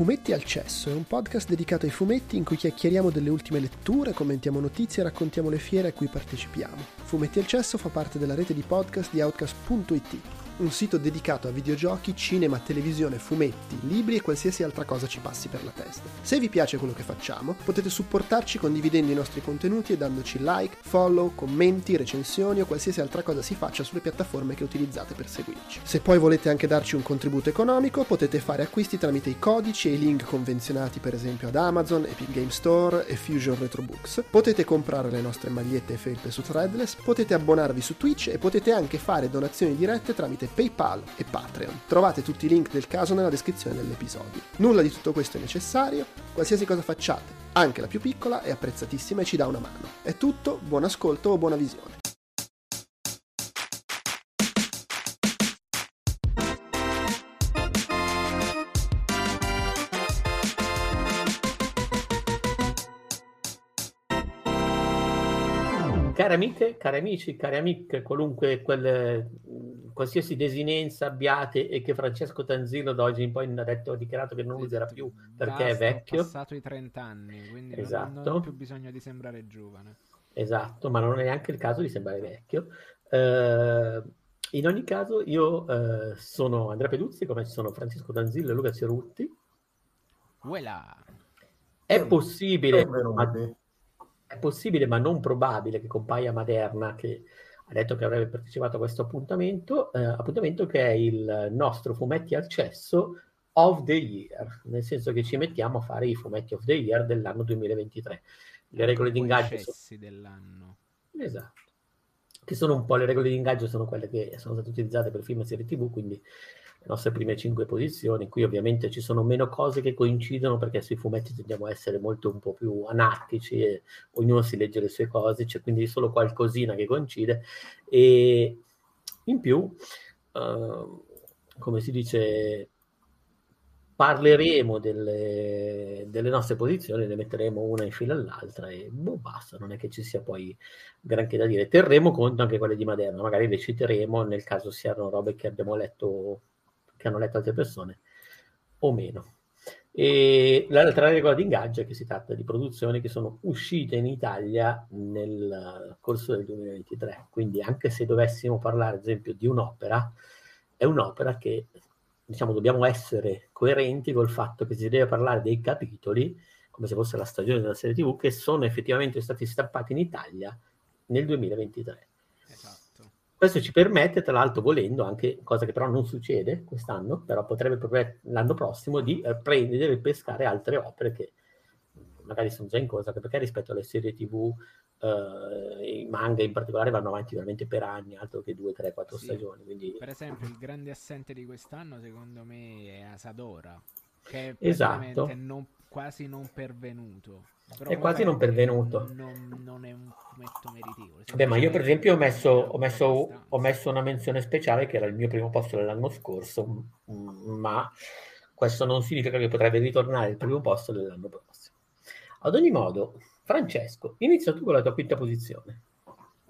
Fumetti al Cesso è un podcast dedicato ai fumetti in cui chiacchieriamo delle ultime letture, commentiamo notizie e raccontiamo le fiere a cui partecipiamo. Fumetti al Cesso fa parte della rete di podcast di Outcast.it un sito dedicato a videogiochi, cinema, televisione, fumetti, libri e qualsiasi altra cosa ci passi per la testa. Se vi piace quello che facciamo, potete supportarci condividendo i nostri contenuti e dandoci like, follow, commenti, recensioni o qualsiasi altra cosa si faccia sulle piattaforme che utilizzate per seguirci. Se poi volete anche darci un contributo economico, potete fare acquisti tramite i codici e i link convenzionati per esempio ad Amazon, Epic Game Store e Fusion Retro Books. Potete comprare le nostre magliette e felpe su Threadless, potete abbonarvi su Twitch e potete anche fare donazioni dirette tramite PayPal e Patreon. Trovate tutti i link del caso nella descrizione dell'episodio. Nulla di tutto questo è necessario, qualsiasi cosa facciate, anche la più piccola, è apprezzatissima e ci dà una mano. È tutto, buon ascolto o buona visione. Cari amiche, cari amici, cari amiche, qualunque quelle, qualsiasi desinenza abbiate e che Francesco Tanzino da oggi in poi ha detto, ha dichiarato che non sì, userà più perché basta, è vecchio. Ho passato i 30 anni, quindi esatto. non, non ho più bisogno di sembrare giovane. Esatto, ma non è neanche il caso di sembrare vecchio. Uh, in ogni caso, io uh, sono Andrea Peduzzi, come ci sono Francesco Tanzillo e Luca Cerutti. Voilà. È possibile, ma, è possibile, ma non probabile, che compaia Maderna, che ha detto che avrebbe partecipato a questo appuntamento, eh, appuntamento che è il nostro fumetti al cesso of the year, nel senso che ci mettiamo a fare i fumetti of the year dell'anno 2023. Le regole di ingaggio sono... dell'anno. Esatto. Che sono un po' le regole di ingaggio, sono quelle che sono state utilizzate per film e serie TV, quindi le nostre prime cinque posizioni. Qui ovviamente ci sono meno cose che coincidono perché sui fumetti tendiamo a essere molto un po' più anarchici e ognuno si legge le sue cose, c'è quindi solo qualcosina che coincide e in più, uh, come si dice, parleremo delle, delle, nostre posizioni, ne metteremo una in fila all'altra e boh, basta, non è che ci sia poi granché da dire. Terremo conto anche quelle di Maderna, magari le citeremo nel caso siano robe che abbiamo letto che hanno letto altre persone o meno. E l'altra regola di ingaggio è che si tratta di produzioni che sono uscite in Italia nel corso del 2023, quindi anche se dovessimo parlare ad esempio di un'opera, è un'opera che diciamo dobbiamo essere coerenti col fatto che si deve parlare dei capitoli, come se fosse la stagione della serie TV, che sono effettivamente stati stampati in Italia nel 2023. Questo ci permette, tra l'altro, volendo, anche cosa che però non succede quest'anno, però potrebbe proprio l'anno prossimo, di eh, prendere e pescare altre opere che magari sono già in corsa, perché rispetto alle serie TV, eh, i manga in particolare vanno avanti veramente per anni, altro che due, tre, quattro sì. stagioni. Quindi... Per esempio, il grande assente di quest'anno, secondo me, è Asadora, che è esatto. non, quasi non pervenuto. Però è quasi non pervenuto. Non, non, è un fumetto meritevole. Beh, ma io per esempio ho messo, ho, messo, ho messo, una menzione speciale che era il mio primo posto dell'anno scorso, ma questo non significa che potrebbe ritornare il primo posto dell'anno prossimo. Ad ogni modo, Francesco, inizia tu con la tua quinta posizione.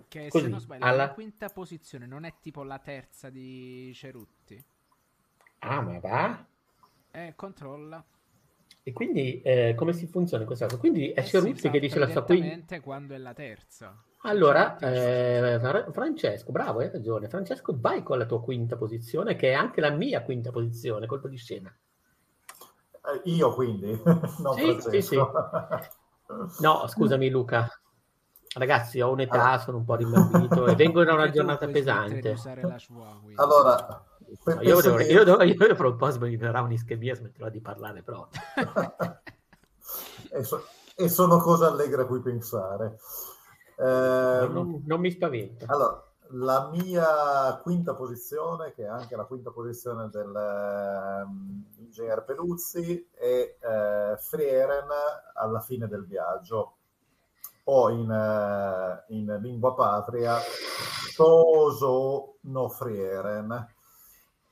Che Così, se non sbaglio, alla... la quinta posizione non è tipo la terza di Cerutti? Ah, ma va? Eh, controlla. E quindi eh, come si funziona in questo caso? Quindi è eh Ceruzzi che dice la sua quinta. quando è la terza. Allora, eh, Francesco, bravo, hai ragione. Francesco, vai con la tua quinta posizione, che è anche la mia quinta posizione, colpo di scena. Eh, io quindi? no, sì, sì, sì. No, scusami Luca. Ragazzi, ho un'età, sono un po' rimbambito e vengo da una giornata pesante. Allora, No, io, devo, che... io, devo, io devo un po' sbaglierà un'ischemia smetterò di parlare però e, so, e, sono cose allegre a cui pensare. Eh, non, non, mi spaventa. allora la mia quinta posizione che è anche la quinta posizione del um, ingegner Peluzzi è uh, Frieren alla fine del viaggio o in, uh, in lingua patria Toso no Frieren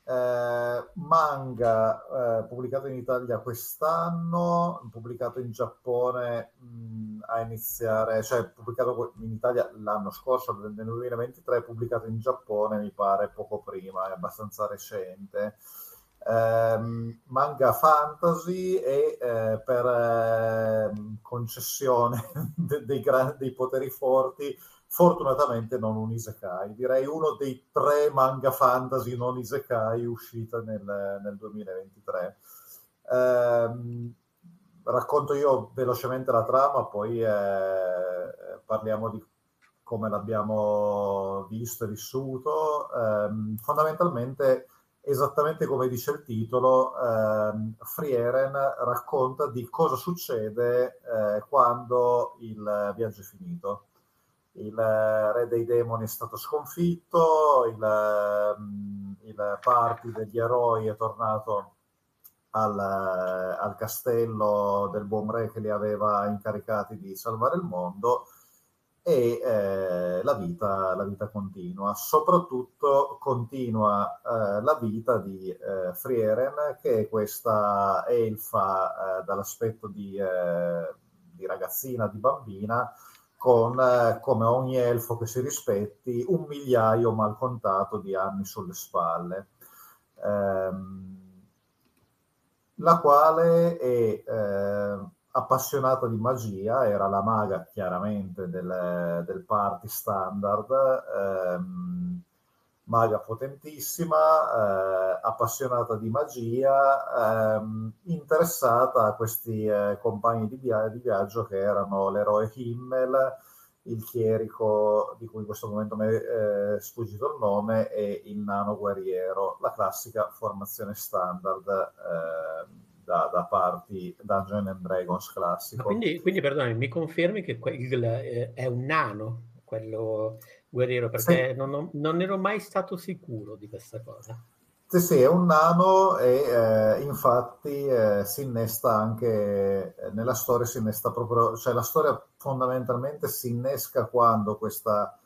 eh, manga eh, pubblicato in Italia quest'anno, pubblicato in Giappone mh, a iniziare, cioè pubblicato in Italia l'anno scorso, nel 2023, pubblicato in Giappone mi pare poco prima, è abbastanza recente. Ehm, manga fantasy e eh, per eh, concessione de- dei, gra- dei poteri forti fortunatamente non un isekai, direi uno dei tre manga fantasy non isekai uscita nel, nel 2023. Eh, racconto io velocemente la trama, poi eh, parliamo di come l'abbiamo visto e vissuto. Eh, fondamentalmente, esattamente come dice il titolo, eh, Frieren racconta di cosa succede eh, quando il viaggio è finito. Il re dei demoni è stato sconfitto, il, mm, il party degli eroi è tornato al, al, castello del buon re che li aveva incaricati di salvare il mondo e eh, la, vita, la, vita, continua. Soprattutto continua eh, la vita di eh, Frieren, che è questa elfa eh, dall'aspetto di, eh, di ragazzina, di bambina, con, eh, come ogni elfo che si rispetti, un migliaio mal contato di anni sulle spalle. Ehm, la quale è appassionata di magia, era la maga chiaramente del, del party standard, ehm, maga potentissima, eh, appassionata di magia, ehm, interessata a questi eh, compagni di, via- di, viaggio che erano l'eroe Himmel, il chierico di cui in questo momento mi è eh, sfuggito il nome e il nano guerriero, la classica formazione standard ehm, da, da parti Dungeon and Dragons classico. Quindi, quindi perdonami, mi confermi che quel, eh, è un nano quello guerriero, perché sì. non, non, ero mai stato sicuro di questa cosa. Sì, sì, è un nano e eh, infatti eh, si innesta anche eh, nella storia, si innesta proprio, cioè la storia fondamentalmente si innesca quando questa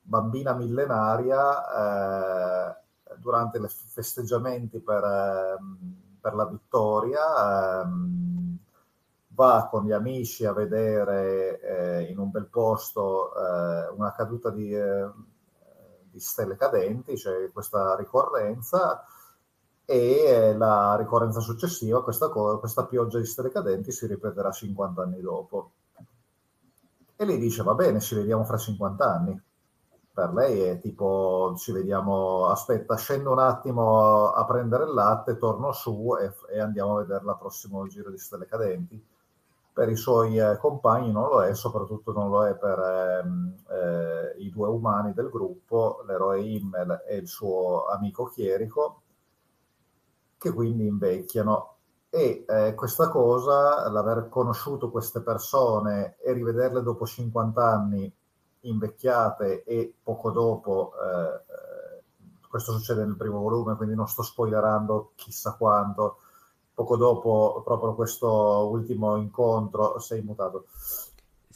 bambina millenaria eh, durante i festeggiamenti per, ehm, per la vittoria ehm, va con gli amici a vedere eh, in un bel posto eh, una caduta di, eh, di, stelle cadenti, cioè questa ricorrenza, e la ricorrenza successiva, questa, questa pioggia di stelle cadenti si ripeterà 50 anni dopo. E lei dice, va bene, ci vediamo fra 50 anni. Per lei è tipo, ci vediamo, aspetta, scendo un attimo a prendere il latte, torno su e, e andiamo a vedere la prossimo giro di stelle cadenti per i suoi eh, compagni non lo è, soprattutto non lo è per ehm, eh, i due umani del gruppo, l'eroe Himmel e il suo amico chierico, che quindi invecchiano. E eh, questa cosa, l'aver conosciuto queste persone e rivederle dopo 50 anni invecchiate e poco dopo, eh, questo succede nel primo volume, quindi non sto spoilerando chissà quanto, poco dopo proprio questo ultimo incontro sei mutato.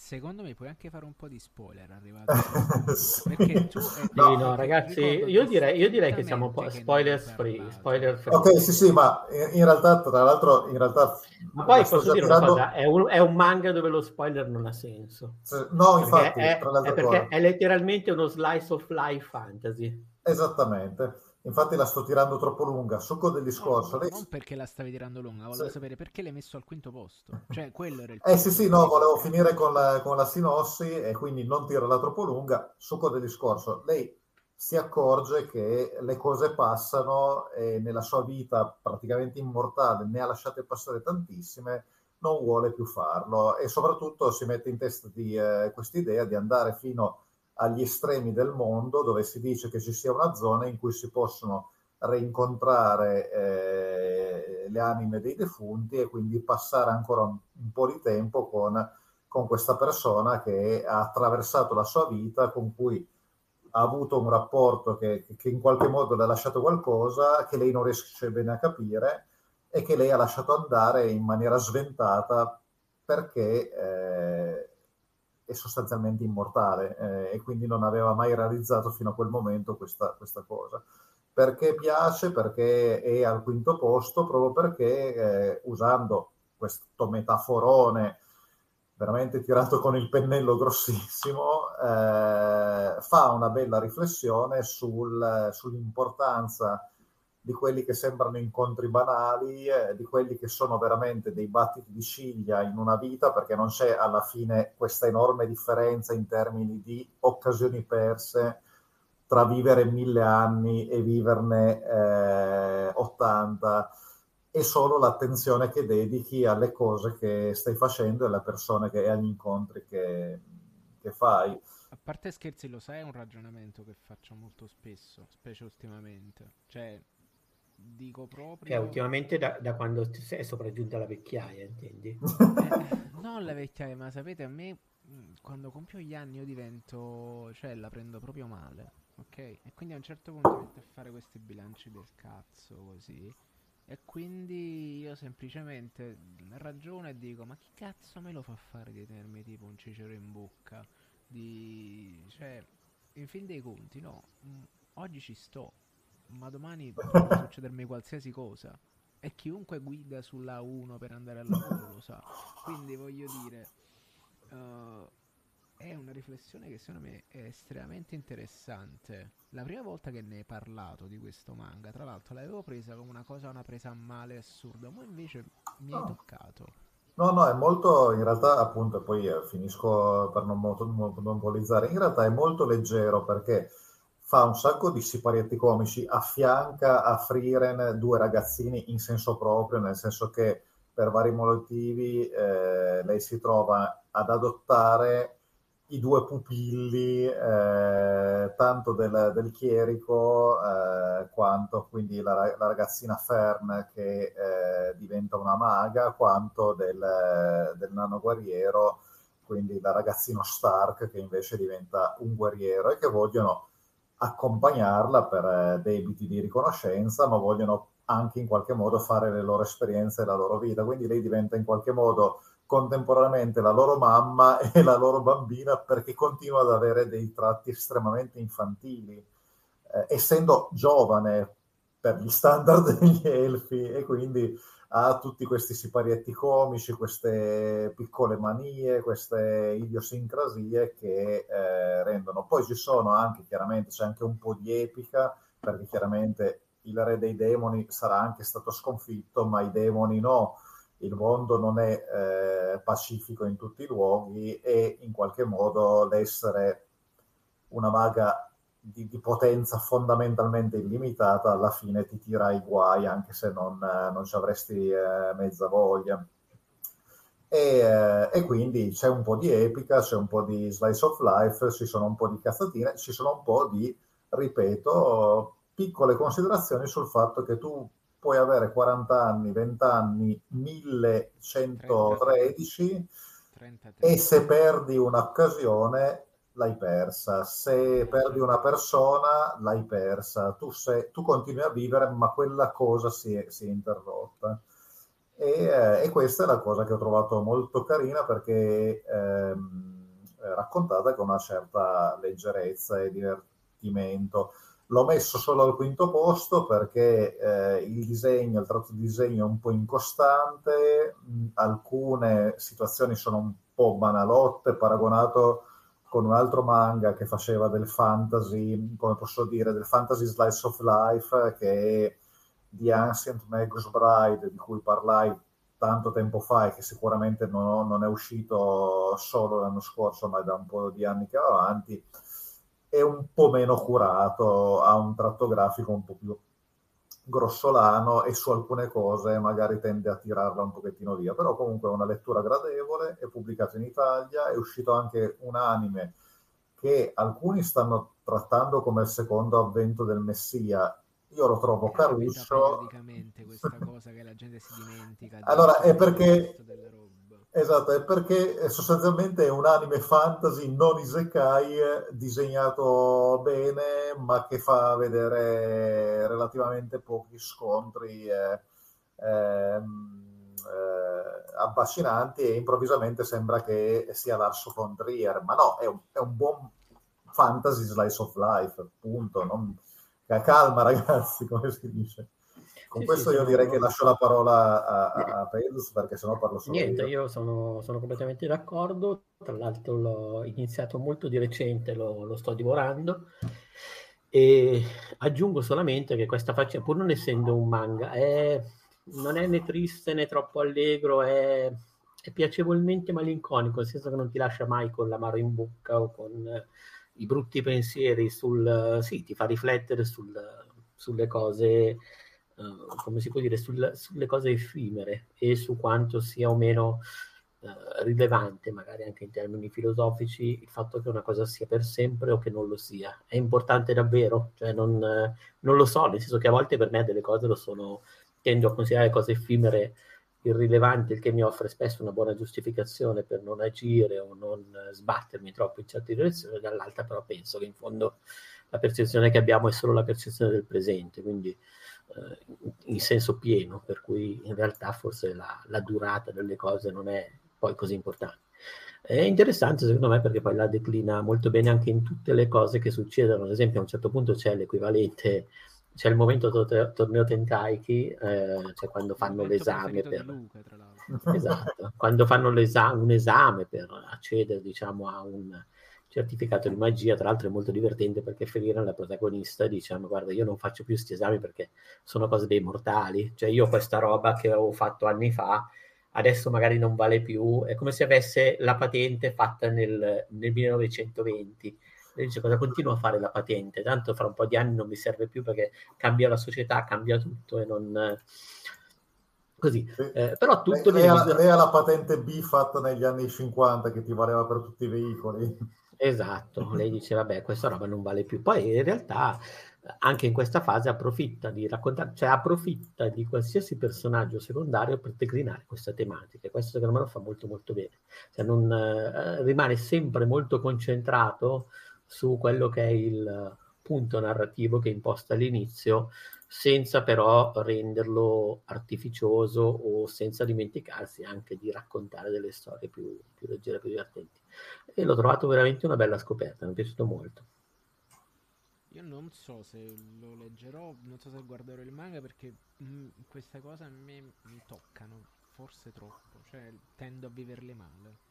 Secondo me puoi anche fare un po' di spoiler arrivato perché tu no, no ragazzi io direi, io direi che siamo un po' spoiler free, spoiler free. Ok sì sì ma in, realtà tra l'altro in realtà ma poi posso dire tirando... una cosa è un, è un, manga dove lo spoiler non ha senso. No infatti è, è perché è letteralmente uno slice of life fantasy. Esattamente Infatti la sto tirando troppo lunga. Succo del discorso. No, lei... Non perché la stavi tirando lunga, volevo sì. sapere perché l'hai messo al quinto posto. Cioè, quello era il Eh sì, sì, no, volevo finire con la, con la sinossi e quindi non tirarla troppo lunga. Succo del discorso. Lei si accorge che le cose passano e nella sua vita praticamente immortale ne ha lasciate passare tantissime, non vuole più farlo e soprattutto si mette in testa di eh, quest'idea di andare fino a agli estremi del mondo dove si dice che ci sia una zona in cui si possono rincontrare eh, le anime dei defunti e quindi passare ancora un, un po' di tempo con, con, questa persona che ha attraversato la sua vita, con cui ha avuto un rapporto che, che in qualche modo le ha lasciato qualcosa che lei non riesce bene a capire e che lei ha lasciato andare in maniera sventata perché eh, è sostanzialmente immortale eh, e quindi non aveva mai realizzato fino a quel momento questa, questa, cosa. Perché piace? Perché è al quinto posto, proprio perché eh, usando questo metaforone veramente tirato con il pennello grossissimo, eh, fa una bella riflessione sul, sull'importanza di quelli che sembrano incontri banali, eh, di quelli che sono veramente dei battiti di ciglia in una vita, perché non c'è alla fine questa enorme differenza in termini di occasioni perse tra vivere mille anni e viverne eh, 80 e solo l'attenzione che dedichi alle cose che stai facendo e alle persone che, e agli incontri che, che fai. A parte scherzi, lo sai, è un ragionamento che faccio molto spesso, specie ultimamente. Cioè, dico proprio... Cioè, ultimamente da, da quando è sopraggiunta la vecchiaia, intendi? eh, non la vecchiaia, ma sapete, a me mm, quando compio gli anni io divento... cioè la prendo proprio male, ok? E quindi a un certo punto metto a fare questi bilanci del cazzo, così. E quindi io semplicemente ragiono e dico, ma chi cazzo me lo fa fare di tenermi tipo un cicero in bocca? Di... cioè, in fin dei conti, no, mm, oggi ci sto, ma domani potrebbe succedermi qualsiasi cosa. E chiunque guida sulla 1 per andare al lavoro lo sa. Quindi voglio dire, uh, è una riflessione che secondo me è estremamente interessante. La prima volta che ne hai parlato di questo manga, tra l'altro l'avevo presa come una cosa, una presa a male assurda, ma invece mi hai toccato. No, no, è molto, in realtà appunto, poi eh, finisco per non monopolizzare, in realtà è molto leggero perché fa un sacco di siparietti comici, affianca a Frieren due ragazzini in senso proprio, nel senso che per vari motivi eh, lei si trova ad adottare i due pupilli, eh, tanto del, del chierico eh, quanto quindi la, la, ragazzina Fern che eh, diventa una maga, quanto del, del nano guerriero, quindi la ragazzino Stark che invece diventa un guerriero e che vogliono accompagnarla per eh, debiti di riconoscenza, ma vogliono anche in qualche modo fare le loro esperienze e la loro vita. Quindi lei diventa in qualche modo contemporaneamente la loro mamma e la loro bambina perché continua ad avere dei tratti estremamente infantili, eh, essendo giovane per gli standard degli elfi e quindi ha tutti questi siparietti comici, queste piccole manie, queste idiosincrasie che eh, rendono. Poi ci sono anche, chiaramente, c'è anche un po' di epica, perché chiaramente il re dei demoni sarà anche stato sconfitto, ma i demoni no. Il mondo non è eh, pacifico in tutti i luoghi e in qualche modo l'essere una maga di, di, potenza fondamentalmente illimitata, alla fine ti tira i guai anche se non, eh, non ci avresti eh, mezza voglia. E, eh, e, quindi c'è un po' di epica, c'è un po' di slice of life, ci sono un po' di cazzatine, ci sono un po' di, ripeto, piccole considerazioni sul fatto che tu puoi avere 40 anni, 20 anni, 1113 33. e se perdi un'occasione l'hai persa, se perdi una persona l'hai persa, tu, sei, tu continui a vivere ma quella cosa si è, si è interrotta. E, eh, e, questa è la cosa che ho trovato molto carina perché ehm, raccontata con una certa leggerezza e divertimento. L'ho messo solo al quinto posto perché eh, il disegno, il tratto di disegno è un po' incostante, alcune situazioni sono un po' banalotte paragonato con un altro manga che faceva del fantasy, come posso dire, del fantasy slice of life, che è The Ancient Magus Bride, di cui parlai tanto tempo fa e che sicuramente non, non, è uscito solo l'anno scorso, ma da un po' di anni che va avanti, è un po' meno curato, ha un tratto grafico un po' più grossolano e su alcune cose magari tende a tirarla un pochettino via, però comunque è una lettura gradevole, è pubblicato in Italia, è uscito anche un anime che alcuni stanno trattando come il secondo avvento del Messia. Io lo trovo caruccio. Praticamente questa cosa che la gente si dimentica. allora, è perché Esatto, è perché sostanzialmente è un anime fantasy non isekai disegnato bene, ma che fa vedere relativamente pochi scontri eh, ehm, eh, affascinanti e improvvisamente sembra che sia Lars von Trier, ma no, è un, è un buon fantasy slice of life, appunto. Non... Calma ragazzi, come si dice. Con sì, questo sì, io direi che lascio la parola a, a, a Pedus perché sennò parlo solo Niente, io, io sono, sono, completamente d'accordo, tra l'altro l'ho iniziato molto di recente, lo, lo sto divorando. E aggiungo solamente che questa faccenda, pur non essendo un manga, è, non è né triste né troppo allegro, è, è, piacevolmente malinconico, nel senso che non ti lascia mai con l'amaro in bocca o con eh, i brutti pensieri sul... sì, ti fa riflettere sul, sulle cose, uh, come si può dire, sul, sulle cose effimere e su quanto sia o meno uh, rilevante, magari anche in termini filosofici, il fatto che una cosa sia per sempre o che non lo sia. È importante davvero? Cioè non, non lo so, nel senso che a volte per me delle cose lo sono, tendo a considerare cose effimere irrilevante, il che mi offre spesso una buona giustificazione per non agire o non sbattermi troppo in certe direzioni, dall'altra però penso che in fondo la percezione che abbiamo è solo la percezione del presente, quindi eh, in senso pieno, per cui in realtà forse la, la, durata delle cose non è poi così importante. È interessante secondo me perché poi la declina molto bene anche in tutte le cose che succedono, ad esempio a un certo punto c'è l'equivalente c'è il momento to- torneo Tenkaichi, eh, cioè quando fanno l'esame per... Luca, esatto, quando fanno l'esame, un esame per accedere diciamo a un certificato di magia, tra l'altro è molto divertente perché Felina, la protagonista, dice ma guarda io non faccio più questi esami perché sono cose dei mortali, cioè io questa roba che avevo fatto anni fa adesso magari non vale più, è come se avesse la patente fatta nel, nel 1920 e dice cosa continuo a fare la patente, tanto fra un po' di anni non mi serve più perché cambia la società, cambia tutto e non... Così, eh, però tutto... Lei, lei, lei ha la patente B fatta negli anni 50 che ti valeva per tutti i veicoli. Esatto, lei dice vabbè questa roba non vale più. Poi in realtà anche in questa fase approfitta di raccontare, cioè approfitta di qualsiasi personaggio secondario per declinare questa tematica. Questo secondo me lo fa molto molto bene. Cioè non, eh, rimane sempre molto concentrato su quello che è il punto narrativo che imposta all'inizio, senza però renderlo artificioso o senza dimenticarsi anche di raccontare delle storie più, più leggere, più divertenti. E l'ho trovato veramente una bella scoperta, mi è piaciuto molto. Io non so se lo leggerò, non so se guarderò il manga perché mh, mm, queste cose a me mi toccano, forse troppo, cioè tendo a viverle male.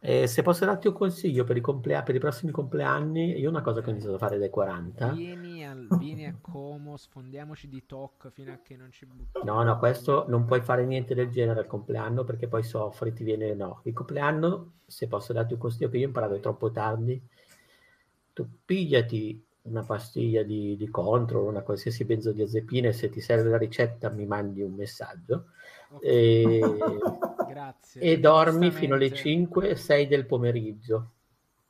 Eh, se posso darti un consiglio per i, complea- per i, prossimi compleanni, io una cosa che ho iniziato a fare dai 40. Vieni, al, vieni a Como, sfondiamoci di talk fino a che non ci buttiamo. No, no, questo non puoi fare niente del genere al compleanno perché poi soffri, ti viene. No, il compleanno, se posso darti un consiglio che io ho imparato troppo tardi, tu pigliati una pastiglia di, di control, una qualsiasi benzodiazepina e se ti serve la ricetta mi mandi un messaggio e, Grazie. e dormi fino alle 5 6 del pomeriggio.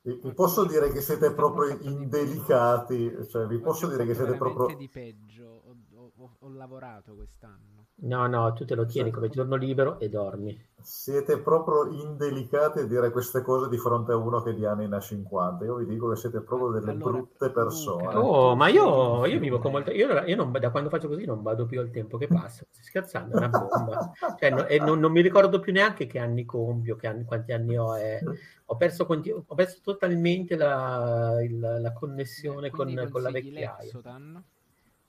Vi posso dire che siete proprio indelicati, cioè vi posso dire che siete proprio... di peggio, ho, ho, ho lavorato quest'anno. No, no, tu te lo tieni come giorno libero e dormi. Siete proprio indelicati a dire queste cose di fronte a uno che di anni ne ha 50. Io vi dico che siete proprio delle allora, brutte persone. Oh, ma io, io vivo con molta... Io, io non, da quando faccio così non vado più al tempo che passa. Stai scherzando, è una bomba. cioè, no, e non, non, mi ricordo più neanche che anni compio, che anni, quanti anni ho. Eh. Ho, perso, ho perso totalmente la, il, la connessione con, con la vecchiaia. L'exotan?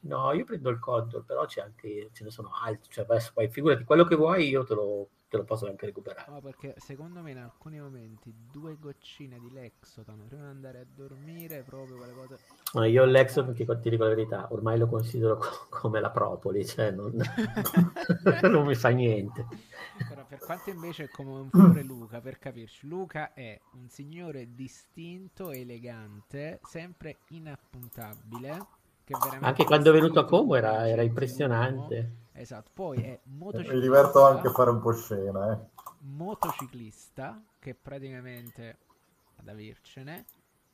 No, io prendo il Condor, però c'è anche, ce ne sono altri, cioè adesso poi figurati quello che vuoi io te lo, te lo posso anche recuperare. No, perché secondo me in alcuni momenti due goccine di Lexotan prima di andare a dormire proprio quelle cose... No, io Lexotan, ti, ti dico la verità, ormai lo considero co- come la propoli, cioè non, non mi fa niente. Però per quanto invece è come un fiore Luca, per capirci, Luca è un signore distinto, elegante, sempre inappuntabile anche quando è venuto a Como era, era impressionante. Esatto, poi è motociclista. Mi diverto anche a fare un po' scena, eh. Motociclista, che praticamente ad avercene,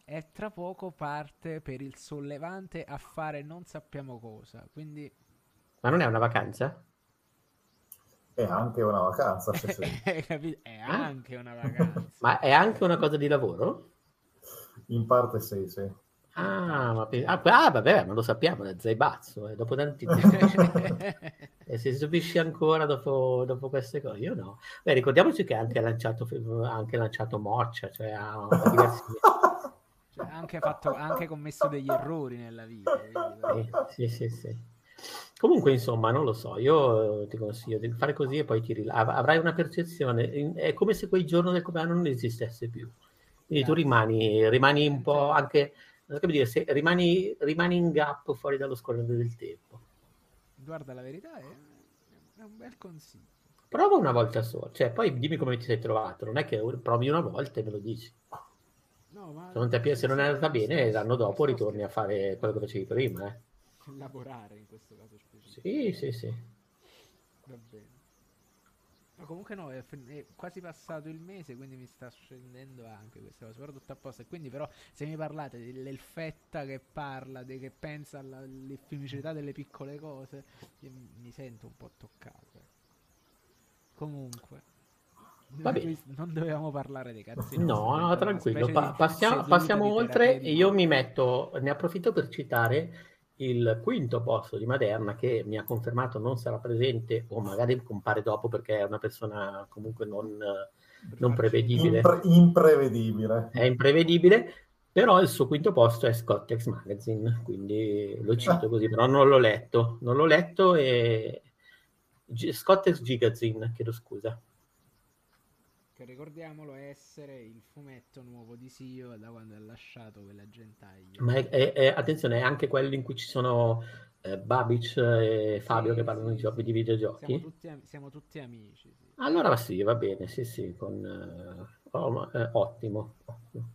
e tra poco parte per il sollevante a fare non sappiamo cosa. Quindi... Ma non è una vacanza? È anche una vacanza, sì, sì. è anche una vacanza. Ma è anche una cosa di lavoro? In parte sì, sì. Ah, ma ah, ah, vabbè, ma lo sappiamo, è Zaibazzo, eh, dopo tanti e si stupisce ancora dopo, dopo, queste cose, io no. Beh, ricordiamoci che ha anche lanciato, anche lanciato Moccia, cioè ha diversi... cioè, anche, fatto, anche commesso degli errori nella vita. Quindi, sì, sì, sì, sì. Comunque, insomma, non lo so, io ti consiglio di fare così e poi ti rila- avrai una percezione, è come se quel giorno del compleanno non esistesse più. Quindi tu rimani, rimani un po' anche non so dire, se rimani, rimani in gap fuori dallo scorrere del tempo. Guarda, la verità è, è un bel consiglio. Prova una volta sola, cioè poi dimmi come ti sei trovato, non è che provi una volta e me lo dici. No, ma se non, ti, se non è andata bene, l'anno dopo ritorni a fare quello che facevi prima. Eh. Lavorare in questo caso specifico. Sì, sì, sì. Va bene. Ma comunque no, è, è, quasi passato il mese, quindi mi sta scendendo anche questa cosa, però tutto a posto. E quindi però se mi parlate dell'elfetta che parla, de, che pensa all'effimicità delle piccole cose, mi sento un po' toccato. Comunque. Non dovevamo parlare dei cazzi. No, no, tranquillo. Pa- passiamo, passiamo oltre e io mi metto, ne approfitto per citare il quinto posto di Maderna che mi ha confermato non sarà presente o magari compare dopo perché è una persona comunque non, non prevedibile. Impre- imprevedibile. È imprevedibile, però il suo quinto posto è Scottex Magazine, quindi lo cito così, però non l'ho letto. Non l'ho letto e... G- Scottex Gigazine, chiedo scusa che ricordiamolo essere il fumetto nuovo di Sio da quando ha lasciato quella gentaglia. Ma è, è, è, attenzione, è anche quello in cui ci sono eh, Babic e Fabio sì, che parlano sì, di, giochi, di videogiochi. Siamo tutti, siamo tutti amici. Sì. Allora sì, va bene, sì, sì, con, uh, oh, eh, ottimo, ottimo.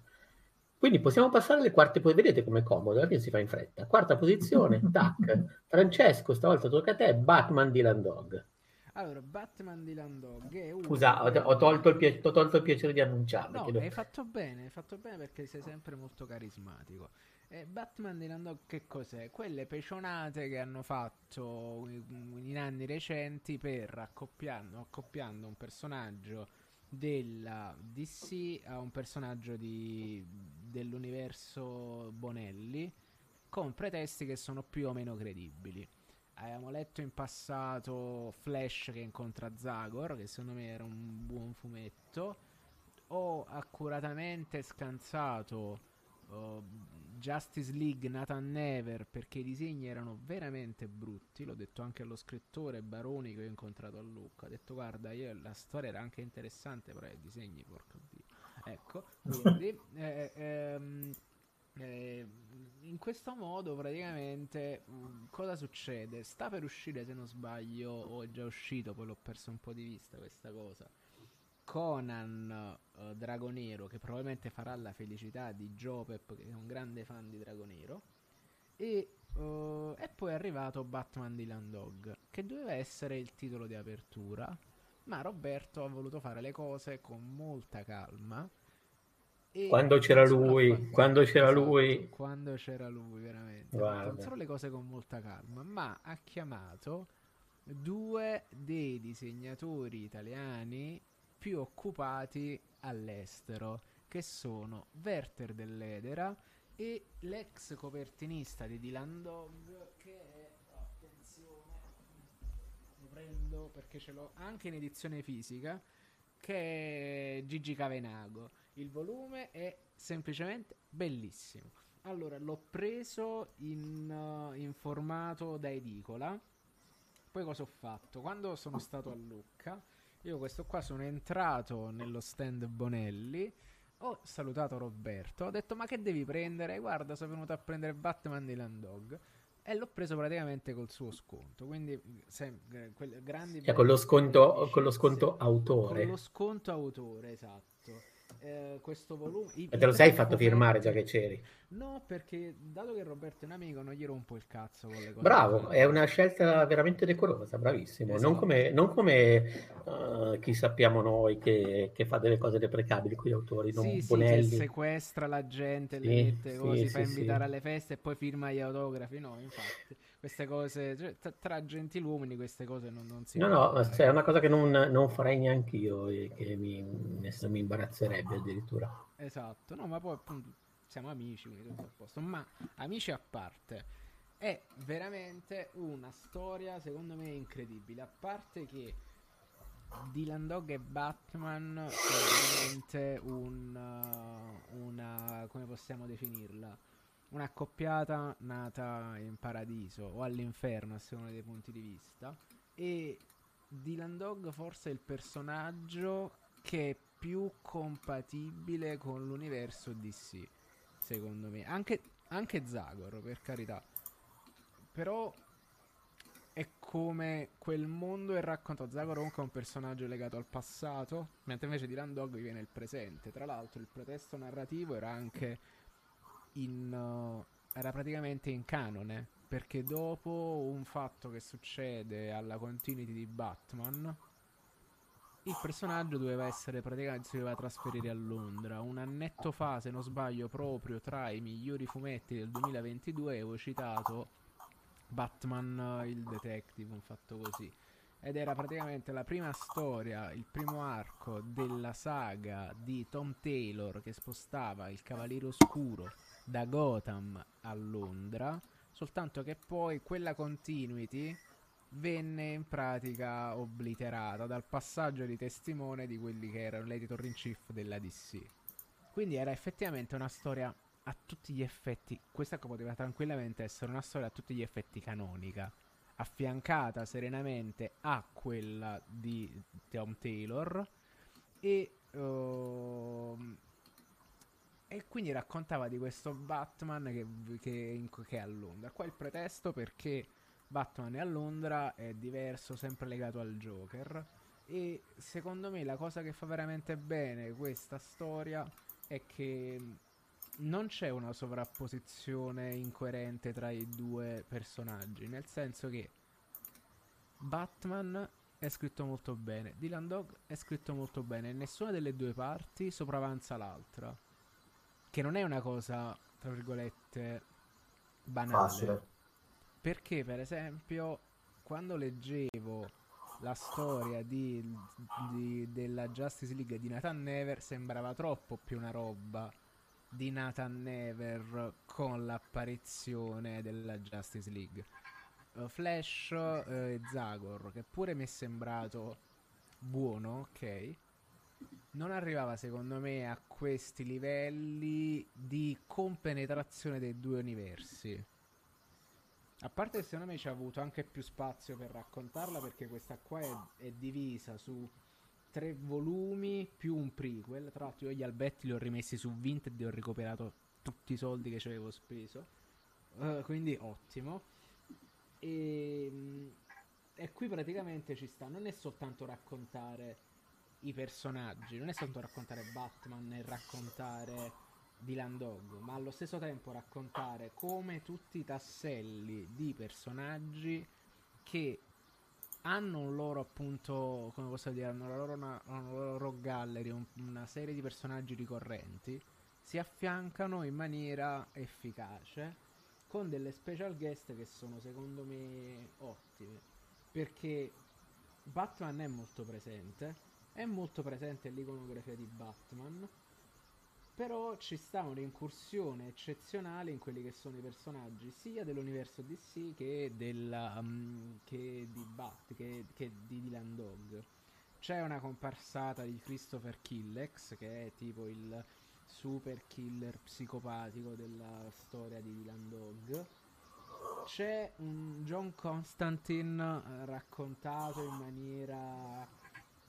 Quindi possiamo passare alle quarte, poi vedete com'è comodo, perché si fa in fretta. Quarta posizione, tac. Francesco, stavolta tocca a te, Batman Dylan Dog. Allora, Batman di Landog è uno... Scusa, ho, ho, tolto il piace, ho, tolto il piacere di annunciarlo. No, hai fatto bene, hai fatto bene perché sei sempre molto carismatico. E Batman di Landog che cos'è? Quelle pecionate che hanno fatto in anni recenti per accoppiando, accoppiando un personaggio della DC a un personaggio di, dell'universo Bonelli con pretesti che sono più o meno credibili. Avevamo letto in passato Flash che incontra Zagor, che secondo me era un buon fumetto. Ho accuratamente scansato uh, Justice League Nathan Never perché i disegni erano veramente brutti. L'ho detto anche allo scrittore Baroni che ho incontrato a Lucca. Ha detto: Guarda, io, la storia era anche interessante, però i disegni, porco dio. Ecco, quindi. eh, ehm, eh, in questo modo praticamente mm, cosa succede? Sta per uscire se non sbaglio o è già uscito, poi l'ho perso un po' di vista questa cosa. Conan uh, Dragonero che probabilmente farà la felicità di Jopep che è un grande fan di Dragonero e, uh, e poi è arrivato Batman di Landog che doveva essere il titolo di apertura ma Roberto ha voluto fare le cose con molta calma quando c'era lui, quando c'era esatto, lui. Quando c'era lui, veramente. Non solo le cose con molta calma, ma ha chiamato due dei disegnatori italiani più occupati all'estero, che sono Werther dell'Edera e l'ex copertinista di Dylan Dog, che è, attenzione, lo prendo perché ce l'ho anche in edizione fisica, che è Gigi Cavenago il volume è semplicemente bellissimo. Allora, l'ho preso in, uh, in formato da edicola. Poi cosa ho fatto? Quando sono stato a Lucca, io questo qua sono entrato nello stand Bonelli, ho salutato Roberto, ho detto ma che devi prendere? Guarda, sono venuto a prendere Batman di Landog e l'ho preso praticamente col suo sconto. Quindi, se, quel, grandi cioè, con lo sconto, con lo sconto autore. Con lo sconto autore, esatto eh, questo volume. E te lo sei fatto firmare già che c'eri? No, perché dato che Roberto è un amico, non gli rompo il cazzo con le cose. Bravo, è una scelta veramente decorosa, bravissimo. Esatto. Non come, non come uh, chi sappiamo noi che, che, fa delle cose deprecabili con gli autori, non sì, Bonelli. Sì, sequestra la gente, sì, le mette, sì, si sì, fa invitare alle feste e poi firma gli autografi. No, infatti queste cose, cioè, t- tra gentiluomini queste cose non, non si No, no, cioè, è una cosa che non, non farei neanche io e che mi, mi imbarazzerebbe addirittura. Esatto, no, ma poi appunto siamo amici, quindi tutto a posto. Ma amici a parte, è veramente una storia secondo me incredibile. A parte che Dylan Dog e Batman è veramente un, una, come possiamo definirla? Un'accoppiata nata in paradiso o all'inferno a seconda dei punti di vista e Dylan Dog forse è il personaggio che è più compatibile con l'universo DC secondo me anche anche Zagor, per carità. Però è come quel mondo è raccontato. Zagor comunque è un personaggio legato al passato, mentre invece di Landog viene il presente. Tra l'altro il pretesto narrativo era anche in... Uh, era praticamente in canone, perché dopo un fatto che succede alla continuity di Batman, il personaggio doveva essere praticamente si doveva trasferire a Londra. Un annetto fa, se non sbaglio, proprio tra i migliori fumetti del 2022 avevo citato Batman il detective, un fatto così. Ed era praticamente la prima storia, il primo arco della saga di Tom Taylor che spostava il Cavaliere Oscuro da Gotham a Londra. Soltanto che poi quella continuity venne in pratica obliterata dal passaggio di testimone di quelli che erano l'editor in chief della DC. Quindi era effettivamente una storia a tutti gli effetti, questa poteva tranquillamente essere una storia a tutti gli effetti canonica, affiancata serenamente a quella di Tom Taylor e, uh, e quindi raccontava di questo Batman che, che, che è a Londra. Qua il pretesto perché Batman è a Londra è diverso, sempre legato al Joker. E secondo me la cosa che fa veramente bene questa storia è che non c'è una sovrapposizione incoerente tra i due personaggi, nel senso che Batman è scritto molto bene, Dylan Dog è scritto molto bene nessuna delle due parti sopravanza l'altra. Che non è una cosa, tra virgolette, banale. Facile. Perché, per esempio, quando leggevo la storia di, di, della Justice League di Nathan Never sembrava troppo più una roba di Nathan Never con l'apparizione della Justice League. Uh, Flash uh, e Zagor, che pure mi è sembrato buono, ok, non arrivava secondo me a questi livelli di compenetrazione dei due universi. A parte che secondo me ci ha avuto anche più spazio per raccontarla perché questa qua è, è divisa su tre volumi più un prequel. Tra l'altro io gli albetti li ho rimessi su Vinted e ho recuperato tutti i soldi che ci avevo speso. Uh, quindi ottimo. E, e qui praticamente ci sta. Non è soltanto raccontare i personaggi, non è soltanto raccontare Batman e raccontare Dylan Dog, ma allo stesso tempo raccontare come tutti i tasselli di personaggi che hanno un loro appunto, come posso dire, hanno la loro, una, una loro gallery, un, una serie di personaggi ricorrenti, si affiancano in maniera efficace con delle special guest che sono secondo me ottime. Perché Batman è molto presente, è molto presente l'iconografia di Batman però ci sta un'incursione eccezionale in quelli che sono i personaggi sia dell'universo DC che, della, um, che di Bat, che, che di Dylan Dog. C'è una comparsata di Christopher Killex, che è tipo il super killer psicopatico della storia di Dylan Dog. C'è un John Constantine eh, raccontato in maniera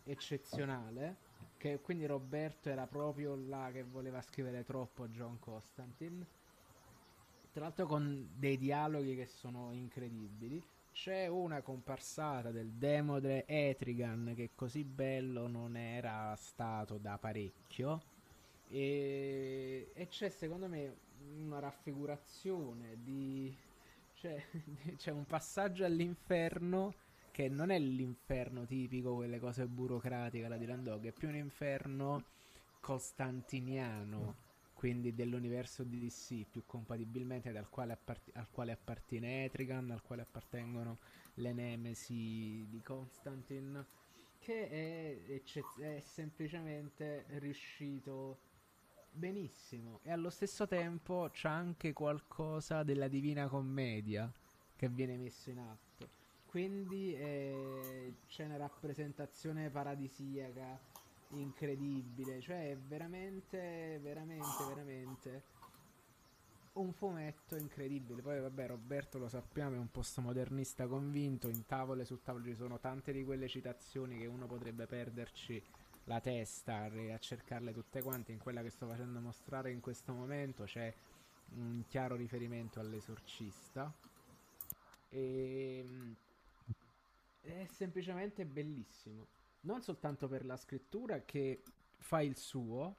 eccezionale che quindi Roberto era proprio là che voleva scrivere troppo John Constantine. Tra l'altro con dei dialoghi che sono incredibili. C'è una comparsata del Demodre Etrigan che così bello non era stato da parecchio. E, e c'è secondo me una raffigurazione di... Cioè, c'è un passaggio all'inferno che non è l'inferno tipico, quelle cose burocratiche, la Dylan Dog, è più un inferno costantiniano, quindi dell'universo di DC, più compatibilmente al quale, appart- al quale appartiene Etrigan, al quale appartengono le Nemesi di Constantine, che è, eccez- è semplicemente riuscito benissimo. E allo stesso tempo c'è anche qualcosa della Divina Commedia che viene messo in atto quindi eh, c'è una rappresentazione paradisiaca incredibile, cioè è veramente, veramente, veramente un fumetto incredibile. Poi vabbè, Roberto lo sappiamo, è un postmodernista convinto, in tavole su tavole ci sono tante di quelle citazioni che uno potrebbe perderci la testa a cercarle tutte quante in quella che sto facendo mostrare in questo momento c'è un chiaro riferimento all'esorcista. E, è semplicemente bellissimo. Non soltanto per la scrittura che fa il suo,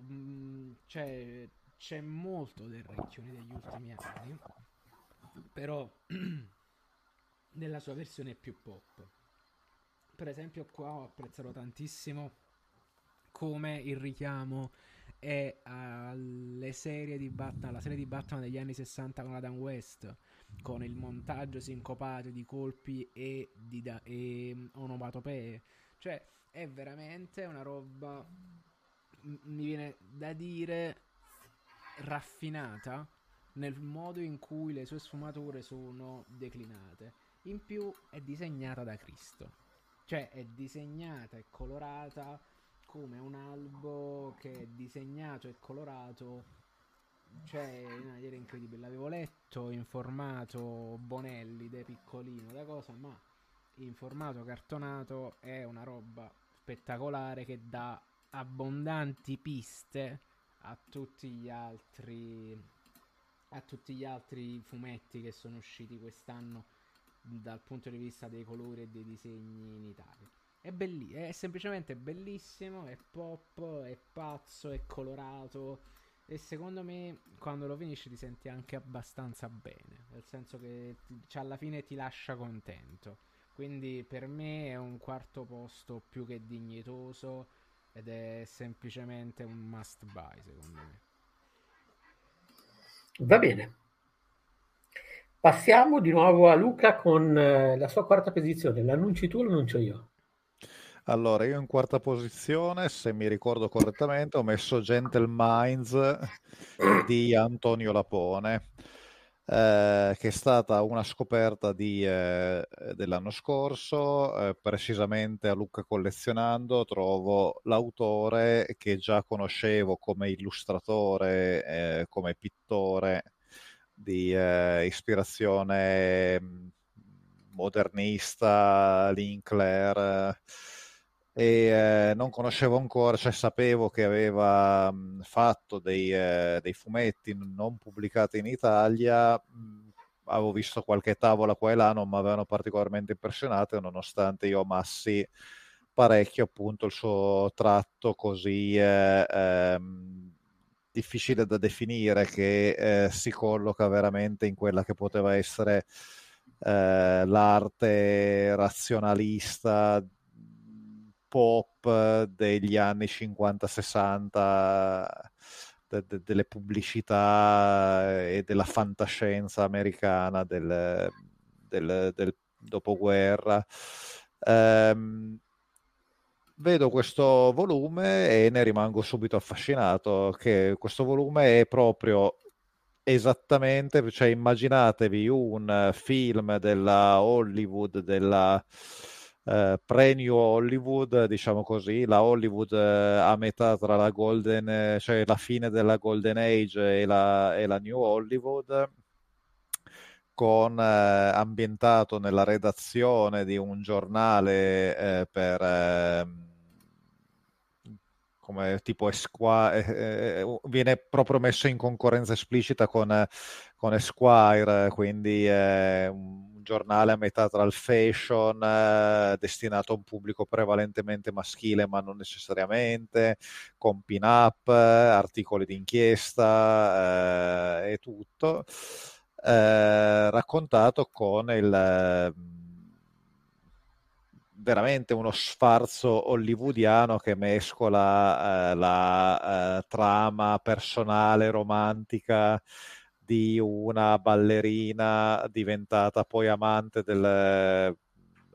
mm, c'è, c'è molto del Recchioni degli ultimi anni, però nella sua versione più pop. Per esempio, qua ho apprezzato tantissimo come il richiamo è alle serie di Batman, alla serie di Batman degli anni 60 con Adam West, con il montaggio sincopato di colpi e, di da- e onomatopee. Cioè, è veramente una roba, mi viene da dire, raffinata nel modo in cui le sue sfumature sono declinate. In più è disegnata da Cristo. Cioè, è disegnata e colorata come un albo che è disegnato e colorato cioè in una maniera incredibile l'avevo letto in formato Bonelli da piccolino da cosa ma in formato cartonato è una roba spettacolare che dà abbondanti piste a tutti gli altri a tutti gli altri fumetti che sono usciti quest'anno dal punto di vista dei colori e dei disegni in Italia è, belli- è semplicemente bellissimo, è pop, è pazzo, è colorato. E secondo me quando lo finisci ti senti anche abbastanza bene. Nel senso che cioè, alla fine ti lascia contento. Quindi per me è un quarto posto più che dignitoso. Ed è semplicemente un must buy, secondo me. Va bene. Passiamo di nuovo a Luca con eh, la sua quarta posizione. L'annunci tu o l'annuncio io? Allora, io in quarta posizione, se mi ricordo correttamente, ho messo Gentle Minds di Antonio Lapone, eh, che è stata una scoperta di, eh, dell'anno scorso, eh, precisamente a Lucca Collezionando trovo l'autore che già conoscevo come illustratore, eh, come pittore di eh, ispirazione mm, modernista, Linkler e eh, non conoscevo ancora, cioè sapevo che aveva mh, fatto dei, eh, dei, fumetti non pubblicati in Italia, mh, avevo visto qualche tavola qua e là, non mi avevano particolarmente impressionato, nonostante io amassi parecchio appunto il suo tratto così eh, ehm, difficile da definire che eh, si colloca veramente in quella che poteva essere eh, l'arte razionalista pop degli anni 50-60 de- de- delle pubblicità e della fantascienza americana del, del, del dopoguerra. Um, vedo questo volume e ne rimango subito affascinato che questo volume è proprio esattamente, cioè immaginatevi un film della Hollywood della eh, pre-New Hollywood, diciamo così, la Hollywood eh, a metà tra la Golden, eh, cioè la fine della Golden Age e la, e la New Hollywood, con eh, ambientato nella redazione di un giornale eh, per ehm, come tipo Esquire, eh, viene proprio messo in concorrenza esplicita con, con Esquire, quindi un giornale a metà tra il fashion, eh, destinato a un pubblico prevalentemente maschile, ma non necessariamente, con pin-up, articoli d'inchiesta eh, e tutto, eh, raccontato con il veramente uno sfarzo hollywoodiano che mescola eh, la eh, trama personale, romantica di una ballerina diventata poi amante del eh,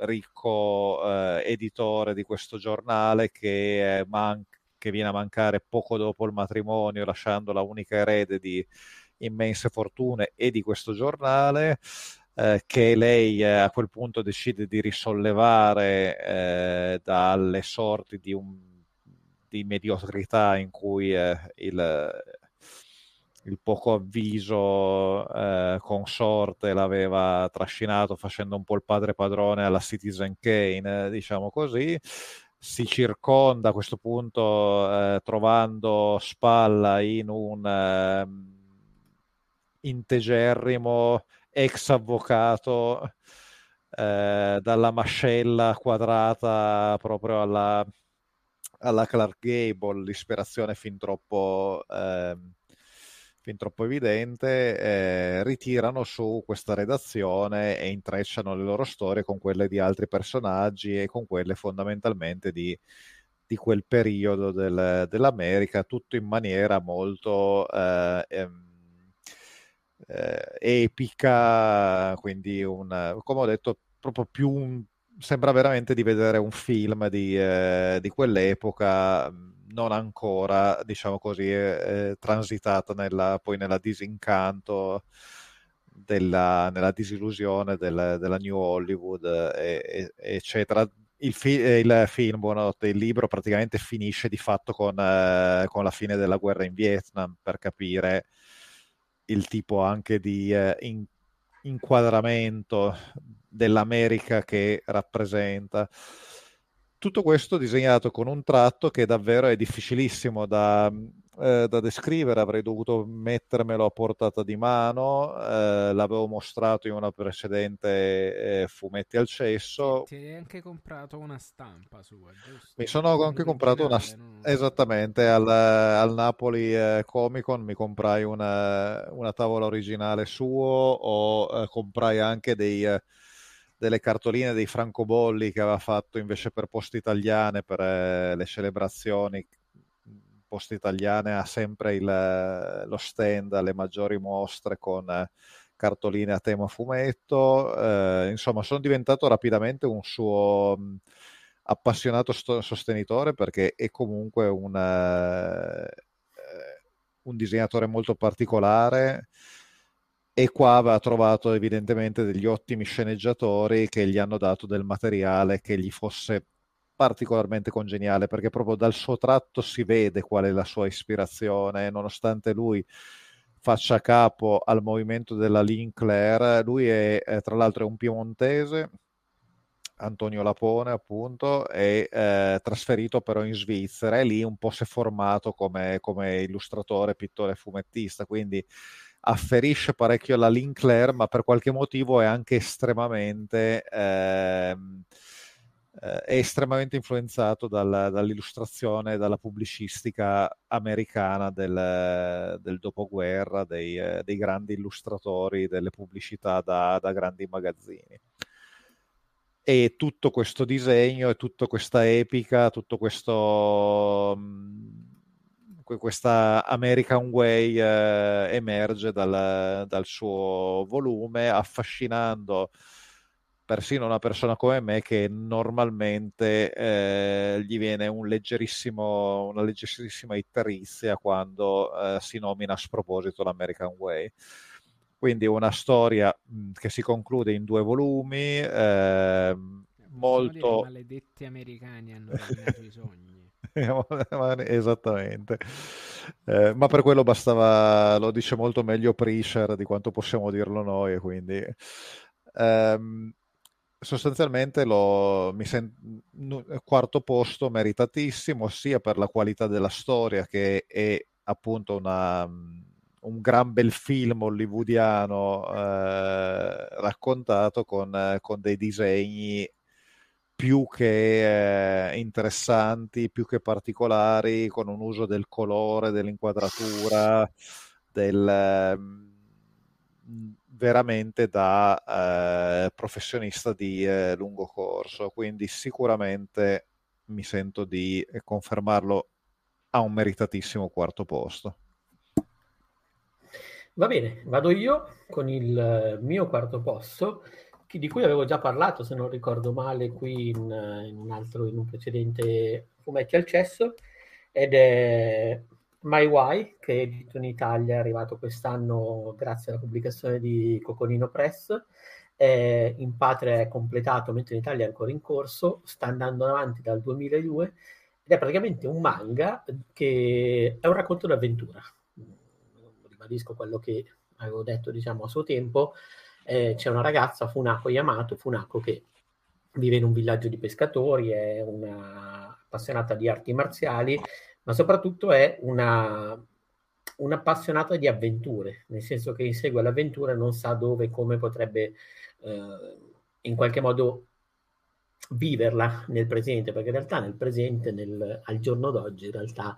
ricco eh, editore di questo giornale che, man- che, viene a mancare poco dopo il matrimonio, lasciando la unica erede di immense fortune e di questo giornale. Eh, che lei eh, a quel punto decide di risollevare eh, dalle sorti di, un, di mediocrità in cui eh, il, il poco avviso eh, consorte l'aveva trascinato facendo un po' il padre padrone alla Citizen Kane, diciamo così. si circonda a questo punto eh, trovando spalla in un eh, integerrimo ex avvocato eh, dalla mascella quadrata proprio alla, alla Clark Gable, l'ispirazione fin troppo, eh, fin troppo evidente, eh, ritirano su questa redazione e intrecciano le loro storie con quelle di altri personaggi e con quelle fondamentalmente di, di quel periodo del, dell'America, tutto in maniera molto... Eh, ehm, eh, epica, quindi un, come ho detto, proprio più un, sembra veramente di vedere un film di, eh, di quell'epoca, non ancora, diciamo così, eh, transitata nella, poi nella disincanto, della, nella disillusione del, della New Hollywood, eh, eccetera. Il, fi- il, film, buonanotte, il libro praticamente finisce di fatto con, eh, con, la fine della guerra in Vietnam per capire il tipo anche di eh, in- inquadramento dell'America che rappresenta. Tutto questo disegnato con un tratto che davvero è difficilissimo da, eh, da descrivere, avrei dovuto mettermelo a portata di mano, eh, l'avevo mostrato in una precedente eh, Fumetti al cesso. Ti hai anche comprato una stampa sua, giusto? Mi sono anche comprato una... No? Esattamente, al, al Napoli eh, Comic Con mi comprai una, una, tavola originale suo o eh, comprai anche dei eh, delle cartoline dei francobolli che aveva fatto invece per Poste Italiane per eh, le celebrazioni Poste Italiane ha sempre il, lo stand alle maggiori mostre con eh, cartoline a tema fumetto. Eh, insomma, sono diventato rapidamente un suo mh, appassionato sto- sostenitore perché è comunque un, uh, un disegnatore molto particolare e qua aveva trovato evidentemente degli ottimi sceneggiatori che gli hanno dato del materiale che gli fosse particolarmente congeniale perché proprio dal suo tratto si vede qual è la sua ispirazione, nonostante lui faccia capo al movimento della Linclair, lui è, è tra l'altro un piemontese, Antonio Lapone appunto, è eh, trasferito però in Svizzera e lì un po' si è formato come, come illustratore, pittore e fumettista, quindi afferisce parecchio alla Linclair, ma per qualche motivo è anche estremamente... Ehm, eh, è estremamente influenzato dal, dall'illustrazione dalla pubblicistica americana del, del dopoguerra, dei, eh, dei, grandi illustratori delle pubblicità da, da, grandi magazzini. E tutto questo disegno e tutta questa epica, tutto questo... Questa American Way eh, emerge dal, dal, suo volume, affascinando persino una persona come me che normalmente eh, gli viene un leggerissimo, una leggerissima iterizia quando eh, si nomina a sproposito l'American Way. Quindi una storia mh, che si conclude in due volumi, ehm, molto... I maledetti americani hanno rovinato i sogni. Esattamente, eh, ma per quello bastava, lo dice molto meglio Prisher di quanto possiamo dirlo noi, quindi ehm, sostanzialmente lo, mi sen- quarto posto meritatissimo sia per la qualità della storia che è appunto una, un gran bel film hollywoodiano eh, raccontato con, con, dei disegni più che eh, interessanti, più che particolari, con un uso del colore, dell'inquadratura, del, eh, veramente da eh, professionista di eh, lungo corso. Quindi sicuramente mi sento di confermarlo a un meritatissimo quarto posto. Va bene, vado io con il mio quarto posto di cui avevo già parlato, se non ricordo male, qui in, in un altro, in un precedente fumetti al cesso, ed è My Why, che è edito in Italia, è arrivato quest'anno grazie alla pubblicazione di Coconino Press. È in patria è completato, mentre in Italia è ancora in corso, sta andando avanti dal 2002 ed è praticamente un manga che è un racconto d'avventura. Ribadisco quello che avevo detto, diciamo, a suo tempo, eh, c'è una ragazza, Funako Yamato, Funako che vive in un villaggio di pescatori, è una appassionata di arti marziali, ma soprattutto è una, un'appassionata di avventure, nel senso che insegue l'avventura e non sa dove e come potrebbe eh, in qualche modo viverla nel presente, perché in realtà nel presente, nel, al giorno d'oggi, in realtà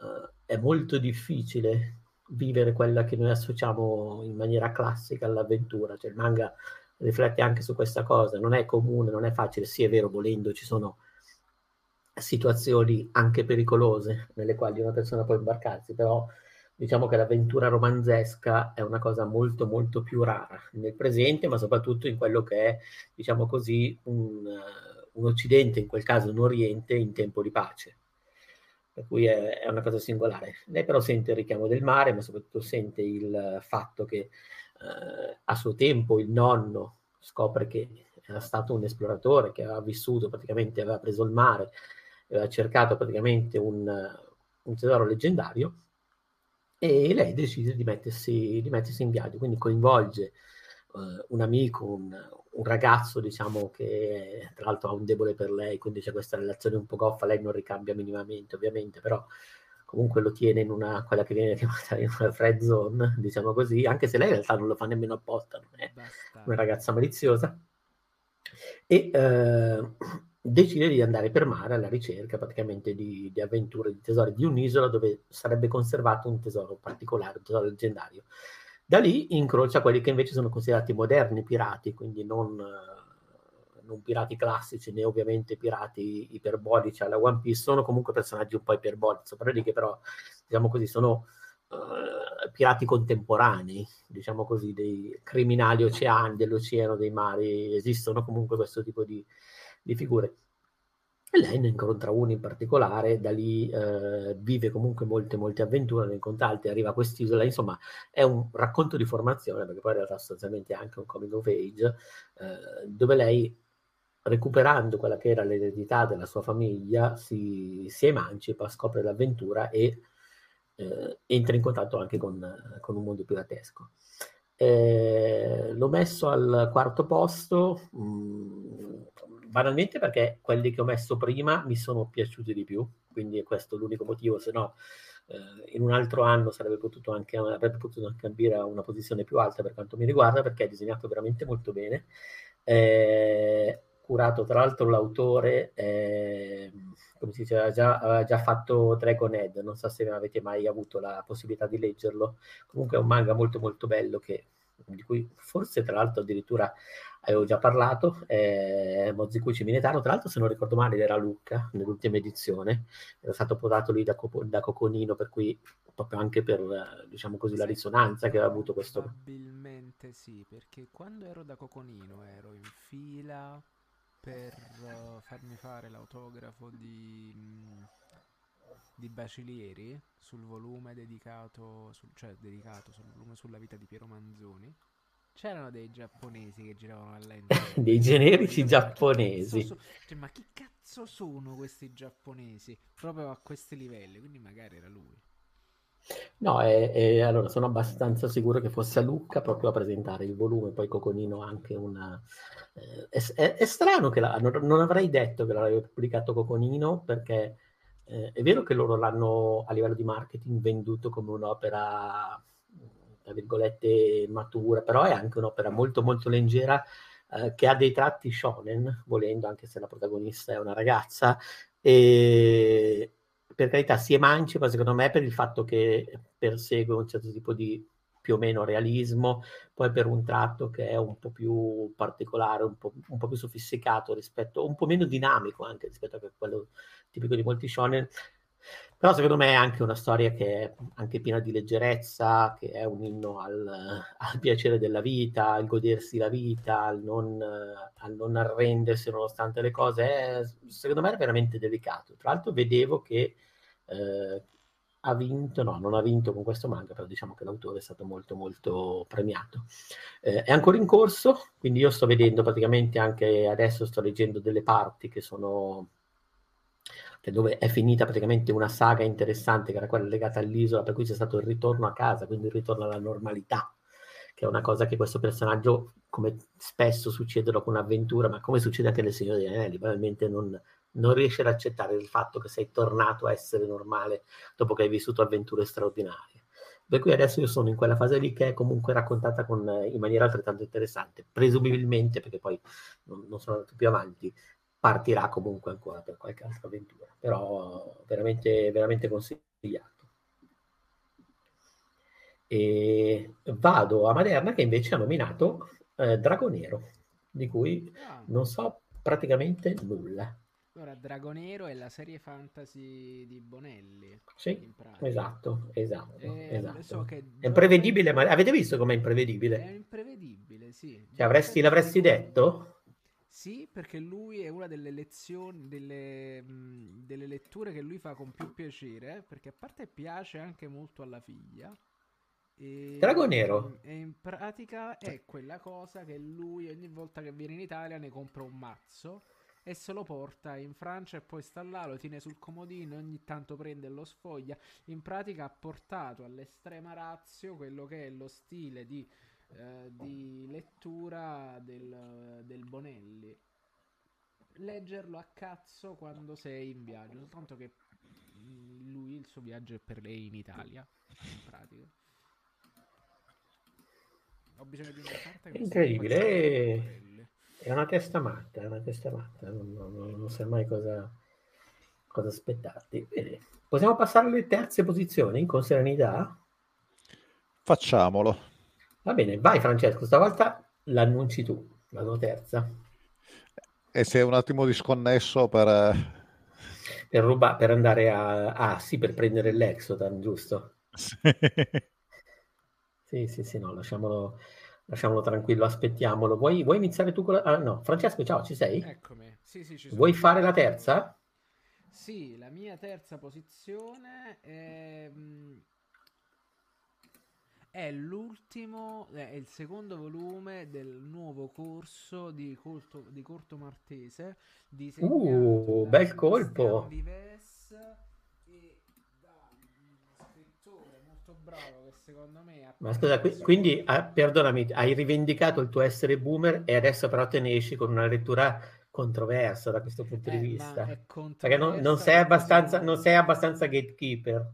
eh, è molto difficile vivere quella che noi associamo in maniera classica all'avventura, cioè il manga riflette anche su questa cosa, non è comune, non è facile, sì è vero, volendo ci sono situazioni anche pericolose nelle quali una persona può imbarcarsi, però diciamo che l'avventura romanzesca è una cosa molto molto più rara nel presente, ma soprattutto in quello che è, diciamo così, un, un Occidente, in quel caso un Oriente in tempo di pace. Per cui è, è una cosa singolare. Lei però sente il richiamo del mare, ma soprattutto sente il fatto che eh, a suo tempo il nonno scopre che era stato un esploratore che aveva vissuto praticamente, aveva preso il mare, aveva cercato praticamente un, un tesoro leggendario e lei decide di mettersi, di mettersi in viaggio, quindi coinvolge uh, un amico, un, un, ragazzo diciamo che tra l'altro ha un debole per lei, quindi c'è questa relazione un po' goffa, lei non ricambia minimamente ovviamente, però comunque lo tiene in una, quella che viene chiamata in una friend zone, diciamo così, anche se lei in realtà non lo fa nemmeno apposta, non è Basta. una ragazza maliziosa. E eh, decide di andare per mare alla ricerca praticamente di, di, avventure, di tesori di un'isola dove sarebbe conservato un tesoro particolare, un tesoro leggendario. Da lì incrocia quelli che invece sono considerati moderni pirati, quindi non non pirati classici né ovviamente pirati iperbolici alla One Piece, sono comunque personaggi un po' iperbolici, sopra lì che però, diciamo così, sono uh, pirati contemporanei, diciamo così, dei criminali oceani, dell'oceano, dei mari, esistono comunque questo tipo di, di figure. E lei ne incontra uno in particolare, da lì eh, vive comunque molte, molte avventure, ne incontra altri, arriva a quest'isola, insomma è un racconto di formazione, perché poi in realtà sostanzialmente è anche un coming of age, eh, dove lei recuperando quella che era l'eredità della sua famiglia, si, si emancipa, scopre l'avventura e eh, entra in contatto anche con, con un mondo piratesco. Eh, l'ho messo al quarto posto, mh, mm, banalmente perché quelli che ho messo prima mi sono piaciuti di più, quindi è questo l'unico motivo, se no eh, in un altro anno sarebbe potuto anche, avrebbe potuto anche ambire a una posizione più alta per quanto mi riguarda, perché è disegnato veramente molto bene. Eh, curato tra l'altro l'autore, eh, come si dice, aveva già, aveva già fatto Dragon Head, non so se avete mai avuto la possibilità di leggerlo, comunque è un manga molto molto bello che, di cui forse tra l'altro addirittura avevo già parlato, eh, Mozikuchi Minetano, tra l'altro se non ricordo male era Lucca nell'ultima edizione, era stato podato lì da, da Coconino, per cui proprio anche per, diciamo così, la risonanza che aveva avuto questo... Probabilmente sì, perché quando ero da Coconino ero in fila per uh, farmi fare l'autografo di, mm, di Bacilieri sul volume dedicato, sul, cioè dedicato sul volume sulla vita di Piero Manzoni. C'erano dei giapponesi che giravano a lente. dei generici giapponesi. So, cioè, ma chi cazzo sono questi giapponesi? Proprio a questi livelli, quindi magari era lui. No, e, e allora sono abbastanza sicuro che fosse a Lucca proprio a presentare il volume, poi Coconino anche una... Eh, è, è, strano che la, non, non, avrei detto che l'avrebbe pubblicato Coconino perché eh, è vero che loro l'hanno a livello di marketing venduto come un'opera, tra virgolette, matura, però è anche un'opera molto molto leggera eh, che ha dei tratti shonen, volendo, anche se la protagonista è una ragazza, e, per carità si emancipa secondo me per il fatto che persegue un certo tipo di più o meno realismo, poi per un tratto che è un po' più particolare, un po', un po più sofisticato rispetto, un po' meno dinamico anche rispetto a quello tipico di molti shonen, però secondo me è anche una storia che è anche piena di leggerezza, che è un inno al, al piacere della vita, al godersi la vita, al non, al non, arrendersi nonostante le cose. È, secondo me è veramente delicato. Tra l'altro vedevo che eh, ha vinto, no, non ha vinto con questo manga, però diciamo che l'autore è stato molto molto premiato. Eh, è ancora in corso, quindi io sto vedendo praticamente anche adesso sto leggendo delle parti che sono dove è finita praticamente una saga interessante che era quella legata all'isola, per cui c'è stato il ritorno a casa, quindi il ritorno alla normalità, che è una cosa che questo personaggio, come spesso succede dopo un'avventura, ma come succede anche nel Signore degli Anelli, probabilmente non, non riesce ad accettare il fatto che sei tornato a essere normale dopo che hai vissuto avventure straordinarie. Per cui adesso io sono in quella fase lì che è comunque raccontata con, in maniera altrettanto interessante, presumibilmente, perché poi non, non sono andato più avanti, partirà comunque ancora per qualche altra avventura, però veramente, veramente consigliato. E vado a Maderna che invece ha nominato eh, Dragonero, di cui ah. non so praticamente nulla. Allora, Dragonero è la serie fantasy di Bonelli. Sì, esatto, esatto. Eh, esatto. So è imprevedibile, ma avete visto com'è imprevedibile? È imprevedibile, sì. Cioè, avresti, l'avresti detto? Sì, perché lui è una delle lezioni, delle, mh, delle letture che lui fa con più piacere, perché a parte piace anche molto alla figlia. E, Dragonero. E in pratica è quella cosa che lui ogni volta che viene in Italia ne compra un mazzo e se lo porta in Francia e poi sta là, lo tiene sul comodino e ogni tanto prende e lo sfoglia. In pratica ha portato all'estrema razio quello che è lo stile di, eh, di lettura del, del Bonelli. Leggerlo a cazzo quando sei in viaggio, soltanto che mm, lui il suo viaggio è per lei in Italia, in pratica. Ho bisogno di una carta che Incredibile. È una testa matta, è una testa matta, non, non, non sai mai cosa, cosa aspettarti. Bene. Possiamo passare alle terze posizioni con serenità? Facciamolo. Va bene, vai Francesco, stavolta l'annunci tu, la tua terza. E sei un attimo disconnesso per... Eh, per, ruba- per andare a... Ah sì, per prendere l'Exodan, giusto? Sì. Sì, sì, sì, no, lasciamolo, lasciamolo tranquillo, aspettiamolo. Vuoi, vuoi iniziare tu con la... Ah, no, Francesco, ciao, ci sei? Eccomi. Sì, sì, ci sono. Vuoi fare la terza? Sì, la mia terza posizione è... Mm, è l'ultimo, è il secondo volume del nuovo corso di, Corto, di Corto Martese. Uh, bel colpo! Vives e da un bravo secondo me... Ma scusa, qui, quindi, ah, perdonami, hai rivendicato il tuo essere boomer e adesso però te ne esci con una lettura controversa da questo punto eh, di vista. Perché non, non, sei abbastanza, non sei abbastanza gatekeeper.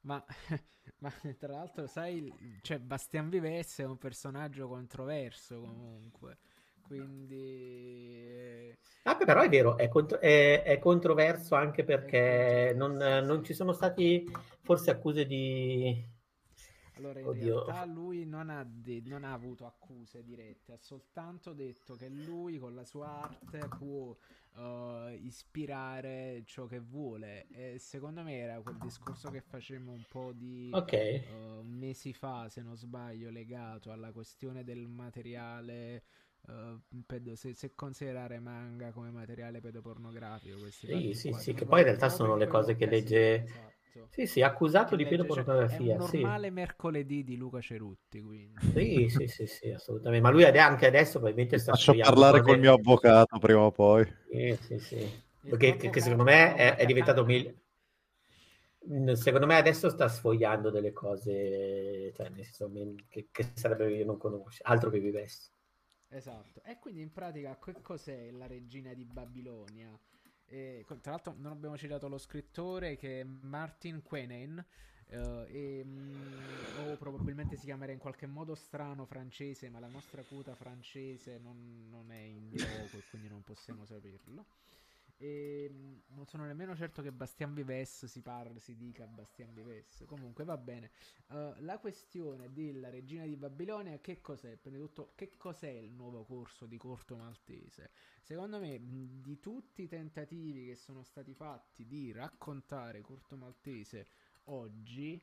Ma, ma tra l'altro, sai, cioè, Bastian Vives è un personaggio controverso comunque. Quindi... Ah, beh, però è vero, è, contro- è, è controverso anche perché non, non, ci sono stati forse accuse di, allora, in Oddio. realtà lui non ha, de- non ha, avuto accuse dirette, ha soltanto detto che lui con la sua arte può uh, ispirare ciò che vuole. E secondo me era quel discorso che facemmo un po' di okay. uh, mesi fa, se non sbaglio, legato alla questione del materiale. Uh, pedo- se, se, considerare manga come materiale pedopornografico, sì, sì, sì, che poi in realtà sono le cose che legge. Esatto esatto. Sì, sì, accusato di pedopornografia. È un normale sì. mercoledì di Luca Cerutti, quindi. Sì, sì, sì, sì, assolutamente. Ma lui anche adesso probabilmente sta Faccio parlare col mio avvocato prima o poi. Sì, sì, sì. Perché che, che secondo me è, è diventato mil... Secondo me adesso sta sfogliando delle cose, cioè, nel senso, che, che sarebbe io non conosco, altro che vivessi. Esatto. E quindi in pratica che cos'è la regina di Babilonia? E, tra l'altro non abbiamo citato lo scrittore che è Martin Quenen. Uh, e, um, o probabilmente si chiamerà in qualche modo strano francese, ma la nostra quota francese non, non è in gioco e quindi non possiamo saperlo. E mm, non sono nemmeno certo che Bastian Vives si parli, si dica Bastian Vives. Comunque va bene. Uh, la questione della regina di Babilonia, che cos'è? Prima di tutto, che cos'è il nuovo corso di corto maltese? Secondo me, di tutti i tentativi che sono stati fatti di raccontare corto maltese oggi,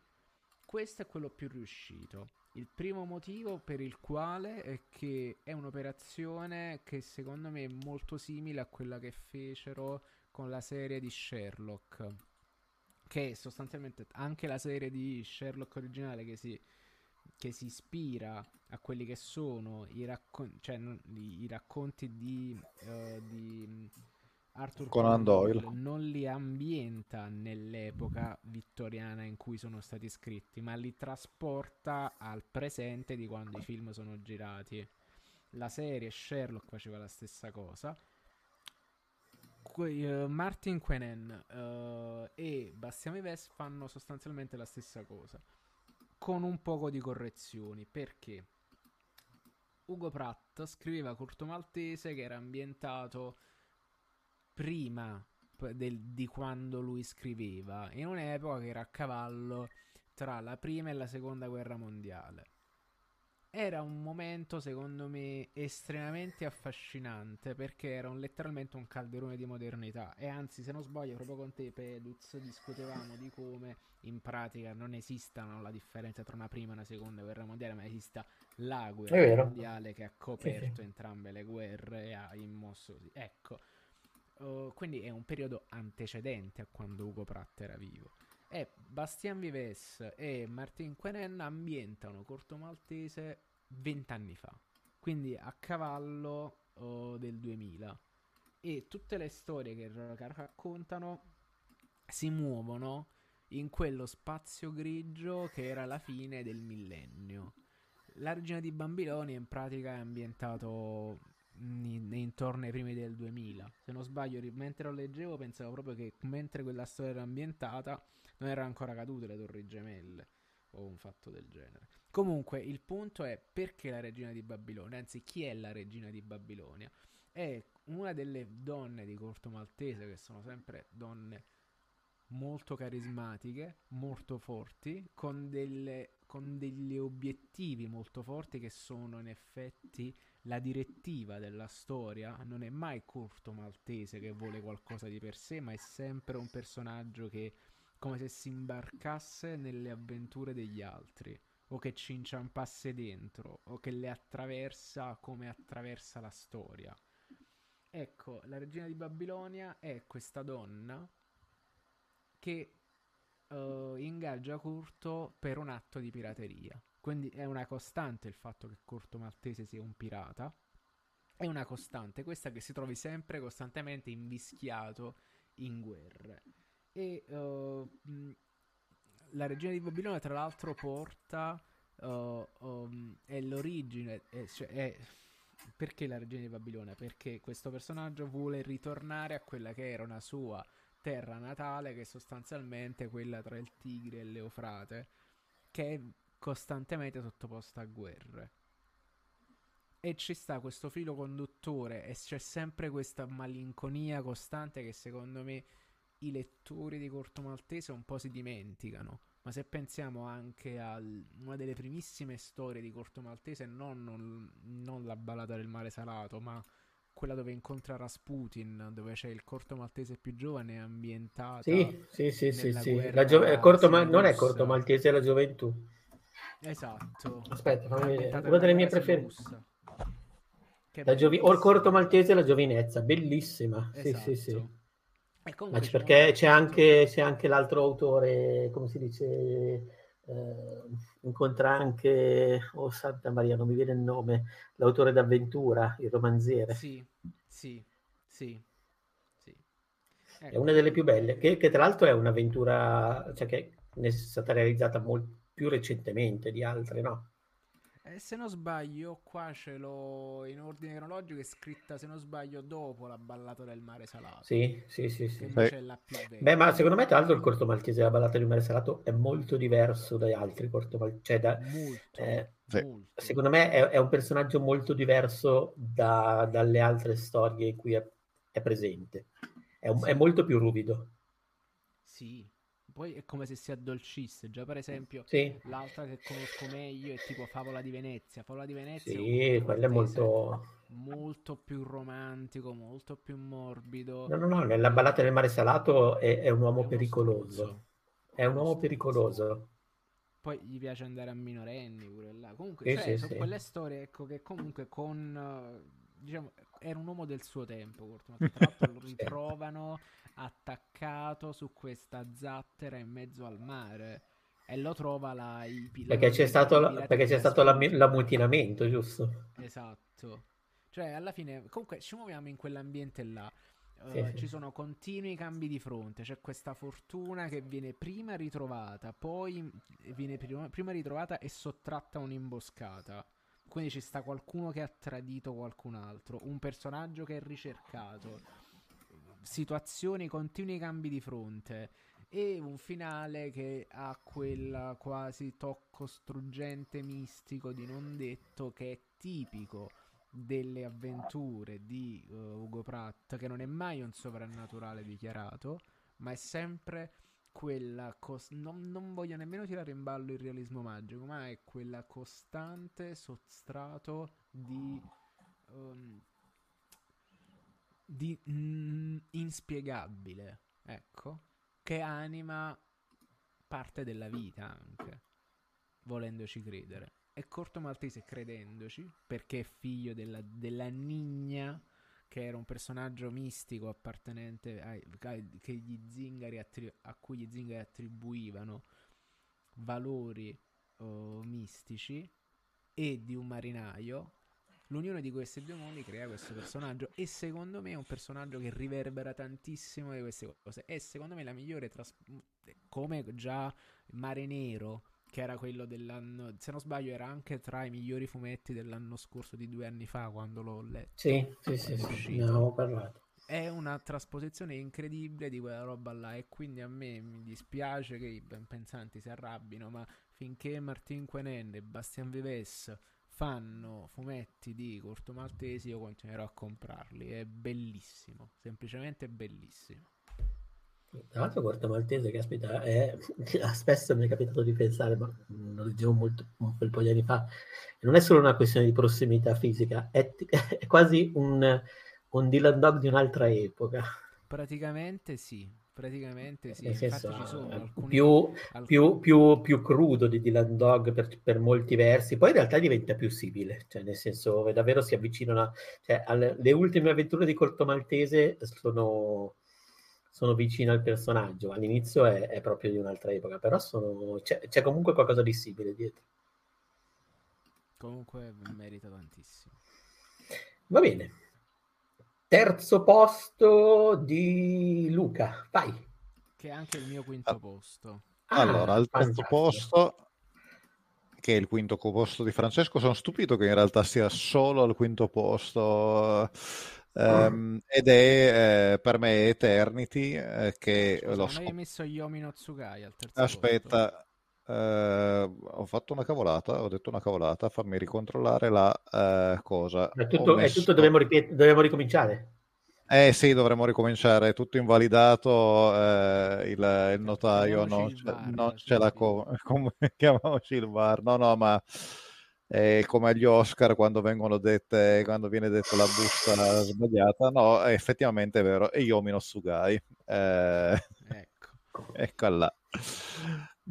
questo è quello più riuscito. Il primo motivo per il quale è che è un'operazione che secondo me è molto simile a quella che fecero con la serie di Sherlock. Che sostanzialmente anche la serie di Sherlock originale che si, che si ispira a quelli che sono i, raccon- cioè, i racconti di, uh, di Arthur Conan Doyle. non li ambienta nell'epoca vittoriana in cui sono stati scritti, ma li trasporta al presente di quando i film sono girati. La serie Sherlock faceva la stessa cosa. Que- eh, Martin Quenen eh, e Bastian Vives fanno sostanzialmente la stessa cosa, con un poco di correzioni. Perché? Ugo Pratt scriveva Corto Maltese che era ambientato prima del- di quando lui scriveva, in un'epoca che era a cavallo tra la prima e la seconda guerra mondiale. Era un momento, secondo me, estremamente affascinante perché era un- letteralmente un calderone di modernità. E anzi, se non sbaglio, proprio con te, Peduz, discutevamo di come in pratica non esistano la differenza tra una prima e una seconda guerra mondiale, ma esista la guerra mondiale che ha coperto sì. entrambe le guerre e ha immosso. Ecco, Quindi è un periodo antecedente a quando Ugo Pratt era vivo. E Bastian Vives e Martin Quenen ambientano Corto Maltese vent'anni fa, quindi a cavallo uh, del 2000. E tutte le storie che ra- che raccontano si muovono in quello spazio grigio che era la fine del millennio. La regina di Babilonia in pratica è ambientato in- intorno ai primi del 2000. Se non sbaglio, mentre lo leggevo pensavo proprio che mentre quella storia era ambientata non erano ancora cadute le torri gemelle o un fatto del genere. Comunque, il punto è perché la regina di Babilonia, anzi chi è la regina di Babilonia? È una delle donne di Corto Maltese che sono sempre donne molto carismatiche, molto forti, con, delle, con degli obiettivi molto forti che sono in effetti la direttiva della storia. Non è mai Corto Maltese che vuole qualcosa di per sé, ma è sempre un personaggio che come se si imbarcasse nelle avventure degli altri o che ci inciampasse dentro o che le attraversa come attraversa la storia. Ecco, la regina di Babilonia è questa donna che eh, ingaggia Curto per un atto di pirateria. Quindi è una costante il fatto che Curto Maltese sia un pirata. È una costante questa che si trovi sempre costantemente invischiato in guerre. E eh, mh, la regina di Babilonia, tra l'altro, porta. eh, um, è l'origine. è- cioè, è- perché la regina di Babilonia? Perché questo personaggio vuole ritornare a quella che era una sua terra natale, che è sostanzialmente quella tra il Tigre e l'Eufrate, che è costantemente sottoposta a guerre. E ci sta questo filo conduttore e c'è sempre questa malinconia costante che secondo me i lettori di Corto Maltese un po' si dimenticano. Ma se pensiamo anche a una delle primissime storie di Corto Maltese, non, non- non la ballata del mare salato, ma quella dove incontra Rasputin, dove c'è il Corto Maltese più giovane, ambientata. Sì, sì, sì, sì, sì. gio- corto ma- non è corto maltese, è la gioventù. Esatto. Aspetta, fammi vedere. Una delle mie preferite. giovi- o il corto maltese e la giovinezza, bellissima. Sì, sì, sì. Esatto. Ma comunque c- ci perché c'è anche, c'è anche l'altro autore, come si dice, eh, incontra anche, oh Santa Maria, non mi viene il nome, l'autore d'avventura, il romanziere. Sì, sì, sì, sì. È Ecco, una delle più belle, che, che tra l'altro è un'avventura, cioè che è stata realizzata molto più recentemente di altre, no? eh, se non sbaglio, qua ce l'ho in ordine cronologico, è scritta, se non sbaglio, dopo la ballata del mare salato. Sì, sì, sì, sì. vecchia. Beh, ma secondo me, tra l'altro, il corto maltese della ballata di mare salato è molto diverso dagli altri corto maltese. Cioè, da- Molto, eh, Sì. molto. secondo me è, è un personaggio molto diverso da- dalle altre storie in cui è, è presente. È, un- è molto più ruvido. Sì. Poi è come se si addolcisse. Già, per esempio, Sì, l'altra che conosco meglio è tipo Favola di Venezia. Favola di Venezia è sì, corto quello è molto... molto più romantico, molto più morbido. No, no, no, nella ballata del mare salato è, è un È uomo uno pericoloso. È un uomo pericoloso. Poi gli piace andare a minorenni pure là. Comunque, Sì, cioè, sì, sono quelle storie ecco, che comunque con... eh, Diciamo, era un uomo del suo tempo. Tra l'altro lo ritrovano attaccato su questa zattera in mezzo al mare. E lo trova la, i, pi- la- Perché c'è stato, la- perché c'è stato l'ammutinamento, giusto? Esatto. Cioè, alla fine, comunque ci muoviamo in quell'ambiente là. Uh, Sì, sì. Ci sono continui cambi di fronte. C'è questa fortuna che viene prima ritrovata, poi viene prima, prima ritrovata e sottratta a un'imboscata. Quindi ci sta qualcuno che ha tradito qualcun altro, un personaggio che è ricercato, situazioni, continui cambi di fronte e un finale che ha quel quasi tocco struggente mistico di non detto che è tipico delle avventure di uh, Ugo Pratt, che non è mai un sovrannaturale dichiarato, ma è sempre quella cos- non, non voglio nemmeno tirare in ballo il realismo magico, ma è quella costante sostrato di um, di mm, inspiegabile, ecco, che anima parte della vita anche, volendoci credere. E Corto Maltese credendoci, perché è figlio della, della Nigna, che era un personaggio mistico appartenente ai, ai- attri- a cui gli zingari attribuivano valori oh, mistici, e di un marinaio. L'unione di questi due mondi crea questo personaggio e secondo me è un personaggio che riverbera tantissimo di queste cose. E secondo me la migliore tras- come già Mare Nero, che era quello dell'anno, se non sbaglio era anche tra i migliori fumetti dell'anno scorso di due anni fa quando l'ho letto. Sì, sì, sì, sì, ne avevamo parlato. È una trasposizione incredibile di quella roba là e quindi a me mi dispiace che i ben pensanti si arrabbino, ma finché Martin Quenen e Bastian Vives fanno fumetti di Corto Maltesi io continuerò a comprarli, è bellissimo, semplicemente bellissimo. Tra l'altro Corto Maltese, caspita, è... spesso mi è capitato di pensare, ma lo dicevo molto, un bel po' di anni fa, non è solo una questione di prossimità fisica, è, è quasi un, un Dylan Dog di un'altra epoca. Praticamente sì, praticamente sì, Nel senso, ci sono eh, alcuni... più, alc- più, più, più crudo di Dylan Dog per, per molti versi, poi in realtà diventa più simile, cioè nel senso davvero si avvicinano, cioè alle, le ultime avventure di Corto Maltese sono, sono vicine al personaggio, all'inizio è, è proprio di un'altra epoca, però sono, c'è, c'è comunque qualcosa di simile dietro. Comunque merita tantissimo. Va bene. Terzo posto di Luca, vai. Che è anche il mio quinto Ah. posto. Allora, Ah, al terzo fantastico. posto, che è il quinto posto di Francesco, sono stupito che in realtà sia solo al quinto posto. ehm, ed è eh, per me Eternity, eh, che Scusa, avevi scop- messo Yomi no Tsugai al terzo posto? Aspetta, eh, ho fatto una cavolata, ho detto una cavolata, fammi ricontrollare la eh, cosa. È tutto, è messo- tutto dobbiamo, ripiet- dobbiamo ricominciare. Eh sì, dovremmo ricominciare, è tutto invalidato, eh, il, il notaio Chiamiamoci non il ce, VAR, non ce l'ha sì. co- come chiamiamoci il VAR, no no ma è come agli Oscar quando vengono dette, quando viene detta la busta sbagliata, no effettivamente è vero, e Yomino Sugai, eh, Ecco. ecco là,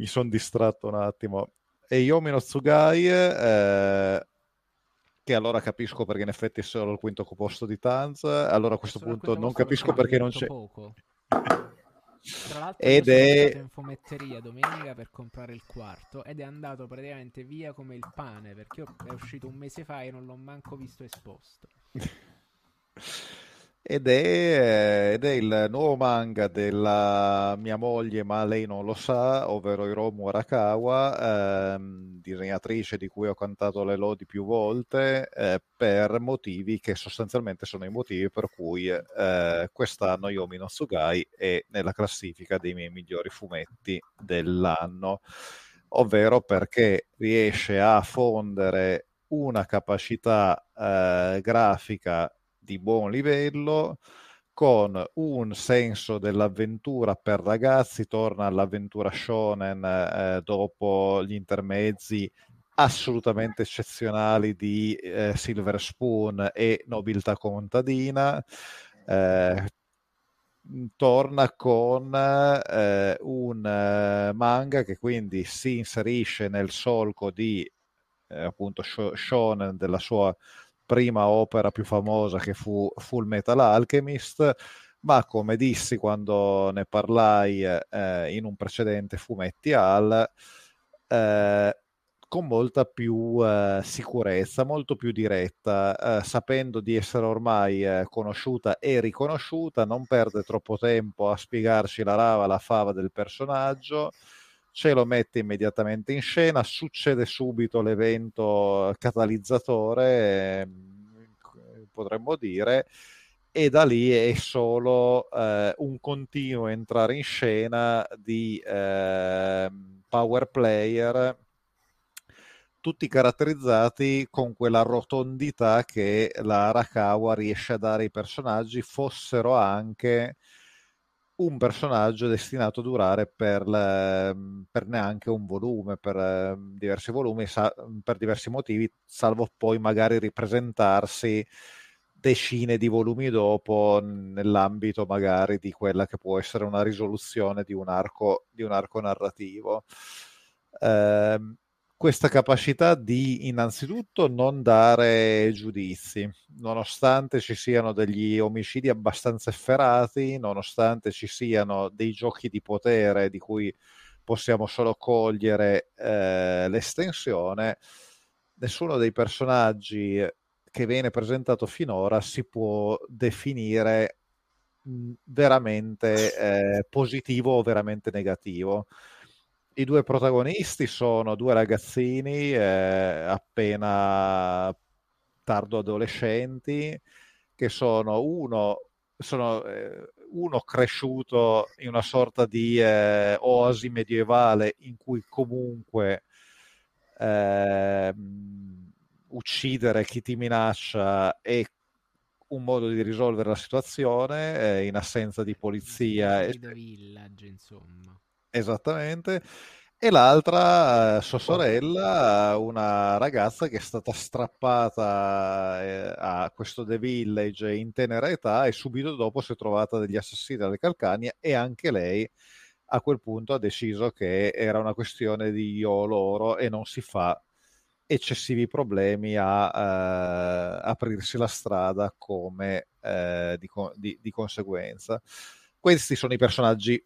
mi sono distratto un attimo, e Yomino Tsugai, eh, che allora capisco perché in effetti è solo il quinto posto di Tanz, allora a questo Solo punto non capisco perché non c'è... poco. Tra l'altro Ed è- andato in fumetteria domenica per comprare il quarto ed è andato praticamente via come il pane perché è uscito un mese fa e non l'ho manco visto esposto. Ed è, ed è il nuovo manga della mia moglie, ma lei non lo sa, ovvero Hiromu Arakawa, ehm, disegnatrice di cui ho cantato le lodi più volte, eh, per motivi che sostanzialmente sono i motivi per cui eh, quest'anno Yomi no Tsugai è nella classifica dei miei migliori fumetti dell'anno, ovvero perché riesce a fondere una capacità eh, grafica di buon livello con un senso dell'avventura per ragazzi, torna all'avventura shonen eh, dopo gli intermezzi assolutamente eccezionali di eh, Silver Spoon e Nobiltà Contadina. Eh, torna con eh, un eh, manga che quindi si inserisce nel solco di eh, appunto sh- shonen della sua prima opera più famosa che fu Full Metal Alchemist, ma come dissi quando ne parlai eh, in un precedente fumetti al, eh, con molta più eh, sicurezza, molto più diretta, eh, sapendo di essere ormai eh, conosciuta e riconosciuta, non perde troppo tempo a spiegarci la rava, la fava del personaggio, ce lo mette immediatamente in scena, succede subito l'evento catalizzatore, ehm, potremmo dire, e da lì è solo eh, un continuo entrare in scena di eh, power player tutti caratterizzati con quella rotondità che la Arakawa riesce a dare ai personaggi, fossero anche un personaggio destinato a durare per, per neanche un volume, per ehm, diversi volumi, per diversi motivi, salvo poi magari ripresentarsi decine di volumi dopo nell'ambito magari di quella che può essere una risoluzione di un arco, di un arco narrativo. Eh, questa capacità di innanzitutto non dare giudizi, nonostante ci siano degli omicidi abbastanza efferati, nonostante ci siano dei giochi di potere di cui possiamo solo cogliere eh, l'estensione, nessuno dei personaggi che viene presentato finora si può definire veramente eh, positivo o veramente negativo i due protagonisti sono due ragazzini eh, appena tardo adolescenti che sono uno, sono, eh, uno cresciuto in una sorta di eh, oasi medievale in cui comunque ehm, uccidere chi ti minaccia è un modo di risolvere la situazione eh, in assenza di polizia. Di village, insomma Esattamente. E l'altra, eh, sua sorella, una ragazza che è stata strappata eh, a questo The Village in tenera età e subito dopo si è trovata degli assassini alle Calcania e anche lei a quel punto ha deciso che era una questione di io loro e non si fa eccessivi problemi a eh, aprirsi la strada come eh, di, di, di conseguenza. Questi sono i personaggi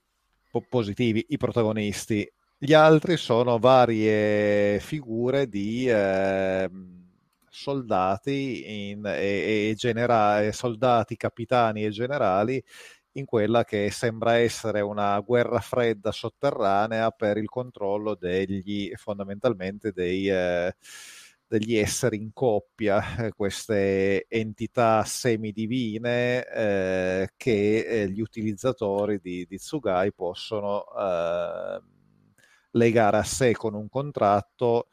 positivi, i protagonisti. Gli altri sono varie figure di eh, soldati in, e, e genera- soldati, capitani e generali in quella che sembra essere una guerra fredda sotterranea per il controllo degli fondamentalmente dei eh, degli esseri in coppia, eh, queste entità semidivine eh, che eh, gli utilizzatori di, di Tsugai possono eh, legare a sé con un contratto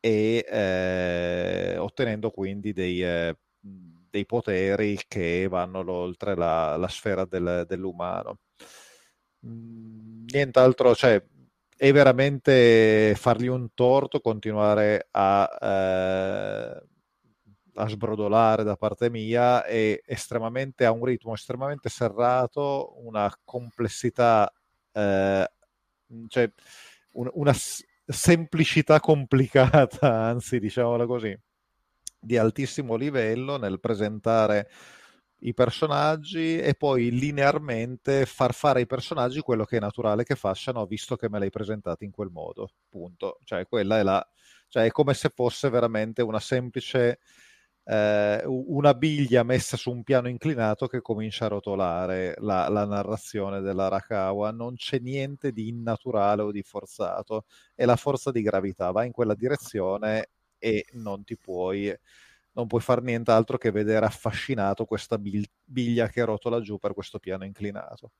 e eh, ottenendo quindi dei, eh, dei, poteri che vanno oltre la, la sfera del, dell'umano. Mm, nient'altro, cioè, è veramente fargli un torto continuare a, eh, a sbrodolare da parte mia è estremamente a un ritmo estremamente serrato una complessità eh, cioè un, una semplicità complicata anzi diciamola così di altissimo livello nel presentare i personaggi e poi linearmente far fare ai personaggi quello che è naturale che facciano, visto che me l'hai presentato in quel modo. Punto. Cioè, quella è la. Cioè, è come se fosse veramente una semplice. Eh, una biglia messa su un piano inclinato che comincia a rotolare la, la narrazione della Rakawa. Non c'è niente di innaturale o di forzato. È la forza di gravità, va in quella direzione e non ti puoi non puoi fare nient'altro che vedere affascinato questa biglia che rotola giù per questo piano inclinato.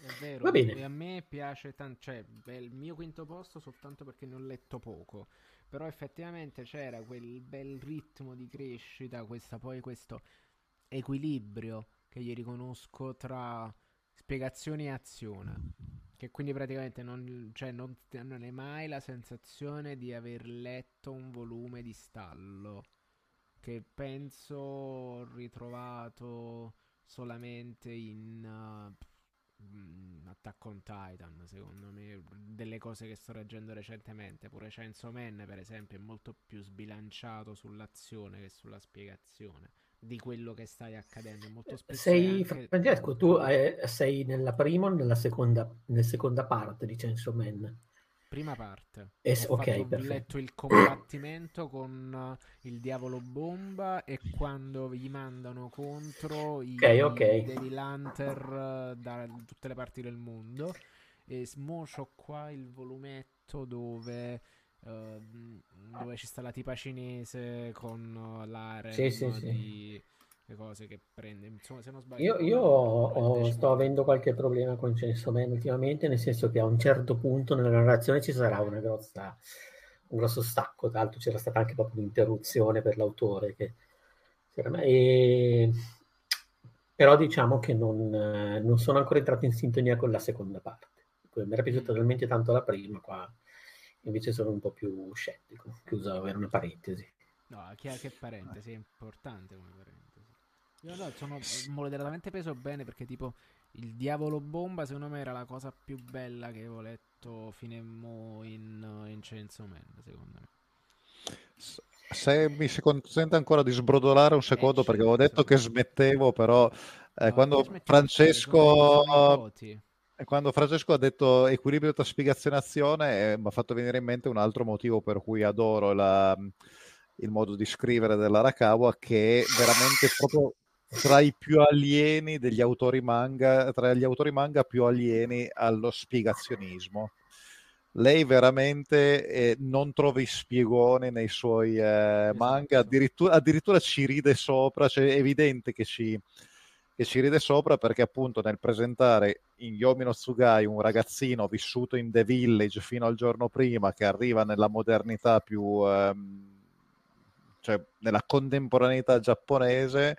È vero, Va bene. a me piace tanto, cioè è il mio quinto posto soltanto perché ne ho letto poco, però effettivamente c'era quel bel ritmo di crescita, questa, poi questo equilibrio che gli riconosco tra spiegazione e azione. Che quindi praticamente non, cioè non, non hai mai la sensazione di aver letto un volume di stallo. Che penso ho ritrovato solamente in uh, Attack on Titan, secondo me. Delle cose che sto leggendo recentemente. Pure Chainsaw Man, per esempio, è molto più sbilanciato sull'azione che sulla spiegazione di quello che stai accadendo. Molto spesso sei, anche... Francesco, tu eh, sei nella prima o nella seconda, nella seconda parte di Chainsaw Man? Prima parte. Es- Ho ok, fatto- ho letto il combattimento con eh, il diavolo bomba e quando gli mandano contro i Ok, ok. Devil Hunter eh, da tutte le parti del mondo. E mo c'ho qua il volumetto dove, ehm, dove ci sta la tipa cinese con eh, l'harem Sì, sì, sì. di le cose che prende. Insomma, se non sbaglio, Io, io ho- sto avendo qualche problema con Chainsaw Man ultimamente, nel senso che a un certo punto nella narrazione ci sarà una grossa, un grosso stacco, tra l'altro c'era stata anche proprio un'interruzione per l'autore. Che, e- però diciamo che non, non sono ancora entrato in sintonia con la seconda parte. Mi era piaciuta talmente tanto la prima, qua invece sono un po' più scettico, chiusa per una parentesi. No, che, che parentesi, è importante come parentesi. Io no, sono moderatamente preso bene perché tipo il diavolo bomba secondo me era la cosa più bella che avevo letto fino a mo in, in Chainsaw Man, secondo me. S- Se mi si consente ancora di sbrodolare un secondo, perché avevo detto che smettevo, però eh, No, quando Francesco, quando Francesco ha detto equilibrio tra spiegazione e azione, eh, mi ha fatto venire in mente un altro motivo per cui adoro la- il modo di scrivere dell'Arakawa, che è veramente proprio tra i più alieni degli autori manga, tra gli autori manga più alieni allo spiegazionismo. Lei veramente eh, non trova i spiegoni nei suoi eh, manga, addirittura, addirittura ci ride sopra, cioè è evidente che ci, che ci ride sopra perché appunto nel presentare in Yomi no Tsugai un ragazzino vissuto in The Village fino al giorno prima che arriva nella modernità più ehm, cioè nella contemporaneità giapponese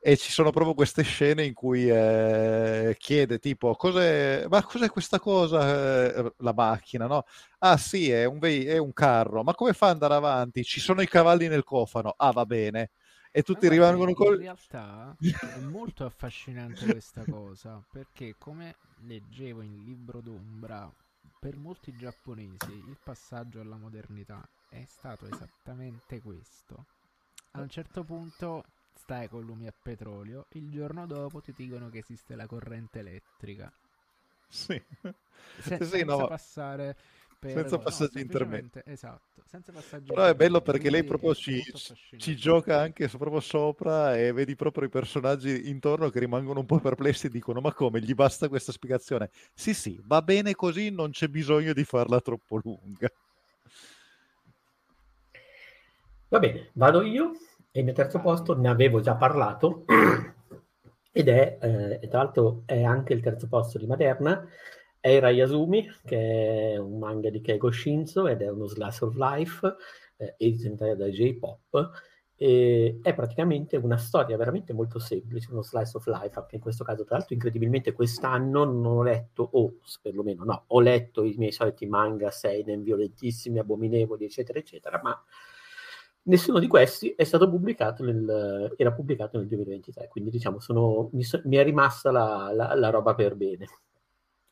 e ci sono proprio queste scene in cui eh, chiede tipo cos'è, ma cos'è questa cosa? Eh, la macchina no? ah sì è un, ve- è un carro ma come fa ad andare avanti? Ci sono i cavalli nel cofano. Ah va bene e tutti guarda, rimangono in col realtà è molto affascinante questa cosa perché come leggevo in Libro d'Ombra per molti giapponesi il passaggio alla modernità è stato esattamente questo. A un certo punto stai con lumi a petrolio il giorno dopo ti dicono che esiste la corrente elettrica. Sì. Se- Sì, senza no, passare per senza no, passaggi semplicemente- esatto senza passaggi Però è bello perché lei proprio ci, ci gioca anche proprio sopra e vedi proprio i personaggi intorno che rimangono un po' perplessi e dicono ma come gli basta questa spiegazione? Sì sì, va bene così, non c'è bisogno di farla troppo lunga. Va bene, vado io e il mio terzo posto ne avevo già parlato ed è, eh, e tra l'altro è anche il terzo posto di Maderna, è Irayasumi, che è un manga di Keigo Shinzo ed è uno slice of life, eh, edito in Italia da J-Pop, è praticamente una storia veramente molto semplice, uno slice of life, anche in questo caso, tra l'altro incredibilmente quest'anno non ho letto, o perlomeno no, ho letto i miei soliti manga seinen violentissimi, abominevoli, eccetera, eccetera, ma Nessuno di questi è stato pubblicato nel, era pubblicato nel 2023, quindi diciamo sono, mi, so- mi è rimasta la, la- la roba per bene.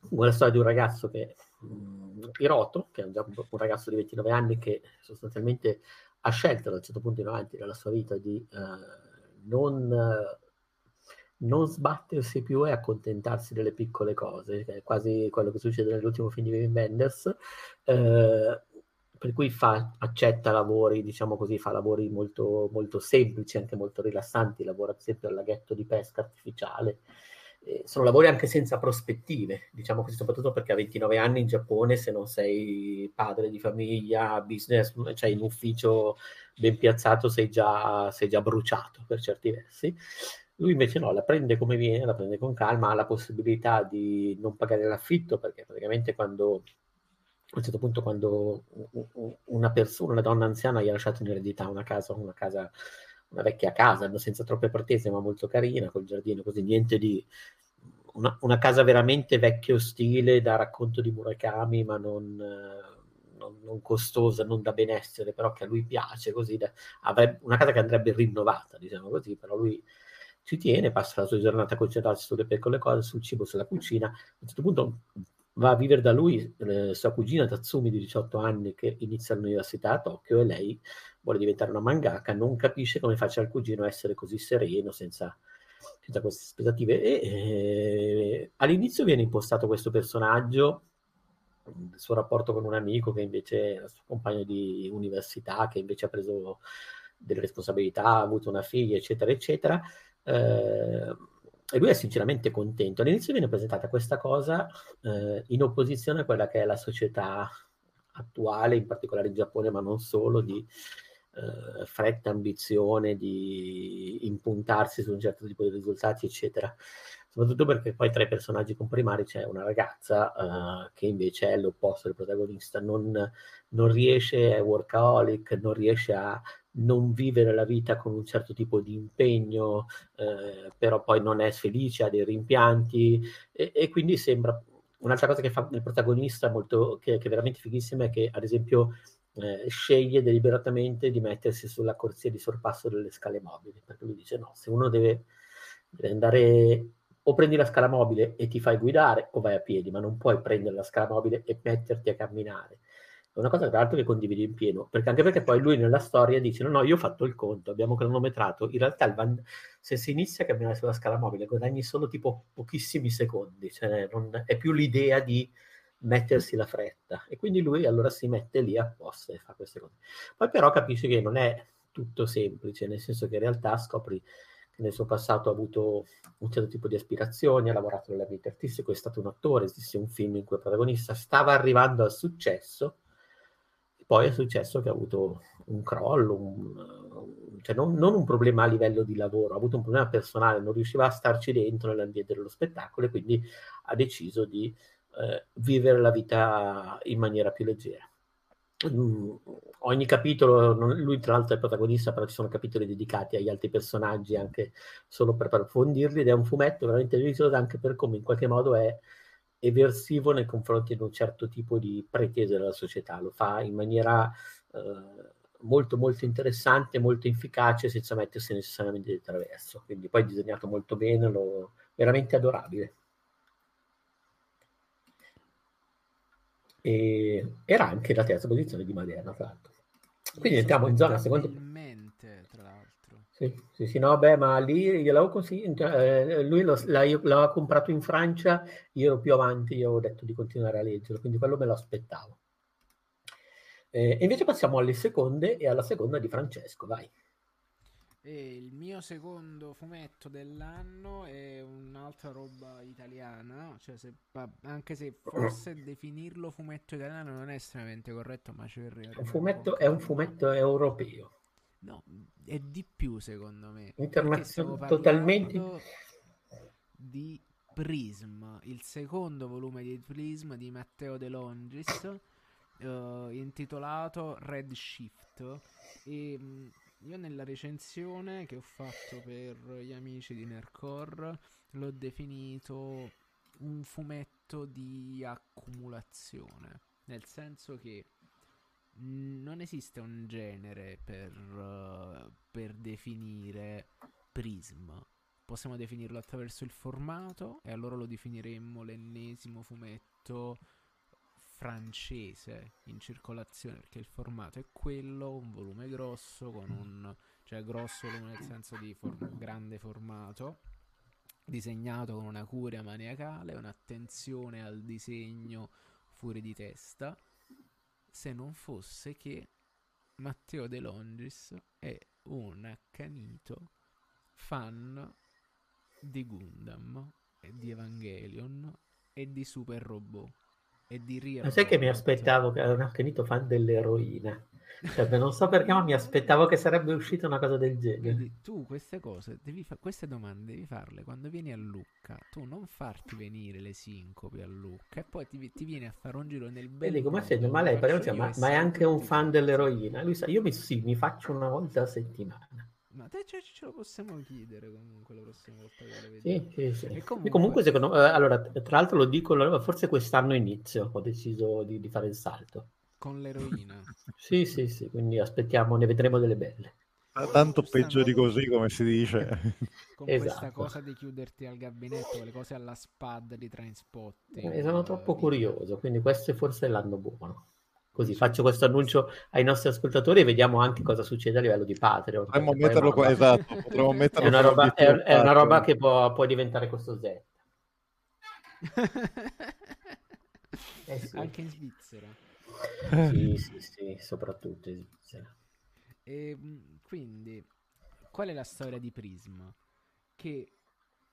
Una storia di un ragazzo che, mh, Hiroto, che è un, un ragazzo di 29 anni che sostanzialmente ha scelto da un certo punto in avanti nella sua vita di eh, non, eh, non sbattersi più e accontentarsi delle piccole cose, che è quasi quello che succede nell'ultimo film di Wim Wenders, eh, per cui fa, accetta lavori, diciamo così, fa lavori molto, molto semplici, anche molto rilassanti, lavora ad al laghetto di pesca artificiale. Eh, sono lavori anche senza prospettive, diciamo così, soprattutto perché a 29 anni in Giappone, se non sei padre di famiglia, business, cioè in ufficio ben piazzato, sei già, sei già bruciato per certi versi. Lui invece no, la prende come viene, la prende con calma, ha la possibilità di non pagare l'affitto perché praticamente quando a un certo punto quando una persona, una donna anziana gli ha lasciato in eredità una casa, una casa, una vecchia casa, senza troppe pretese, ma molto carina, col giardino, così niente di una, una casa veramente vecchio stile da racconto di Murakami, ma non, non- non costosa, non da benessere, però che a lui piace, così da- avrebbe- una casa che andrebbe rinnovata, diciamo così, però lui ci tiene, passa la sua giornata a concentrarsi sulle piccole cose, sul cibo, sulla cucina. A un certo punto va a vivere da lui eh, sua cugina Tatsumi di 18 anni che inizia l'università a Tokyo e lei vuole diventare una mangaka, non capisce come faccia il cugino a essere così sereno senza, senza queste aspettative e eh, all'inizio viene impostato questo personaggio del suo rapporto con un amico che invece è il suo compagno di università, che invece ha preso delle responsabilità, ha avuto una figlia, eccetera, eccetera. Eh, e lui è sinceramente contento. All'inizio viene presentata questa cosa eh, in opposizione a quella che è la società attuale, in particolare in Giappone, ma non solo, di eh, fretta, ambizione, di impuntarsi su un certo tipo di risultati, eccetera. Soprattutto perché poi tra i personaggi comprimari c'è una ragazza uh, che invece è l'opposto del protagonista, non, non riesce, è workaholic, non riesce a non vivere la vita con un certo tipo di impegno, eh, però poi non è felice, ha dei rimpianti e, e, quindi sembra un'altra cosa che fa il protagonista molto, che, che è veramente fighissima è che ad esempio eh, sceglie deliberatamente di mettersi sulla corsia di sorpasso delle scale mobili, perché lui dice no, se uno deve, deve andare o prendi la scala mobile e ti fai guidare o vai a piedi, ma non puoi prendere la scala mobile e metterti a camminare. È una cosa tra l'altro che condividi in pieno, perché anche perché poi lui nella storia dice no, no, io ho fatto il conto, abbiamo cronometrato, in realtà van... se si inizia a camminare sulla scala mobile guadagni solo tipo pochissimi secondi, cioè non... è più l'idea di mettersi la fretta e quindi lui allora si mette lì apposta e fa queste cose. Poi però capisci che non è tutto semplice, nel senso che in realtà scopri che nel suo passato ha avuto un certo tipo di aspirazioni, ha lavorato nell'ambiente artistico, è stato un attore, esiste un film in cui il protagonista stava arrivando al successo poi è successo che ha avuto un crollo, un, cioè non, non, un problema a livello di lavoro, ha avuto un problema personale, non riusciva a starci dentro nell'ambiente dello spettacolo e quindi ha deciso di eh, vivere la vita in maniera più leggera. Mm, ogni capitolo, non, lui tra l'altro è protagonista, però ci sono capitoli dedicati agli altri personaggi anche solo per approfondirli ed è un fumetto veramente delizioso anche per come in qualche modo è eversivo nei confronti di un certo tipo di pretese della società, lo fa in maniera eh, molto molto interessante, molto efficace senza mettersi necessariamente di traverso, quindi poi disegnato molto bene, lo, veramente adorabile. E era anche la terza posizione di Maderna, tra l'altro. Quindi entriamo in zona seconda. Sì, sì, sì, no, beh, ma lì gliel'avevo consigliato, eh, lui lo, l'aveva comprato in Francia, io ero più avanti, io ho detto di continuare a leggerlo, quindi quello me lo aspettavo. Eh, invece passiamo alle seconde e alla seconda di Francesco, vai. E il mio secondo fumetto dell'anno è un'altra roba italiana, cioè se, anche se forse definirlo fumetto italiano non è estremamente corretto, ma ci fumetto, è un fumetto europeo. No, è di più secondo me. Internazionale totalmente di Prism, il secondo volume di Prism di Matteo De Longis, uh, intitolato Red Shift. E mm, io nella recensione che ho fatto per gli amici di Nercore l'ho definito un fumetto di accumulazione, nel senso che non esiste un genere per, uh, per definire Prism. Possiamo definirlo attraverso il formato e allora lo definiremmo l'ennesimo fumetto francese in circolazione perché il formato è quello, un volume grosso con un cioè grosso nel senso di form- grande formato disegnato con una curia maniacale, un'attenzione al disegno fuori di testa se non fosse che Matteo De Longis è un accanito fan di Gundam e di Evangelion e di Super Robot e di Real Ma sai che mi aspettavo che era un accanito fan dell'eroina cioè, non so perché, ma mi aspettavo che sarebbe uscita una cosa del genere. Quindi tu queste cose, devi fa- queste domande devi farle quando vieni a Lucca. Tu non farti venire le sincopi a Lucca e poi ti, ti vieni a fare un giro nel bel Vedi come segno, ma lei ma, ma, è anche un fan dell'eroina. Lui sa, io mi, sì, mi faccio una volta a settimana. Ma te ce, ce, lo possiamo chiedere comunque la prossima volta che la vediamo. Sì, sì, sì. Comunque... comunque... secondo me, eh, allora, tra l'altro lo dico, forse quest'anno inizio ho deciso di, di fare il salto con l'eroina. sì, sì, sì, quindi aspettiamo, ne vedremo delle belle. Ma tanto peggio di così, come si dice. Con esatto. questa cosa di chiuderti al gabinetto, le cose alla spad di Trainspotting. Eh, sono troppo curioso, quindi questo è forse l'anno buono. Così faccio questo annuncio ai nostri ascoltatori e vediamo anche cosa succede a livello di Patreon. Potremmo metterlo qua, esatto. Potremmo metterlo è una roba, è, è una roba che può, può diventare costosetto. Eh sì. Anche in Svizzera. Sì, sì, sì, soprattutto in Svizzera. E, mh, quindi, qual è la storia di Prism? Che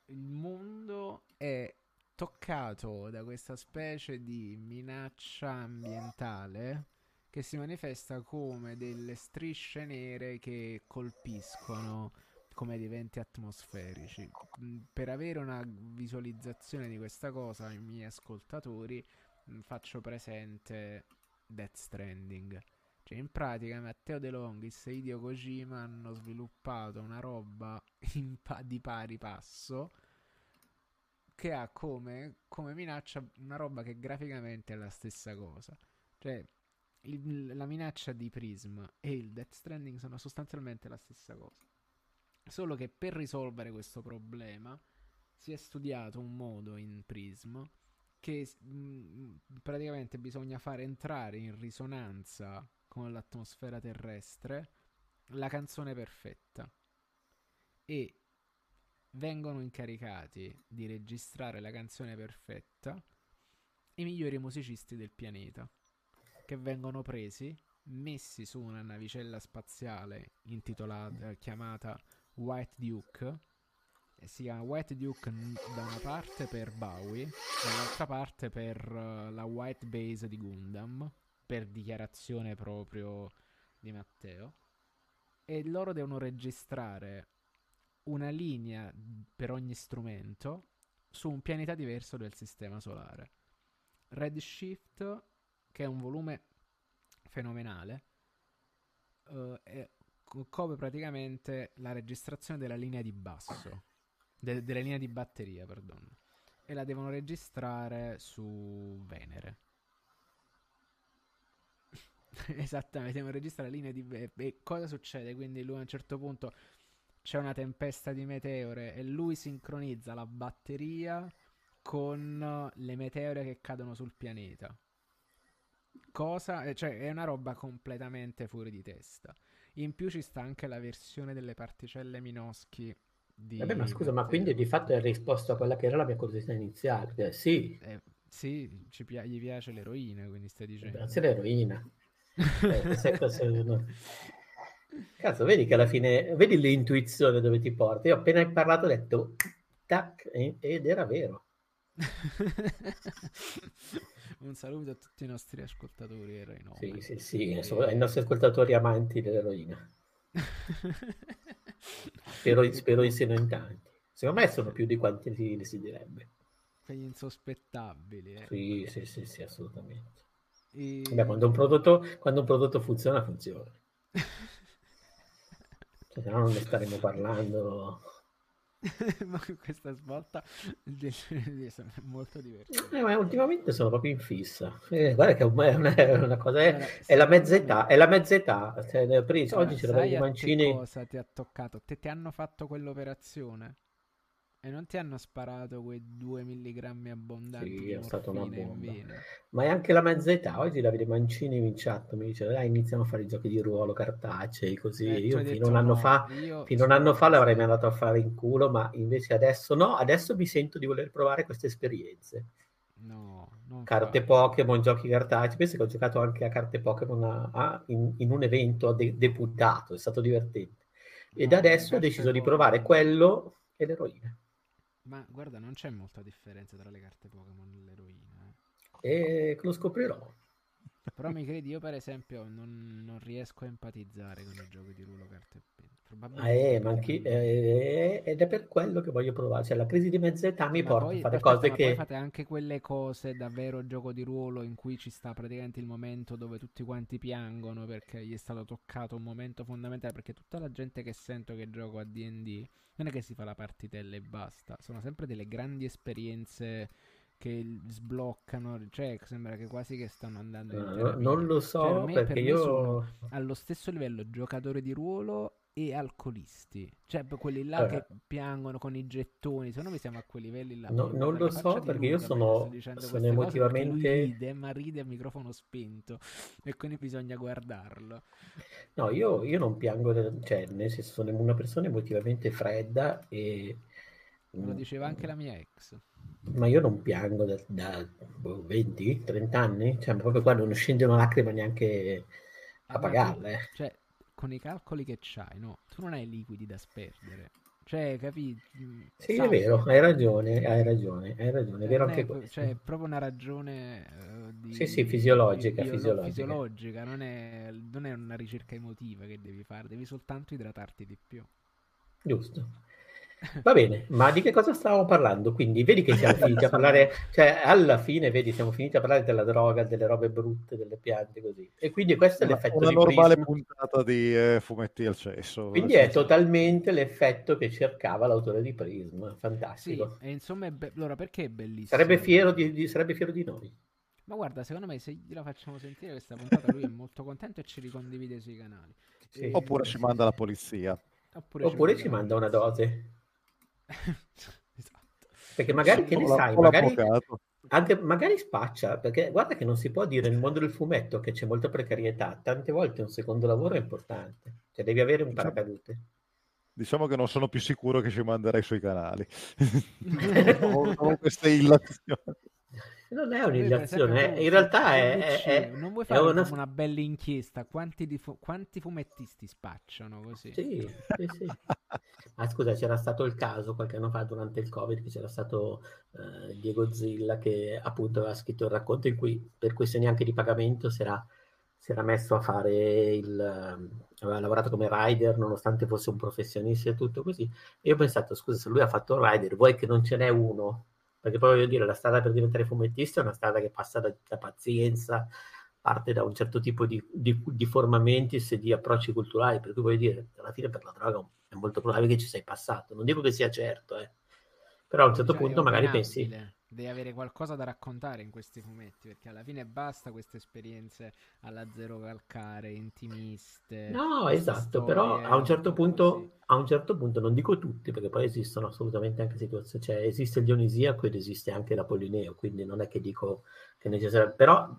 il mondo è toccato da questa specie di minaccia ambientale che si manifesta come delle strisce nere che colpiscono come eventi atmosferici. Mm, Per avere una visualizzazione di questa cosa ai miei ascoltatori mm, faccio presente Death Stranding. Cioè, in pratica Matteo De Longis e Hideo Kojima hanno sviluppato una roba pa- di pari passo che ha come, come minaccia una roba che graficamente è la stessa cosa. Cioè, il- la minaccia di Prism e il Death Stranding sono sostanzialmente la stessa cosa. Solo che per risolvere questo problema si è studiato un modo in Prism che mh, praticamente bisogna fare entrare in risonanza con l'atmosfera terrestre la canzone perfetta e vengono incaricati di registrare la canzone perfetta i migliori musicisti del pianeta che vengono presi, messi su una navicella spaziale intitolata chiamata White Duke e si chiama White Duke da una parte per Bowie dall'altra parte per eh, la White Base di Gundam per dichiarazione proprio di Matteo e loro devono registrare una linea per ogni strumento su un pianeta diverso del sistema solare. Redshift, che è un volume fenomenale, eh, è- co- copre praticamente la registrazione della linea di basso, de- della linea di batteria, perdono, e la devono registrare su Venere. Esattamente, devono registrare la linea di... E cosa succede? Quindi lui a un certo punto c'è una tempesta di meteore e lui sincronizza la batteria con le meteore che cadono sul pianeta. Cosa? eh, Cioè, è una roba completamente fuori di testa. In più ci sta anche la versione delle particelle Minoschi di Vabbè, ma scusa, ma quindi di fatto hai risposto a quella che era la mia curiosità iniziale. Cioè, sì, Eh, sì, ci pia- gli piace l'eroina, quindi stai dicendo. grazie all'eroina. Eh, sai cosa- no. Cazzo, vedi che alla fine, vedi l'intuizione dove ti porta. Io appena hai parlato ho detto, tac, ed era vero. Un saluto a tutti i nostri ascoltatori eroinomi. Sì, sì, sì, E- sono ai nostri ascoltatori amanti dell'eroina. Spero, spero siano in tanti. Secondo me sono più di quanti si desidererebbe. Quegli insospettabili. eh. Sì, sì, sì, sì, assolutamente. E- Beh, quando un prodotto, quando un prodotto funziona, funziona. Se no non ne staremo parlando. Ma questa svolta è molto divertente. Eh, ma ultimamente sono proprio in fissa. Eh, guarda che è una, è una cosa, è, Allora, è la secondo mezza età, me- è la mezza età. Cioè, Allora, oggi c'erano sai i a che mancini. cosa ti ha toccato? Te ti hanno fatto quell'operazione e non ti hanno sparato quei 2 milligrammi abbondanti Sì, è stata una bomba. Ma è anche la mezza età. Oggi la vedo Mancini in chat mi dice: Dai, iniziamo a fare i giochi di ruolo cartacei. Così Eh, io fino detto un anno no, fa, io fino un anno fa l'avrei mandato a fare in culo, ma invece adesso no. Adesso mi sento di voler provare queste esperienze. No, Carte. Pokémon, giochi cartacei. Penso che ho giocato anche a carte Pokémon a- a- in, in un evento de- deputato, è stato divertente. E da No, adesso ho deciso di provare quello e l'eroina. Ma guarda, non c'è molta differenza tra le carte Pokémon e l'eroina. eh. E lo scoprirò. Però mi credi, io per esempio non, non riesco a empatizzare con i giochi di ruolo carte e penna. Ah, Probabilmente eh, ma anche- perché- eh, ed è per quello che voglio provare. Cioè, la crisi di mezza età mi Ma porta poi, a fare cose ma poi che. fate anche quelle cose davvero gioco di ruolo in cui ci sta praticamente il momento dove tutti quanti piangono perché gli è stato toccato un momento fondamentale. Perché tutta la gente che sento che gioco a DD non è che si fa la partitella e basta, sono sempre delle grandi esperienze che sbloccano. Cioè, sembra che quasi che stanno andando in terapia. non lo Cioè, so per me- per perché me io. sono allo stesso livello giocatori di ruolo e alcolisti. Cioè, quelli là Eh. che piangono con i gettoni. Secondo me siamo a quei livelli là. No- non lo so perché io sono- sono cose, emotivamente- ride, ma ride a microfono spento. E quindi bisogna guardarlo. No, io, io non piango, cioè, nel senso, sono una persona emotivamente fredda e lo diceva anche la mia ex. Ma io non piango da, da 20, 30 anni, cioè proprio qua non scende una lacrima neanche a ma tu- pagarla. eh. Cioè, con i calcoli che c'hai, no? Tu non hai liquidi da sperdere. Cioè, capi? Mm, Sì, è sai vero, che- hai ragione, hai ragione, hai ragione, è vero anche è- questo. Cioè, è proprio una ragione eh, di, Sì, sì, fisiologica, di- fisiologica. fisiologica, non è, non è una ricerca emotiva che devi fare, devi soltanto idratarti di più. Giusto. Va bene, ma di che cosa stavamo parlando? Quindi vedi che siamo finiti a parlare, cioè alla fine vedi siamo finiti a parlare della droga, delle robe brutte, delle piante così. E quindi questo è Una, l'effetto una di normale Prism. puntata di eh, fumetti al cesso. Quindi è senso- totalmente l'effetto che cercava l'autore di Prism, Sì, fantastico. e insomma, be- allora perché è bellissimo? Sarebbe fiero di, di- sarebbe fiero di noi. Ma guarda, secondo me se gliela facciamo sentire questa puntata, lui è molto contento e ci ricondivide sui canali. Sì. E- Oppure ci manda la polizia. Oppure, Oppure ci manda una dose. Esatto. Perché magari, che ne sai, magari, anche, magari spaccia, perché guarda che non si può dire nel mondo del fumetto che c'è molta precarietà, tante volte un secondo lavoro è importante, cioè devi avere un Diciamo- paracadute. Diciamo che non sono più sicuro che ci manderai sui canali. Ho- ho queste illazioni. Non è un'illazione, esempio, eh, in realtà è, è- non vuoi fare una... una bella inchiesta quanti, di fu- quanti fumettisti spacciano così Sì, sì, sì. Ah, scusa, c'era stato il caso qualche anno fa durante il Covid che c'era stato eh, Diego Zilla che appunto aveva scritto il racconto in cui per questioni anche di pagamento si era, si era messo a fare il... ehm, aveva lavorato come rider nonostante fosse un professionista e tutto così. E io ho pensato, scusa, se lui ha fatto il rider, vuoi che non ce n'è uno? Perché poi voglio dire, la strada per diventare fumettista è una strada che passa da, da pazienza, parte da un certo tipo di, di, di formamentis e di approcci culturali, per cui voglio dire, alla fine per la droga è molto probabile che ci sei passato. Non dico che sia certo, eh. però a un certo Cioè, punto magari pensi... Devi avere qualcosa da raccontare in questi fumetti, perché alla fine basta queste esperienze alla zero calcare, intimiste. No, esatto, però storie a un certo punto, a un certo punto, non dico tutti, perché poi esistono assolutamente anche situazioni, cioè esiste il Dionisiaco ed esiste anche l'Apollineo, quindi non è che dico che necessariamente, però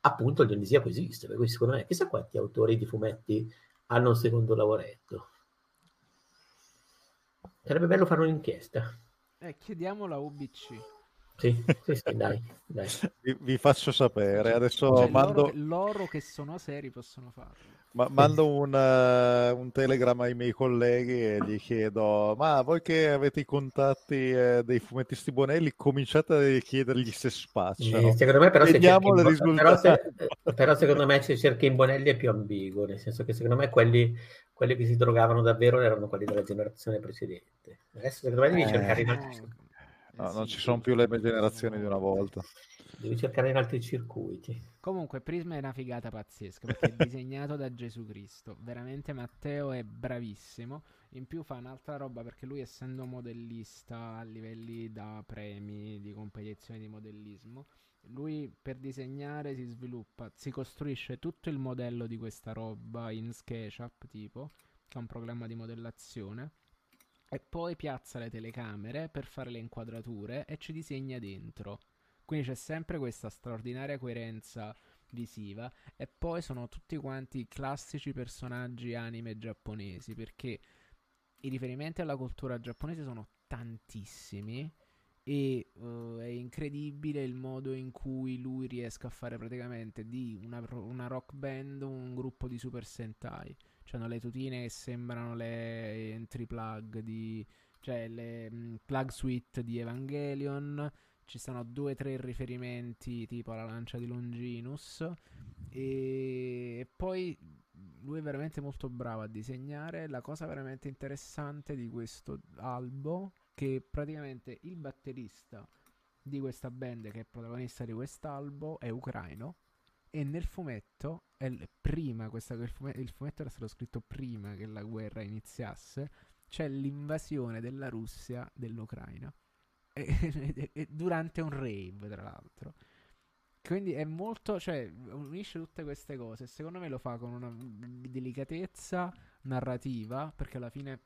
appunto il Dionisiaco esiste, per cui secondo me chissà quanti autori di fumetti hanno un secondo lavoretto. Sarebbe bello fare un'inchiesta. Eh, chiediamolo a UBC. Sì, sì, sì, dai, dai. Vi, vi faccio sapere. Adesso Cioè, mando, loro, che, loro che sono seri possono farlo. ma- mando un, eh, un telegram ai miei colleghi e gli chiedo: Ma voi che avete i contatti eh, dei fumettisti Bonelli, cominciate a chiedergli se spacciano. Eh, secondo me però se, cerchi Bo- però, se, eh, però secondo me se cerchi in Bonelli è più ambiguo, nel senso che secondo me quelli, quelli che si drogavano davvero erano quelli della generazione precedente. Adesso secondo me devi Eh. cercare in altri, eh No, non sì, ci sono più le generazioni di una volta. devi cercare in altri circuiti. Comunque, Prisma è una figata pazzesca perché è disegnato da Gesù Cristo. Veramente Matteo è bravissimo. In più fa un'altra roba perché lui, essendo modellista a livelli da premi di competizioni di modellismo, lui per disegnare si sviluppa, si costruisce tutto il modello di questa roba in SketchUp, tipo, che è un programma di modellazione. E poi piazza le telecamere per fare le inquadrature e ci disegna dentro. Quindi c'è sempre questa straordinaria coerenza visiva e poi sono tutti quanti classici personaggi anime giapponesi perché i riferimenti alla cultura giapponese sono tantissimi e eh, è incredibile il modo in cui lui riesca a fare praticamente di una, una rock band un gruppo di super sentai. C'hanno le tutine che sembrano le entry plug di... cioè le mh, plug suite di Evangelion. Ci sono due o tre riferimenti tipo alla lancia di Longinus. E... e poi lui è veramente molto bravo a disegnare. La cosa veramente interessante di questo albo che praticamente il batterista di questa band che è protagonista di quest'albo è ucraino. E nel fumetto è prima questa, il, fumetto, il fumetto era stato scritto prima che la guerra iniziasse c'è l'invasione della Russia dell'Ucraina e, e- e durante un rave, tra l'altro. Quindi è molto, cioè, unisce tutte queste cose. Secondo me lo fa con una delicatezza narrativa, perché alla fine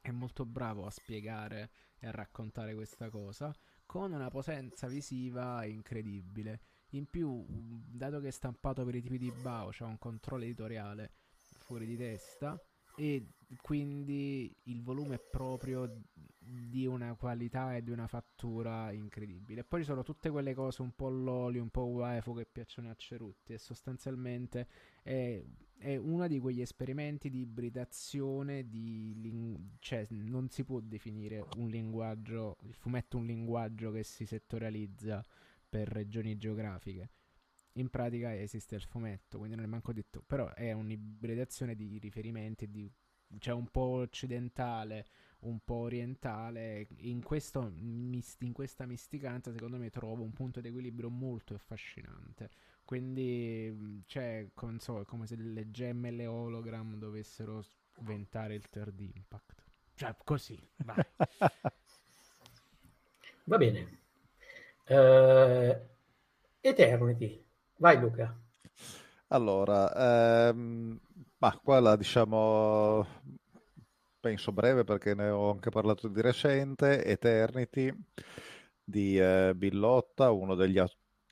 è molto bravo a spiegare e a raccontare questa cosa, con una potenza visiva incredibile. In più, dato che è stampato per i tipi di Bao, c'è un controllo editoriale fuori di testa e quindi il volume è proprio di una qualità e di una fattura incredibile. Poi ci sono tutte quelle cose un po' loli, un po' waifu che piacciono a Cerutti e sostanzialmente è, è uno di quegli esperimenti di ibridazione di ling- cioè non si può definire un linguaggio, il fumetto un linguaggio che si settorializza per regioni geografiche. In pratica esiste il fumetto, quindi non è manco detto, però è un'ibridazione di riferimenti, di, cioè un po' occidentale, un po' orientale. In, questo, in questa misticanza, secondo me, trovo un punto di equilibrio molto affascinante. Quindi, cioè, come, so, è come se le gemme e le hologram dovessero sventare il third impact. Cioè, così, vai. Va bene. Uh, Eternity. Vai Luca. Allora, ehm, ma qua la diciamo penso breve perché ne ho anche parlato di recente, Eternity di eh, Billotta, uno degli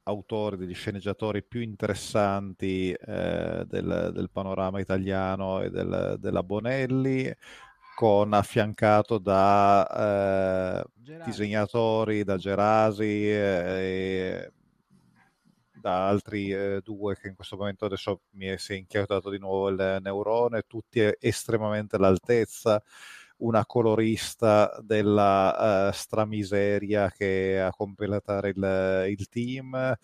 autori, degli sceneggiatori più interessanti eh, del, del, panorama italiano e del, della Bonelli, con affiancato da eh, disegnatori, da Gerasi e da altri eh, due che in questo momento adesso mi è, si è inchiatato di nuovo il neurone, tutti estremamente all'altezza, una colorista della uh, stramiseria che a completare il, il team,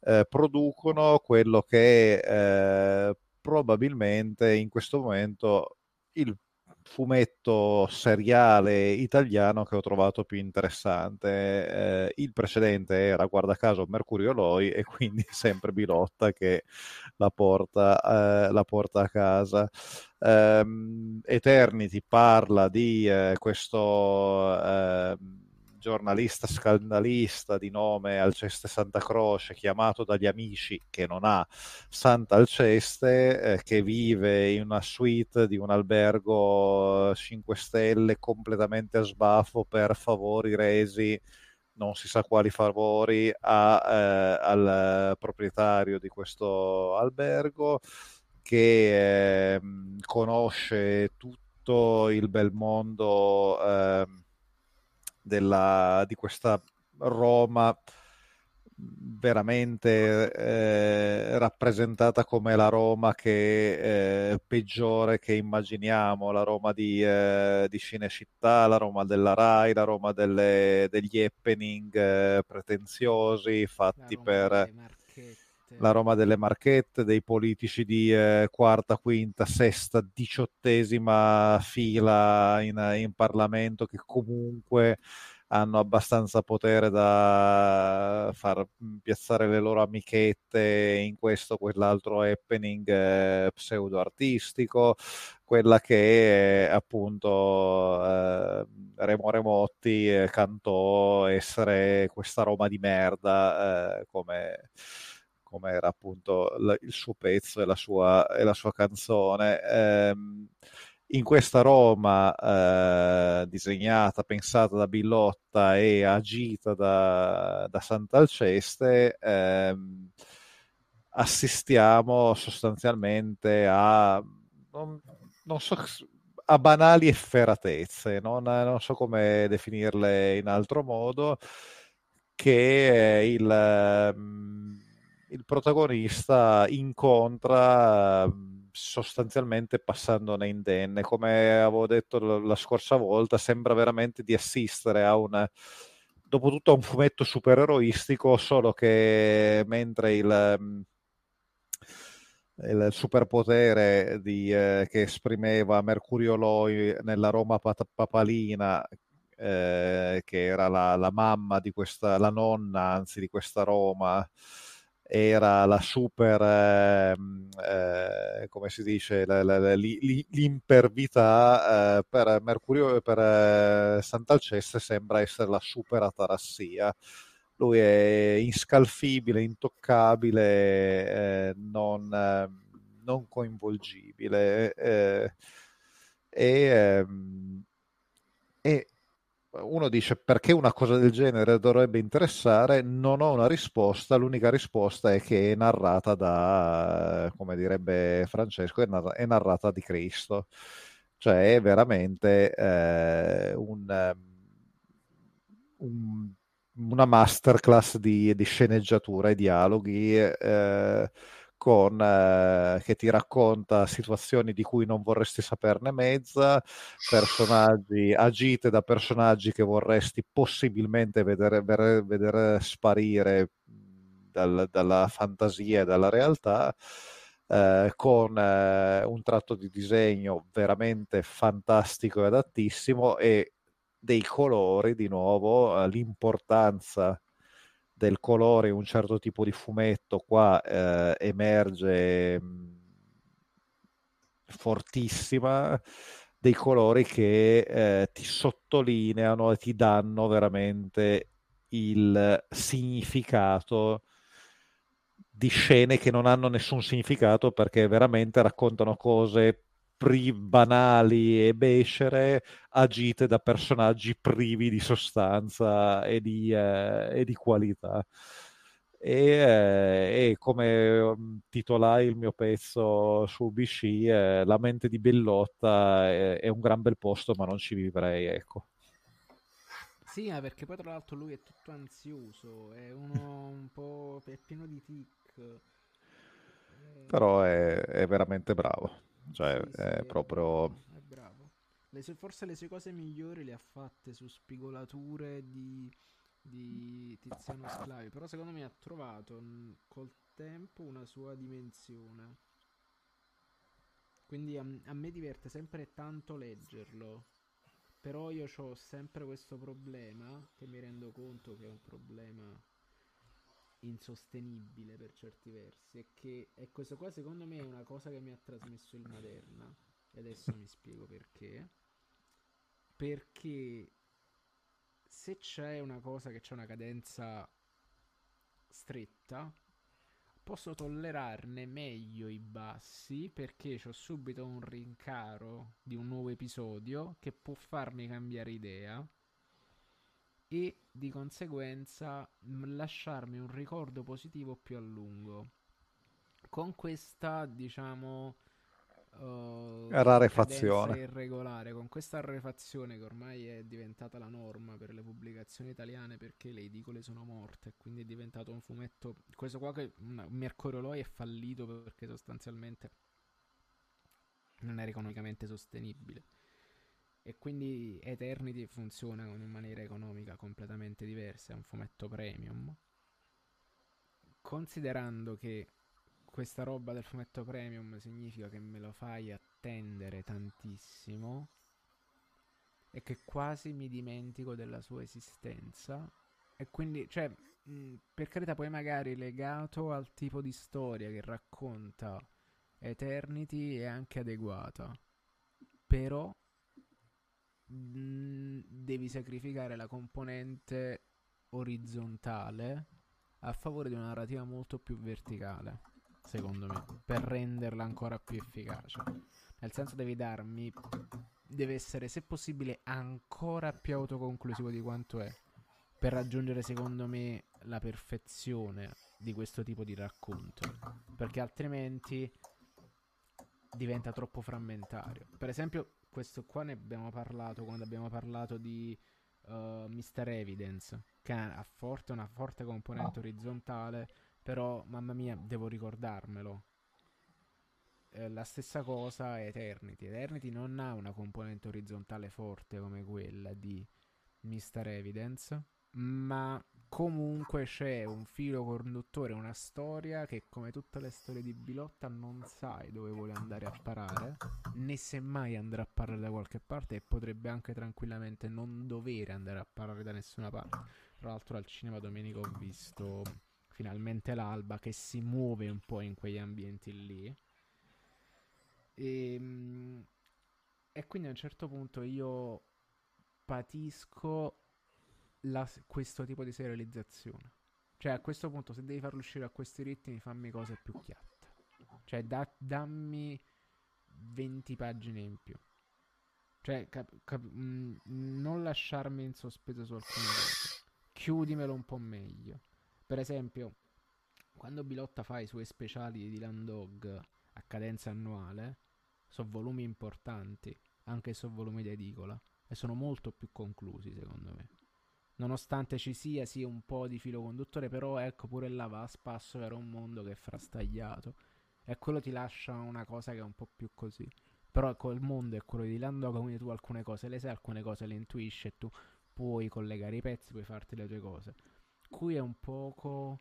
eh, producono quello che eh, probabilmente in questo momento il fumetto seriale italiano che ho trovato più interessante. Eh, il precedente era, guarda caso, Mercurio Loi e quindi sempre Bilotta che la porta, eh, la porta a casa. Um, Eternity parla di eh, questo ehm, giornalista scandalista di nome Alceste Santa Croce, chiamato dagli amici che non ha Santa Alceste, eh, che vive in una suite di un albergo 5 stelle completamente a sbaffo per favori resi non si sa quali favori a, eh, al proprietario di questo albergo che eh, conosce tutto il bel mondo eh, della, di questa Roma veramente eh, rappresentata come la Roma che, eh, peggiore che immaginiamo, la Roma di, eh, di Cinecittà, la Roma della RAI, la Roma delle, degli happening eh, pretenziosi fatti per la Roma delle marchette, dei politici di eh, quarta, quinta, sesta, diciottesima fila in, in Parlamento che comunque hanno abbastanza potere da far piazzare le loro amichette in questo o quell'altro happening eh, pseudo artistico, quella che eh, appunto eh, Remo Remotti eh, cantò essere questa Roma di merda eh, come come era appunto l- il suo pezzo e la sua, e la sua canzone. Ehm, in questa Roma eh, disegnata, pensata da Billotta e agita da, da Sant'Alceste, ehm, assistiamo sostanzialmente a, non, non so, a banali efferatezze, non, non, so come definirle in altro modo, che il, ehm, il protagonista incontra sostanzialmente passandone indenne. Come avevo detto la scorsa volta, sembra veramente di assistere a un dopo tutto a un fumetto supereroistico, solo che mentre il, il superpotere di, eh, che esprimeva Mercurio Loi nella Roma papalina, eh, che era la, la mamma di questa, la nonna anzi di questa Roma, era la super, eh, eh, come si dice, la, la, la, l'impervità eh, per Mercurio per eh, Sant'Alceste sembra essere la super atarassia. Lui è inscalfibile, intoccabile, eh, non, non, coinvolgibile. Eh, e, ehm, e uno dice perché una cosa del genere dovrebbe interessare, non ho una risposta, l'unica risposta è che è narrata da, come direbbe Francesco, è, narrata, di Cristo, cioè è veramente eh, un, un, una masterclass di, di, sceneggiatura e dialoghi eh, con, eh, che ti racconta situazioni di cui non vorresti saperne mezza, personaggi agite da personaggi che vorresti possibilmente vedere, vedere, vedere sparire dal, dalla fantasia e dalla realtà. Eh, con eh, un tratto di disegno veramente fantastico e adattissimo e dei colori, di nuovo, eh, l'importanza del colore un certo tipo di fumetto qua eh, emerge mm, fortissima dei colori che eh, ti sottolineano e ti danno veramente il significato di scene che non hanno nessun significato perché veramente raccontano cose pri- banali e becere agite da personaggi privi di sostanza e di, eh, e di qualità. E, eh, e, come um, titolai il mio pezzo su BC, eh, La mente di Bellotta è, è, un gran bel posto, ma non ci vivrei, ecco. Sì, perché poi tra l'altro lui è tutto ansioso, è uno un po' è pieno di tic. Però è, è veramente bravo. Cioè, sì, è sì, proprio... È bravo. Le sue, forse le sue cose migliori le ha fatte su spigolature di, di Tiziano Sclavi, però secondo me ha trovato col tempo una sua dimensione. Quindi a, a me diverte sempre tanto leggerlo. Però io ho sempre questo problema, che mi rendo conto che è un problema insostenibile per certi versi e che e questo qua secondo me è una cosa che mi ha trasmesso il Maderna e adesso mi spiego perché. Perché se c'è una cosa che c'è una cadenza stretta posso tollerarne meglio i bassi perché ho subito un rincaro di un nuovo episodio che può farmi cambiare idea e di conseguenza lasciarmi un ricordo positivo più a lungo. Con questa, diciamo, uh, rarefazione irregolare, con questa rarefazione che ormai è diventata la norma per le pubblicazioni italiane perché le edicole sono morte, quindi è diventato un fumetto. Questo qua che un Mercurioloi è fallito perché sostanzialmente non era economicamente sostenibile e quindi Eternity funziona in maniera economica completamente diversa, è un fumetto premium. Considerando che questa roba del fumetto premium significa che me lo fai attendere tantissimo e che quasi mi dimentico della sua esistenza. E quindi, cioè, per carità, poi magari legato al tipo di storia che racconta Eternity è anche adeguata. Però devi sacrificare la componente orizzontale a favore di una narrativa molto più verticale, secondo me, per renderla ancora più efficace. Nel senso devi darmi deve essere se possibile ancora più autoconclusivo di quanto è per raggiungere secondo me la perfezione di questo tipo di racconto, perché altrimenti diventa troppo frammentario. Per esempio, questo qua ne abbiamo parlato quando abbiamo parlato di uh, Mr. Evidence, che ha forte, una forte componente orizzontale, però mamma mia, devo ricordarmelo. Eh, la stessa cosa è Eternity. Eternity non ha una componente orizzontale forte come quella di Mr. Evidence, ma comunque c'è un filo conduttore, una storia che come tutte le storie di Bilotta non sai dove vuole andare a parare, né se mai andrà a parare da qualche parte e potrebbe anche tranquillamente non dovere andare a parare da nessuna parte. Tra l'altro al cinema domenica ho visto finalmente l'alba che si muove un po' in quegli ambienti lì. E, ehm, e quindi a un certo punto io patisco la, questo tipo di serializzazione. Cioè, a questo punto, se devi farlo uscire a questi ritmi, fammi cose più chiatte. Cioè, da, dammi 20 pagine in più. Cioè, cap- cap- mh, mm, non lasciarmi in sospeso su alcune cose. Chiudimelo un po' meglio. Per esempio, quando Bilotta fa i suoi speciali di Land Dog a cadenza annuale, sono volumi importanti, anche se sono volumi di edicola, e sono molto più conclusi, secondo me nonostante ci sia sì un po' di filo conduttore, però ecco pure là va a spasso era un mondo che è frastagliato e quello ti lascia una cosa che è un po' più così. Però ecco, il mondo è quello di Landoga, quindi tu alcune cose le sai, alcune cose le intuisci e tu puoi collegare i pezzi, puoi farti le tue cose. Qui è un poco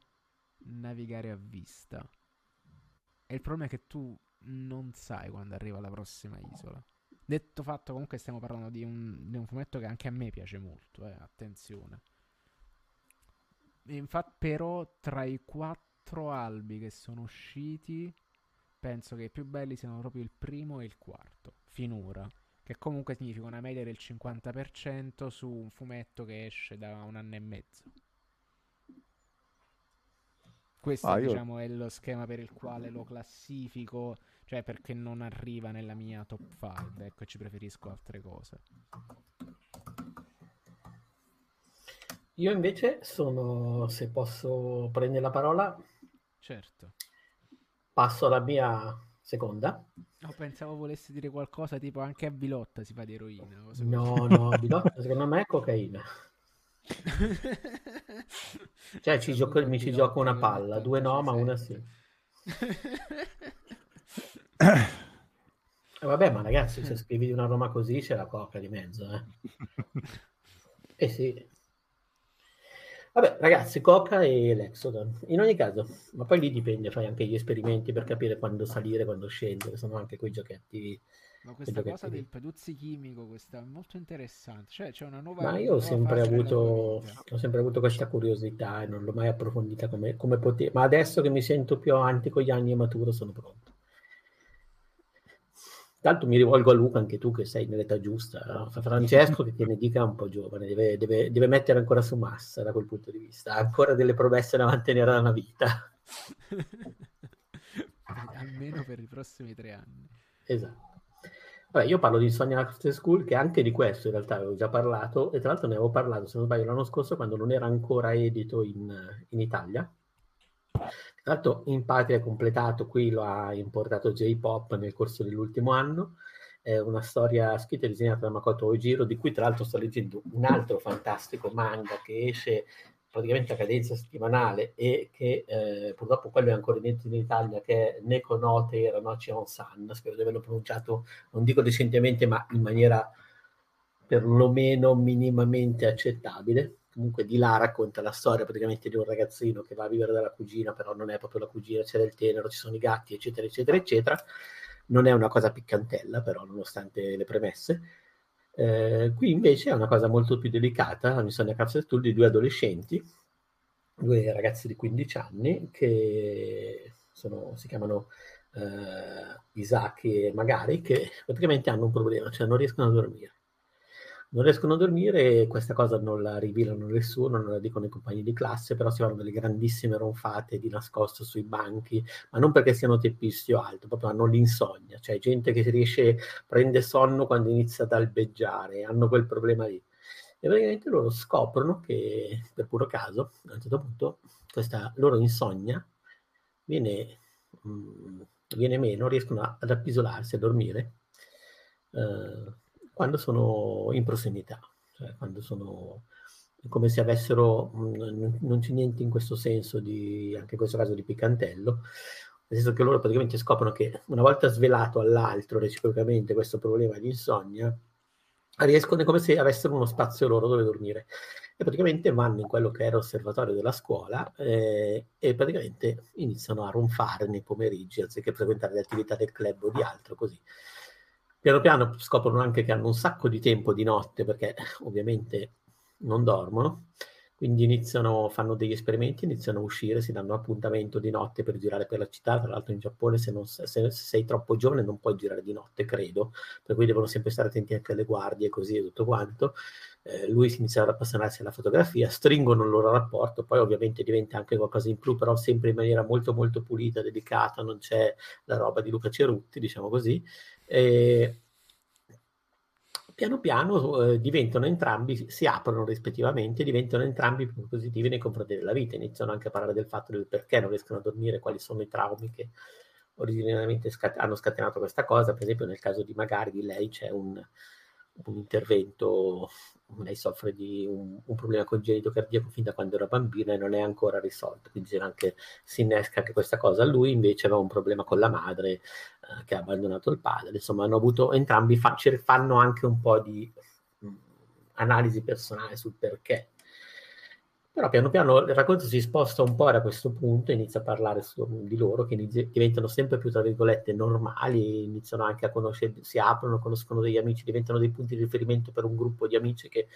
navigare a vista. E il problema è che tu non sai quando arriva la prossima isola. Detto fatto, comunque stiamo parlando di un, di un fumetto che anche a me piace molto, eh, attenzione. Infatti, però, tra i quattro albi che sono usciti, penso che i più belli siano proprio il primo e il quarto, finora. Che comunque significa una media del 50% su un fumetto che esce da un anno e mezzo. Questo Ah, io- diciamo è lo schema per il quale lo classifico, cioè perché non arriva nella mia top 5, ecco, ci preferisco altre cose. Io invece sono, se posso prendere la parola, Certo. passo alla mia seconda. No, pensavo volessi dire qualcosa tipo anche a Bilotta si fa di eroina. No, no, Bilotta secondo me è cocaina. Cioè, ci gioco- mi ci gioco una palla, due no, ma una sì. Eh, vabbè, ma ragazzi, se scrivi di una Roma così c'è la coca di mezzo, eh. Eh sì. Vabbè, ragazzi, Coca e l'Exodon. In ogni caso, ma poi lì dipende, fai anche gli esperimenti per capire quando salire, quando scendere, sono anche quei giochetti. Ma questa cosa del peduzzi chimico, questa è molto interessante. Cioè, c'è una nuova Ma io ho sempre avuto, ho sempre avuto questa curiosità e non l'ho mai approfondita come, come potevo. Ma adesso che mi sento più avanti con gli anni e maturo, sono pronto. Tanto mi rivolgo a Luca, anche tu che sei nell'età giusta. no? Francesco che te ne dica un po' giovane, deve, deve- deve mettere ancora su massa da quel punto di vista. Ha ancora delle promesse da mantenere da una vita. Almeno per i prossimi tre anni. Esatto. Vabbè, io parlo di Sonia After School, che anche di questo in realtà avevo già parlato, e tra l'altro ne avevo parlato, se non sbaglio, l'anno scorso quando non era ancora edito in, in Italia. Tra l'altro in patria è completato, qui lo ha importato J-Pop nel corso dell'ultimo anno. È una storia scritta e disegnata da Makoto Ojiro, di cui tra l'altro sto leggendo un altro fantastico manga che esce praticamente a cadenza settimanale e che eh, purtroppo quello è ancora edito in Italia, che è Neko Note Ranochi Onsan, spero di averlo pronunciato, non dico decentemente, ma in maniera perlomeno minimamente accettabile. Comunque di là racconta la storia praticamente di un ragazzino che va a vivere dalla cugina, però non è proprio la cugina, c'è del tenero, ci sono i gatti, eccetera, eccetera, eccetera. Non è una cosa piccantella, però, nonostante le premesse. Eh, qui invece è una cosa molto più delicata, la missione Capsule Tool di due adolescenti, due ragazzi di 15 anni che sono, si chiamano eh, Isaac e Magari, che praticamente hanno un problema, cioè non riescono a dormire. Non riescono a dormire e questa cosa non la rivelano nessuno, non la dicono i compagni di classe, però si fanno delle grandissime ronfate di nascosto sui banchi, ma non perché siano teppisti o altro, proprio hanno l'insonnia, cioè gente che riesce, prende sonno quando inizia ad albeggiare, hanno quel problema lì. E praticamente loro scoprono che, per puro caso, a un certo punto, questa loro insonnia viene, mh, viene meno, riescono ad appisolarsi, a dormire, eh, quando sono in prossimità, cioè quando sono come se avessero, mh, non, c'è niente in questo senso di, anche in questo caso di piccantello, nel senso che loro praticamente scoprono che una volta svelato all'altro reciprocamente questo problema di insonnia, riescono come se avessero uno spazio loro dove dormire e praticamente vanno in quello che era l'osservatorio della scuola eh, e praticamente iniziano a ronfare nei pomeriggi anziché frequentare le attività del club o di altro così. Piano piano scoprono anche che hanno un sacco di tempo di notte perché ovviamente non dormono, quindi iniziano, fanno degli esperimenti, iniziano a uscire, si danno appuntamento di notte per girare per la città, tra l'altro in Giappone se, non, se, se sei troppo giovane non puoi girare di notte, credo, per cui devono sempre stare attenti anche alle guardie così e tutto quanto. Eh, lui si inizia ad appassionarsi alla fotografia, stringono il loro rapporto, poi ovviamente diventa anche qualcosa in più, però sempre in maniera molto molto pulita, dedicata, non c'è la roba di Luca Cerutti, diciamo così. E piano piano eh, diventano entrambi, si aprono rispettivamente, diventano entrambi più positivi nei confronti della vita, iniziano anche a parlare del fatto del perché non riescono a dormire, quali sono i traumi che originariamente scat- hanno scatenato questa cosa, per esempio nel caso di magari di lei c'è un, un intervento, lei soffre di un, un, problema congenito cardiaco fin da quando era bambina e non è ancora risolto, quindi anche, si innesca anche questa cosa. Lui invece aveva un problema con la madre eh, che ha abbandonato il padre, insomma hanno avuto entrambi, fa, fanno anche un po' di mh, analisi personale sul perché però piano piano il racconto si sposta un po' da questo punto, inizia a parlare su, di loro che inizi- diventano sempre più, tra virgolette, normali, iniziano anche a conoscere, si aprono, conoscono degli amici, diventano dei punti di riferimento per un gruppo di amici che,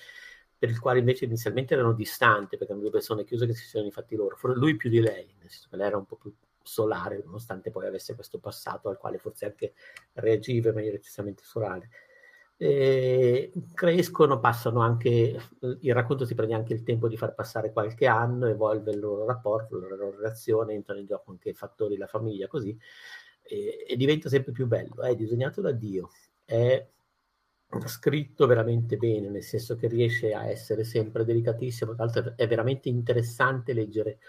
per il quale invece inizialmente erano distanti, perché erano due persone chiuse che si sono infatti loro. Lui più di lei, nel senso che lei era un po' più solare, nonostante poi avesse questo passato al quale forse anche reagiva in maniera eccessivamente solare eh, crescono, passano anche, il racconto si prende anche il tempo di far passare qualche anno, evolve il loro rapporto, la loro relazione, entrano in gioco anche i fattori della famiglia, così, e, e diventa sempre più bello. È disegnato da Dio, è scritto veramente bene, nel senso che riesce a essere sempre delicatissimo, tra l'altro è veramente interessante leggere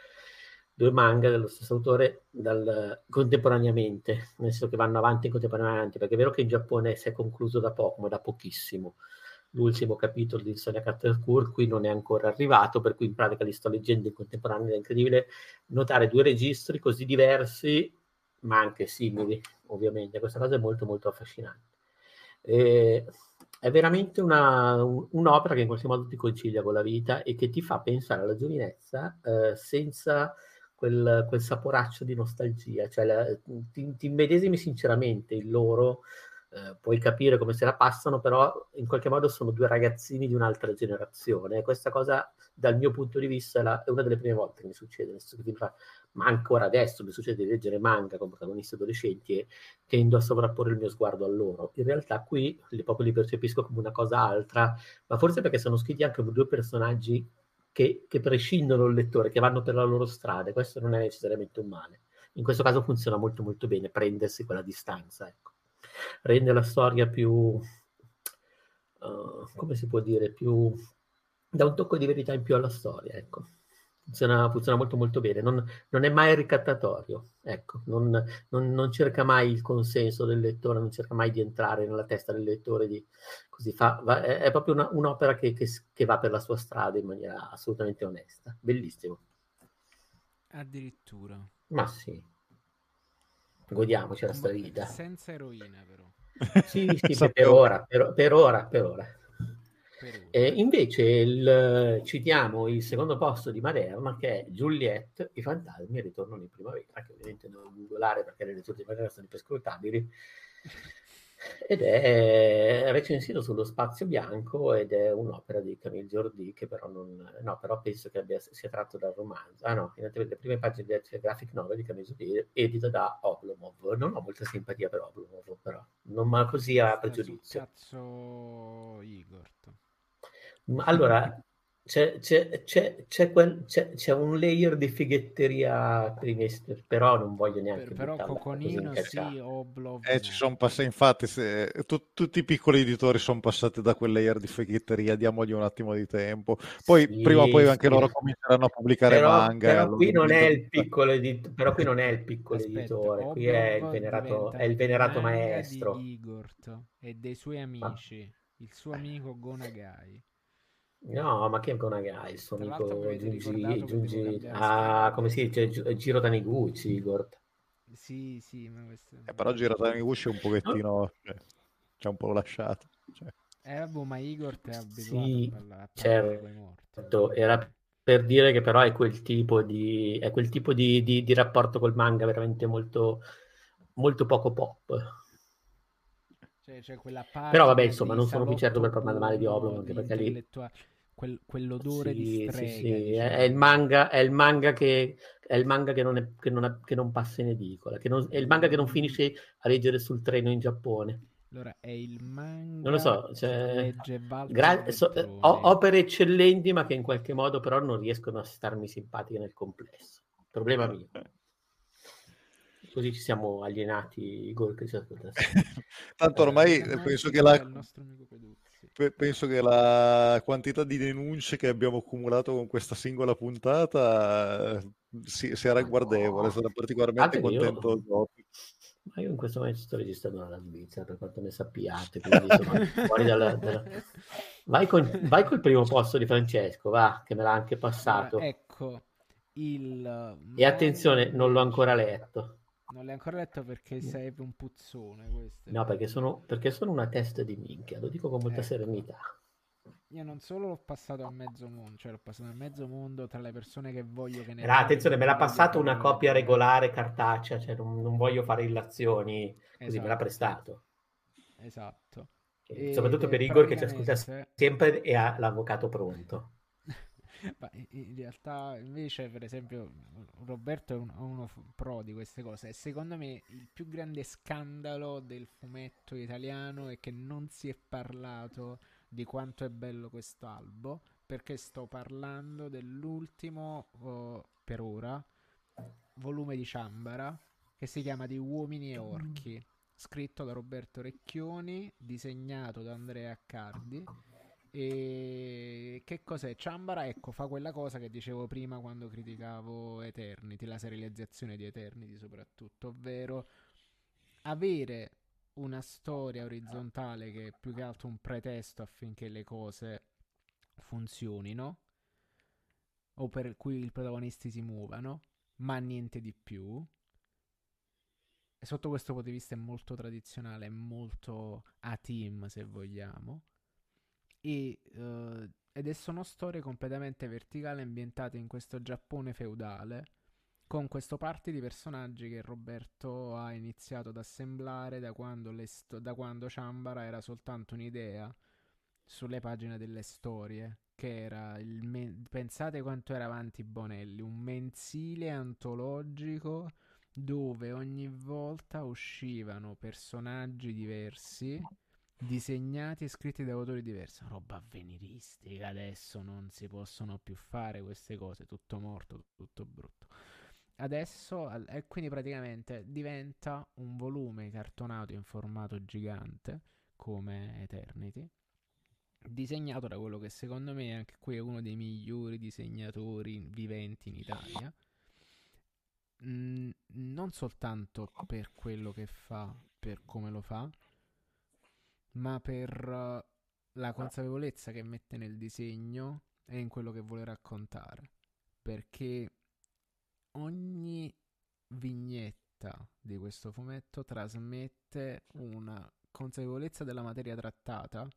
due manga dello stesso autore dal, contemporaneamente, nel senso che vanno avanti contemporaneamente, perché è vero che in Giappone si è concluso da poco, ma da pochissimo. L'ultimo capitolo di Sonia Carter-Court qui non è ancora arrivato, per cui in pratica li sto leggendo in contemporanea. È incredibile notare due registri così diversi, ma anche simili, ovviamente. Questa cosa è molto, molto affascinante. E è veramente una, un, un'opera che in qualche modo ti concilia con la vita e che ti fa pensare alla giovinezza eh, senza quel, quel saporaccio di nostalgia, cioè la, ti, ti immedesimi sinceramente in loro, eh, puoi capire come se la passano, però in qualche modo sono due ragazzini di un'altra generazione. Questa cosa, dal mio punto di vista, è, la, è una delle prime volte che mi succede, ma ancora adesso mi succede di leggere manga con protagonisti adolescenti e tendo a sovrapporre il mio sguardo a loro. In realtà qui li, proprio li percepisco come una cosa altra, ma forse perché sono scritti anche due personaggi che, che prescindono il lettore, che vanno per la loro strada, questo non è necessariamente un male. In questo caso funziona molto molto bene prendersi quella distanza, ecco. rende la storia più, uh, come si può dire, più, dà un tocco di verità in più alla storia, ecco funziona, funziona molto molto bene, non, non, è mai ricattatorio, ecco, non, non, non, cerca mai il consenso del lettore, non cerca mai di entrare nella testa del lettore, di, così fa, va, è, è, proprio una, un'opera che, che, che, va per la sua strada in maniera assolutamente onesta, bellissimo. Addirittura. Ma sì, godiamoci la sta vita. Senza eroina però. Sì, sì, per ora, per, per ora, per ora. Eh, invece il, citiamo il secondo posto di Maderna che è Juliette, i fantasmi ritornano in primavera, che ovviamente devo googolare perché le letture di Maderna sono imprescrutabili, ed è recensito sullo spazio bianco ed è un'opera di Camille Jordi che però non, no, però penso che abbia, sia tratto dal romanzo. Ah no, finalmente le prime pagine del graphic novel di Camille Jordi edita da Oblomov. Non ho molta simpatia per Oblomov, però non ma così a pregiudizio. Cazzo Igor. Allora, c'è, c'è, c'è, c'è, quel, c'è, un layer di fighetteria trimestre, però non voglio neanche per, però Coconino sì, Oblov eh, ci sono passati infatti se, tu, tutti i piccoli editori sono passati da quel layer di fighetteria diamogli un attimo di tempo poi sì, prima o poi anche sì. loro cominceranno a pubblicare però, manga però qui non è il piccolo editore però qui non è il piccolo Aspetta, editore Oblov qui è il venerato, è il venerato maestro di Igor e dei suoi amici ah. il suo amico Gonagai No, ma che è ancora il suo amico Giungi, Giungi ah, come si dice, Giro Taniguchi, Igor. Sì, sì, ma questo... eh, però Giro Taniguchi è un pochettino, cioè, ci ha un po' lasciato. Cioè. Eh, boh, ma Igor è abituato sì, a parlare, a certo, era per dire che però è quel tipo di, è quel tipo di, di, di rapporto col manga veramente molto, molto poco pop. Cioè, cioè Però vabbè, insomma, non sono più certo per parlare male di Oblong, anche perché lì... Quel, quell'odore sì, di strega. Sì, sì. Diciamo. È, il manga, è il manga, che, è il manga che, non, è, che, non, ha, che non passa in edicola, che non, è il manga che non finisce a leggere sul treno in Giappone. Allora, è il manga non lo so, cioè, gra- so, opere eccellenti, ma che in qualche modo però non riescono a starmi simpatiche nel complesso. Problema mio. Così ci siamo alienati, Igor, che ci Tra tanto ormai penso che la penso che la quantità di denunce che abbiamo accumulato con questa singola puntata eh, sia ragguardevole, sono particolarmente contento io... Ma io in questo momento sto registrando dalla Svizzera, per quanto ne sappiate, quindi sono fuori dalla... dalla... Vai, con... Vai col primo posto di Francesco, va, che me l'ha anche passato. Ah, ecco, il... E attenzione, non l'ho ancora letto. Non l'hai ancora letto perché sei un puzzone. Questo. No, perché sono, perché sono una testa di minchia, lo dico con molta ecco. serenità. Io non solo l'ho passato a mezzo mondo, cioè l'ho passato a mezzo mondo tra le persone che voglio che ne ah, Attenzione, me l'ha passato una copia regolare cartacea, cioè non, non voglio fare illazioni, così esatto. me l'ha esatto. prestato. Esatto. E soprattutto per Igor che ci ascolta sempre e ha l'avvocato pronto. Ma in realtà invece per esempio Roberto è un, uno pro di queste cose. E secondo me il più grande scandalo del fumetto italiano è che non si è parlato di quanto è bello questo albo perché sto parlando dell'ultimo oh, per ora volume di Ciambara che si chiama Di uomini e orchi scritto da Roberto Recchioni disegnato da Andrea Accardi e che cos'è? Ciambara, ecco, fa quella cosa che dicevo prima quando criticavo Eternity, la serializzazione di Eternity soprattutto, ovvero avere una storia orizzontale che è più che altro un pretesto affinché le cose funzionino o per cui i protagonisti si muovano, ma niente di più. E sotto questo punto di vista è molto tradizionale, è molto a team se vogliamo e, uh, ed sono storie completamente verticali ambientate in questo Giappone feudale con questo party di personaggi che Roberto ha iniziato ad assemblare da quando, sto- da quando Chambara era soltanto un'idea sulle pagine delle storie che era il me- pensate quanto era avanti Bonelli un mensile antologico dove ogni volta uscivano personaggi diversi disegnati e scritti da autori diversi. Roba avveniristica. Adesso non si possono più fare queste cose. Tutto morto, tutto brutto. Adesso, e quindi praticamente diventa un volume cartonato in formato gigante come Eternity. Disegnato da quello che secondo me anche qui è uno dei migliori disegnatori viventi in Italia. Mm, non soltanto per quello che fa, per come lo fa, ma per uh, la consapevolezza che mette nel disegno e in quello che vuole raccontare. Perché ogni vignetta di questo fumetto trasmette una consapevolezza della materia trattata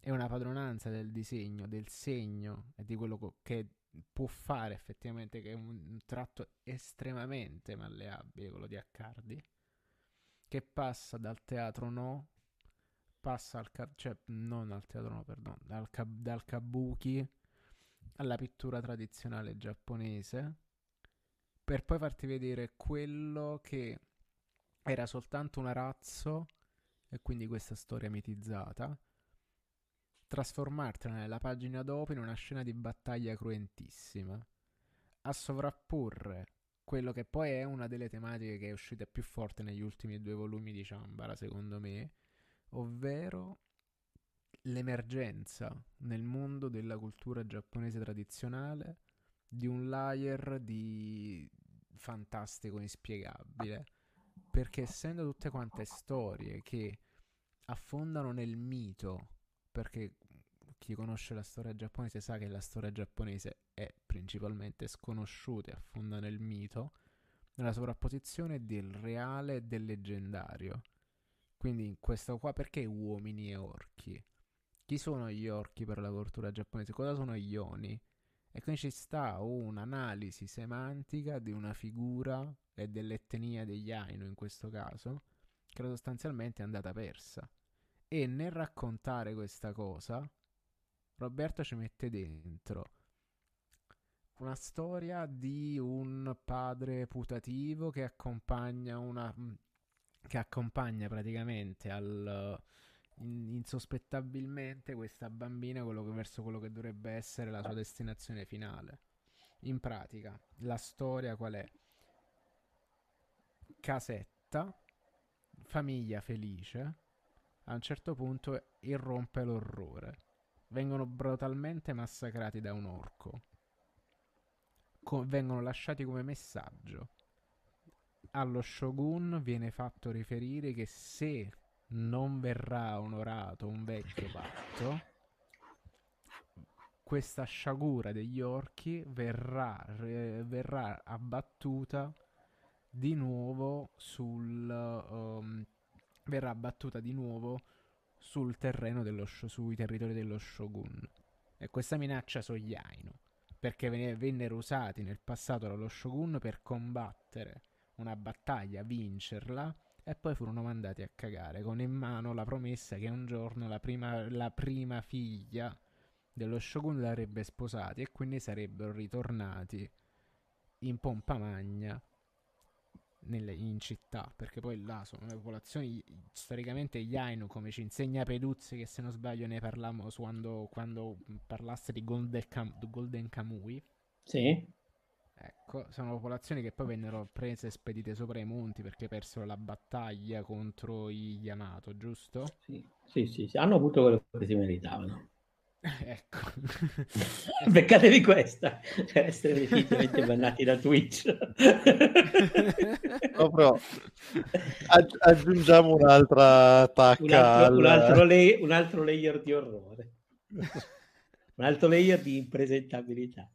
e una padronanza del disegno, del segno e di quello co- che può fare effettivamente, che è un tratto estremamente malleabile, quello di Accardi, che passa dal teatro no passa al ka- cioè al teatro no, perdono, dal, ka- dal kabuki alla pittura tradizionale giapponese per poi farti vedere quello che era soltanto un arazzo e quindi questa storia mitizzata trasformartela nella pagina dopo in una scena di battaglia cruentissima a sovrapporre quello che poi è una delle tematiche che è uscita più forte negli ultimi due volumi di Chambara secondo me ovvero l'emergenza nel mondo della cultura giapponese tradizionale di un layer di fantastico inspiegabile. Perché essendo tutte quante storie che affondano nel mito perché chi conosce la storia giapponese sa che la storia giapponese è principalmente sconosciuta e affonda nel mito nella sovrapposizione del reale e del leggendario quindi in questo qua perché uomini e orchi? Chi sono gli orchi per la cultura giapponese? Cosa sono gli oni? E quindi ci sta un'analisi semantica di una figura e dell'etnia degli Ainu in questo caso, che sostanzialmente è andata persa. E nel raccontare questa cosa, Roberto ci mette dentro una storia di un padre putativo che accompagna una che accompagna praticamente al, in, insospettabilmente questa bambina quello che, verso quello che dovrebbe essere la sua destinazione finale. In pratica, la storia qual è? Casetta, famiglia felice, a un certo punto irrompe l'orrore. Vengono brutalmente massacrati da un orco. Co- vengono lasciati come messaggio. Allo shogun viene fatto riferire che se non verrà onorato un vecchio patto, questa sciagura degli orchi verrà, re- verrà abbattuta di nuovo sul um, verrà abbattuta di nuovo sul terreno dello sui territori dello shogun. E questa minaccia sono gli Ainu perché venne- vennero usati nel passato dallo shogun per combattere una battaglia, vincerla e poi furono mandati a cagare con in mano la promessa che un giorno la prima, la prima figlia dello shogun l'avrebbe sposati e quindi sarebbero ritornati in pompa magna nelle- in città perché poi là sono le popolazioni storicamente gli Ainu come ci insegna Peduzzi che se non sbaglio ne parlammo su quando, quando parlasse di Golden, Cam- Golden Kamui. Sì, Ecco, sono popolazioni che poi vennero prese e spedite sopra i monti perché persero la battaglia contro i Yamato, giusto? sì, sì, sì, sì, hanno avuto quello che si meritavano. ecco. Beccatevi questa per essere definitivamente bannati da Twitch. Proprio aggi- aggiungiamo un'altra un, tacca altro, al- un altro lay- un altro layer di orrore, un altro layer di impresentabilità.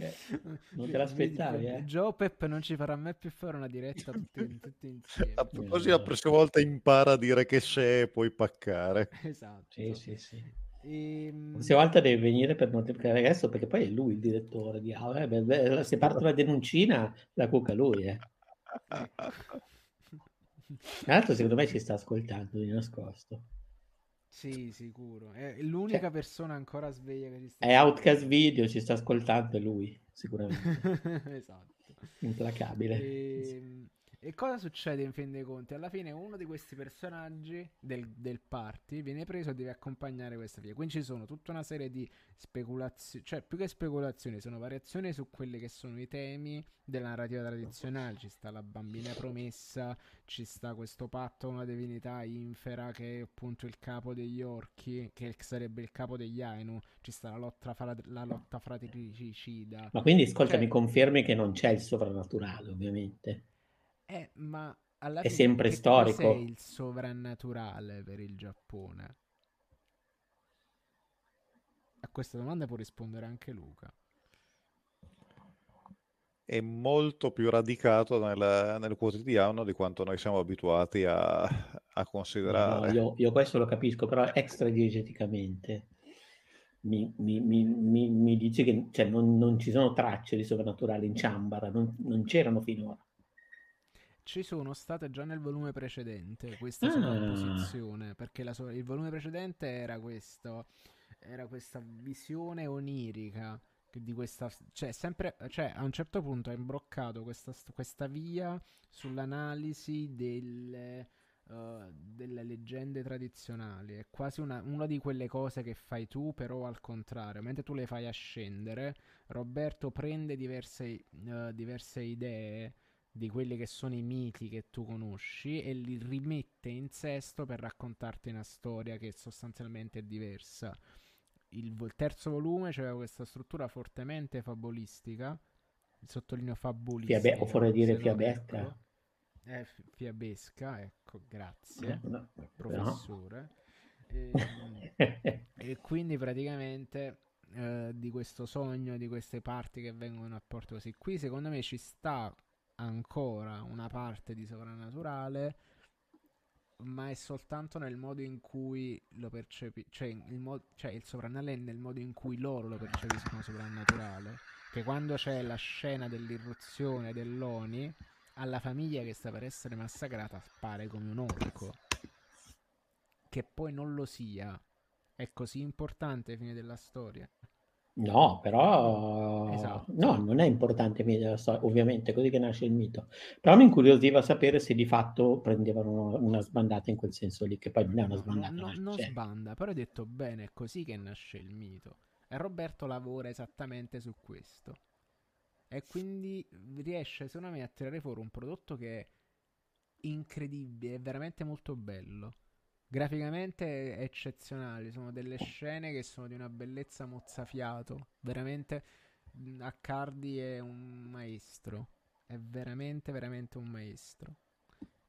Eh, non te l'aspettavi, eh? Joe Pep non ci farà mai più fare una diretta tutti, tutti insieme. A- Così la prossima volta impara a dire che c'è e poi paccare. Esatto. Sì, sì, sì. Ehm, La prossima volta deve venire per moltiplicare adesso perché poi è lui il direttore di Aula. Beh, beh, se parte una denuncina, la cucca lui. Eh. Tra l'altro, secondo me ci sta ascoltando di nascosto. Sì, sicuro. È l'unica Cioè- persona ancora sveglia che ci sta. È Outcast Video, ci sta ascoltando è lui, sicuramente. esatto. Implacabile. E, e cosa succede in fin dei conti? Alla fine uno di questi personaggi del, del party viene preso e deve accompagnare questa via. Quindi ci sono tutta una serie di speculazioni, cioè più che speculazioni, sono variazioni su quelli che sono i temi della narrativa tradizionale. Ci sta la bambina promessa, ci sta questo patto con una divinità infera che è appunto il capo degli orchi, che sarebbe il capo degli Ainu, ci sta la lotta, fra- la lotta fratricida. Ma quindi, ascolta, Cioè- mi confermi che non c'è il sovrannaturale, ovviamente. Eh, ma alla È fine sempre che storico. cos'è il sovrannaturale per il Giappone? A questa domanda può rispondere anche Luca. È molto più radicato nel, nel quotidiano di quanto noi siamo abituati a, a considerare. No, io, io questo lo capisco, però extra-diegeticamente mi, mi- mi- mi- mi dici che cioè, non, non ci sono tracce di sovrannaturale in Ciambara, non, non c'erano finora. Ci sono state già nel volume precedente questa Ah. sovrapposizione, perché la so- il volume precedente era questo, era questa visione onirica di questa, cioè sempre, cioè a un certo punto ha imbroccato questa, questa via sull'analisi delle, eh, delle leggende tradizionali, è quasi una, una di quelle cose che fai tu, però al contrario, mentre tu le fai ascendere, Roberto prende diverse, eh, diverse idee di quelli che sono i miti che tu conosci e li rimette in sesto per raccontarti una storia che sostanzialmente è diversa. Il, il terzo volume c'era questa struttura fortemente fabulistica, sottolineo fabulistica. Fiabe- o vorrei dire fiabesca. Eh, fi- fiabesca, ecco, grazie, No, no, no. professore. Ehm, e quindi praticamente eh, di questo sogno, di queste parti che vengono a porto così. Qui secondo me ci sta ancora una parte di sovrannaturale, ma è soltanto nel modo in cui lo percepi, cioè mo- cioè il sovrannaturale è nel modo in cui loro lo percepiscono sovrannaturale. Che quando c'è la scena dell'irruzione dell'Oni, alla famiglia che sta per essere massacrata appare come un orco. Che poi non lo sia. È così importante ai fini della storia. No, però Esatto. no, non è importante media la storia, ovviamente, è così che nasce il mito. Però mi incuriosiva sapere se di fatto prendevano una sbandata in quel senso lì, che poi non è una No, sbandata, no, nasce- non cioè, sbanda, però hai detto bene, è così che nasce il mito. E Roberto lavora esattamente su questo. E quindi riesce, secondo me, a tirare fuori un prodotto che incredibile, è veramente molto bello. Graficamente è eccezionale, sono delle scene che sono di una bellezza mozzafiato, veramente Accardi è un maestro, è veramente veramente un maestro.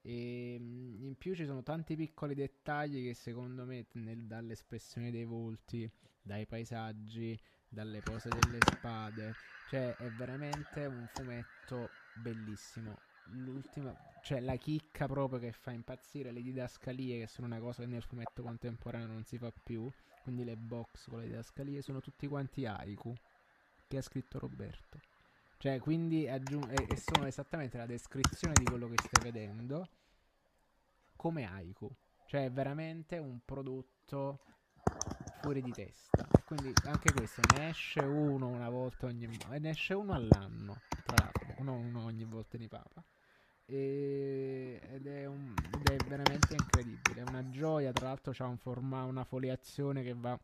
E in più ci sono tanti piccoli dettagli che secondo me nel- dall'espressione dei volti, dai paesaggi, dalle pose delle spade, cioè è veramente un fumetto bellissimo. L'ultima, cioè la chicca proprio che fa impazzire le didascalie, che sono una cosa che nel fumetto contemporaneo non si fa più. Quindi le box con le didascalie sono tutti quanti haiku che ha scritto Roberto. Cioè, quindi aggiung- e, e sono esattamente la descrizione di quello che stai vedendo come haiku. Cioè, è veramente un prodotto fuori di testa. Quindi anche questo ne esce uno una volta ogni ne esce uno all'anno, tra l'altro, non uno ogni volta di papa. E- ed, è un- ed è veramente incredibile. È una gioia. Tra l'altro, c'ha un forma- una foliazione che va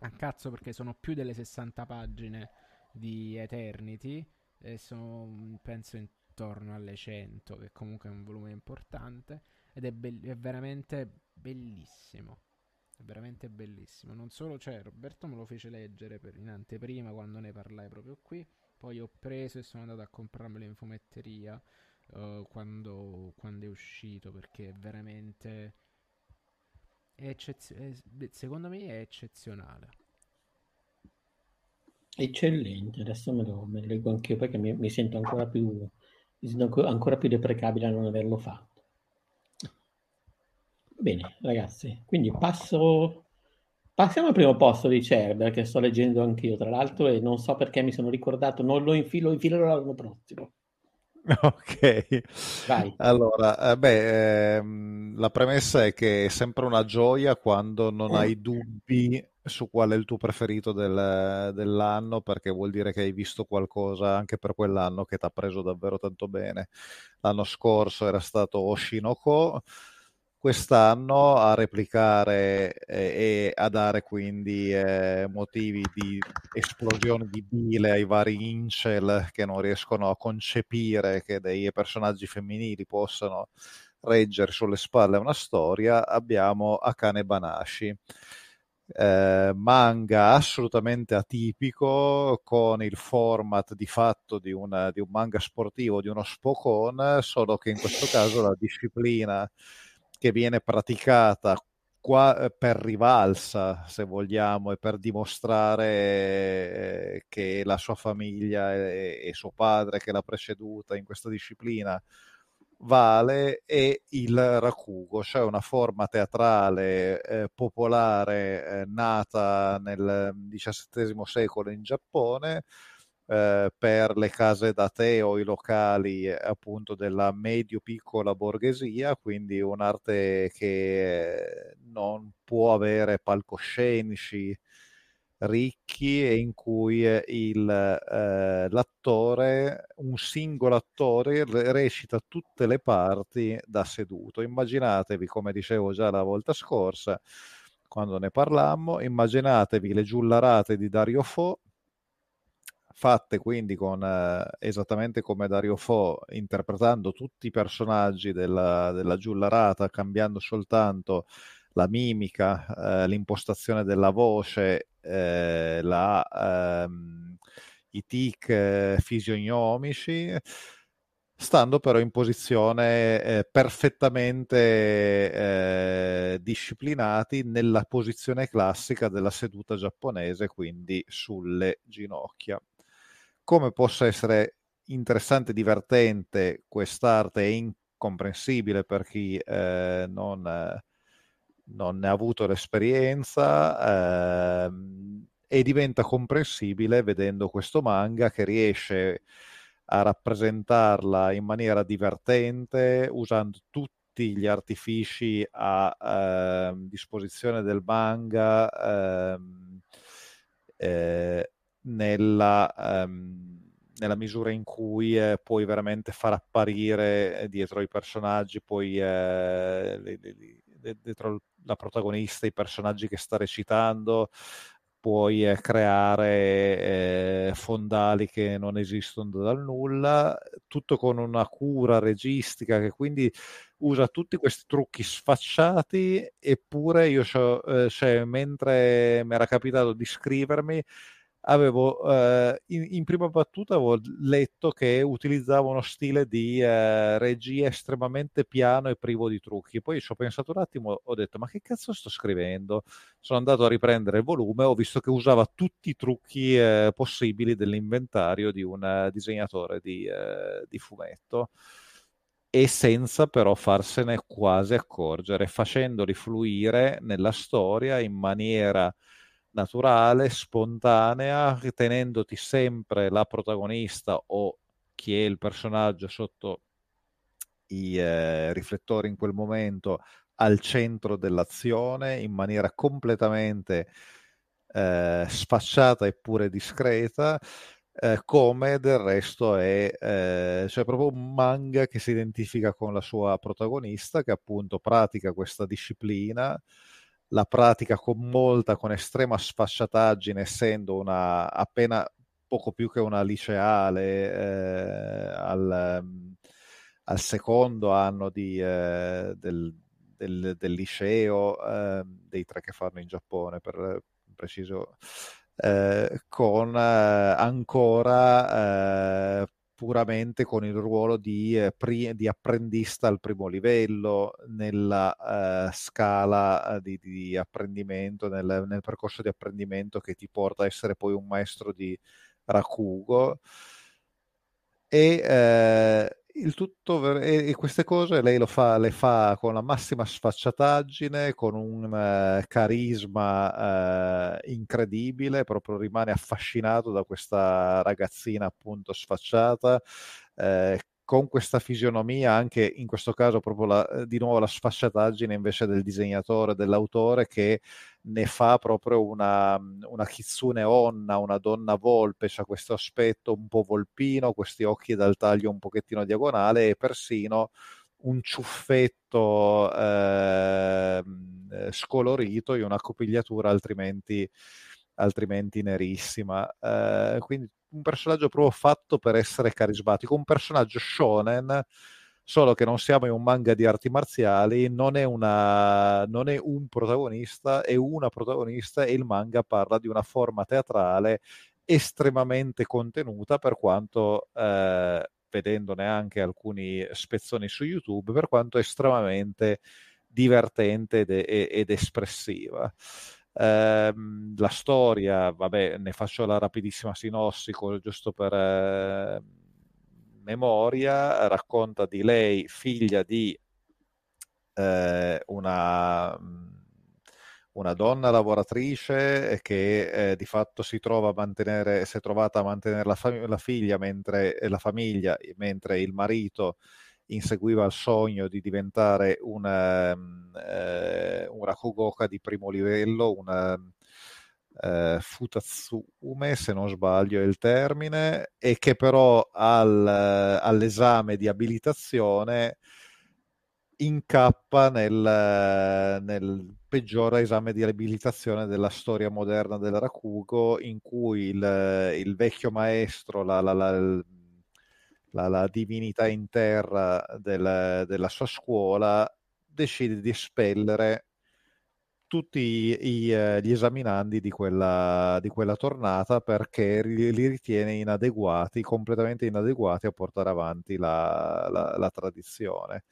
a cazzo perché sono più delle 60 pagine di Eternity. E sono penso intorno alle 100, che comunque è un volume importante. Ed è, bell- è veramente bellissimo. È veramente bellissimo. Non solo, cioè, Roberto me lo fece leggere per- in anteprima quando ne parlai proprio qui. Poi ho preso e sono andato a comprarmelo in fumetteria eh, quando, quando è uscito perché veramente è eccezio- è- secondo me è eccezionale Eccellente, adesso me lo, me lo leggo anch'io perché mi, mi sento ancora più, ancora più deprecabile a non averlo fatto. Bene, ragazzi, quindi passo, passiamo al primo posto di Cerber che sto leggendo anch'io, tra l'altro, e non so perché mi sono ricordato, non lo infilo, infilerò l'anno prossimo. Ok, Vai. allora, eh, beh, ehm, la premessa è che è sempre una gioia quando non hai dubbi su qual è il tuo preferito del- dell'anno, perché vuol dire che hai visto qualcosa anche per quell'anno che ti ha preso davvero tanto bene. L'anno scorso era stato Oshinoko, quest'anno a replicare eh, e a dare quindi eh, motivi di esplosione di bile ai vari incel che non riescono a concepire che dei personaggi femminili possano reggere sulle spalle una storia, abbiamo Akane Banashi. Eh, manga assolutamente atipico con il format di fatto di, una- di un manga sportivo, di uno Spokon, solo che in questo caso la disciplina che viene praticata qua eh, per rivalsa, se vogliamo, e per dimostrare eh, che la sua famiglia e, e suo padre che l'ha preceduta in questa disciplina vale è il rakugo, cioè una forma teatrale eh, popolare eh, nata nel XVII secolo in Giappone eh, per le case da tè o i locali appunto della medio-piccola borghesia, quindi un'arte che non può avere palcoscenici ricchi e in cui il, eh, l'attore, un singolo attore, re- recita tutte le parti da seduto. Immaginatevi, come dicevo già la volta scorsa, quando ne parlammo, immaginatevi le giullarate di Dario Fo, fatte quindi con eh, esattamente come Dario Fo, interpretando tutti i personaggi della, della giullarata, cambiando soltanto la mimica, eh, l'impostazione della voce, eh, la, ehm, i tic eh, fisionomici, stando però in posizione eh, perfettamente eh, disciplinati nella posizione classica della seduta giapponese, quindi sulle ginocchia. Come possa essere interessante divertente quest'arte è incomprensibile per chi eh, non, eh, non ne ha avuto l'esperienza ehm, e diventa comprensibile vedendo questo manga che riesce a rappresentarla in maniera divertente usando tutti gli artifici a ehm, disposizione del manga ehm, eh, nella, ehm, nella misura in cui eh, puoi veramente far apparire eh, dietro i personaggi, poi eh, dietro la protagonista, i personaggi che sta recitando, puoi eh, creare eh, fondali che non esistono dal nulla, tutto con una cura registica che quindi usa tutti questi trucchi sfacciati, eppure io, eh, cioè, mentre mi era capitato di scrivermi, avevo eh, in, in, prima battuta avevo letto che utilizzava uno stile di eh, regia estremamente piano e privo di trucchi. Poi ci ho pensato un attimo, ho detto: Ma che cazzo sto scrivendo? Sono andato a riprendere il volume, ho visto che usava tutti i trucchi eh, possibili dell'inventario di un disegnatore di, eh, di fumetto e senza però farsene quasi accorgere, facendoli fluire nella storia in maniera naturale, spontanea, tenendoti sempre la protagonista o chi è il personaggio sotto i eh, riflettori in quel momento al centro dell'azione in maniera completamente eh, sfacciata eppure discreta. Eh, come del resto è eh, cioè proprio un manga che si identifica con la sua protagonista che appunto pratica questa disciplina la pratica con molta, con estrema sfacciataggine, essendo una appena poco più che una liceale eh, al, al, secondo anno di, eh, del, del, del, liceo, eh, dei tre che fanno in Giappone per preciso, eh, con eh, ancora eh, puramente con il ruolo di, eh, pri- di apprendista al primo livello nella eh, scala eh, di, di apprendimento, nel, nel, percorso di apprendimento che ti porta a essere poi un maestro di Rakugo. E eh, il tutto e, e, queste cose lei fa, le fa con la massima sfacciataggine, con un uh, carisma uh, incredibile, proprio rimane affascinato da questa ragazzina appunto sfacciata. Uh, con questa fisionomia, anche in questo caso proprio la, di nuovo la sfacciataggine invece del disegnatore, dell'autore che ne fa proprio una, una kitsune onna, una donna volpe, ha questo aspetto un po' volpino, questi occhi dal taglio un pochettino diagonale e persino un ciuffetto eh, scolorito in una copigliatura altrimenti, altrimenti nerissima. Eh, quindi un personaggio proprio fatto per essere carismatico, un personaggio shonen solo che non siamo in un manga di arti marziali, non è, una, non è un protagonista, è una protagonista e il manga parla di una forma teatrale estremamente contenuta per quanto, eh, vedendone anche alcuni spezzoni su YouTube, per quanto estremamente divertente ed, ed espressiva. Eh, la storia, vabbè, ne faccio la rapidissima sinossi giusto per eh, memoria, racconta di lei, figlia di eh, una, una, donna lavoratrice che eh, di fatto si trova a mantenere, si è trovata a mantenere la, fam- la figlia mentre la famiglia, mentre il marito inseguiva il sogno di diventare una, eh, una Kogoka di primo livello, una eh, Futatsume, se non sbaglio è il termine, e che però al, all'esame di abilitazione incappa nel, nel peggiore esame di abilitazione della storia moderna del Rakugo, in cui il, il vecchio maestro, la, la, la, la, la divinità in terra del, della sua scuola decide di espellere tutti i, eh, gli esaminandi di quella, di quella tornata perché li, ritiene inadeguati, completamente inadeguati a portare avanti la, la, la tradizione.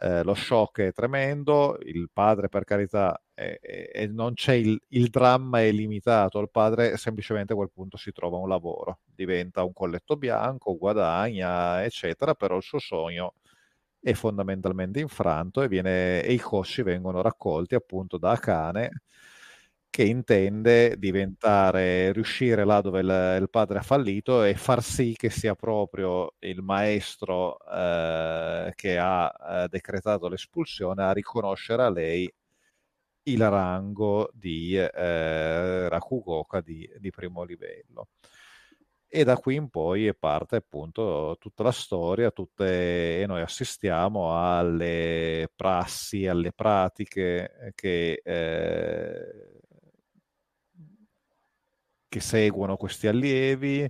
Eh, lo shock è tremendo, il padre per carità è, è, non c'è il, il, dramma è limitato, il padre semplicemente a quel punto si trova un lavoro, diventa un colletto bianco, guadagna, eccetera, però il suo sogno è fondamentalmente infranto e, viene, e i cosci vengono raccolti appunto da Akane che intende diventare, riuscire là dove il, il, padre ha fallito e far sì che sia proprio il maestro eh, che ha eh, decretato l'espulsione a riconoscere a lei il rango di eh, Rakugoka di, di primo livello. E da qui in poi parte appunto tutta la storia tutte, e noi assistiamo alle prassi, alle pratiche che eh, che seguono questi allievi,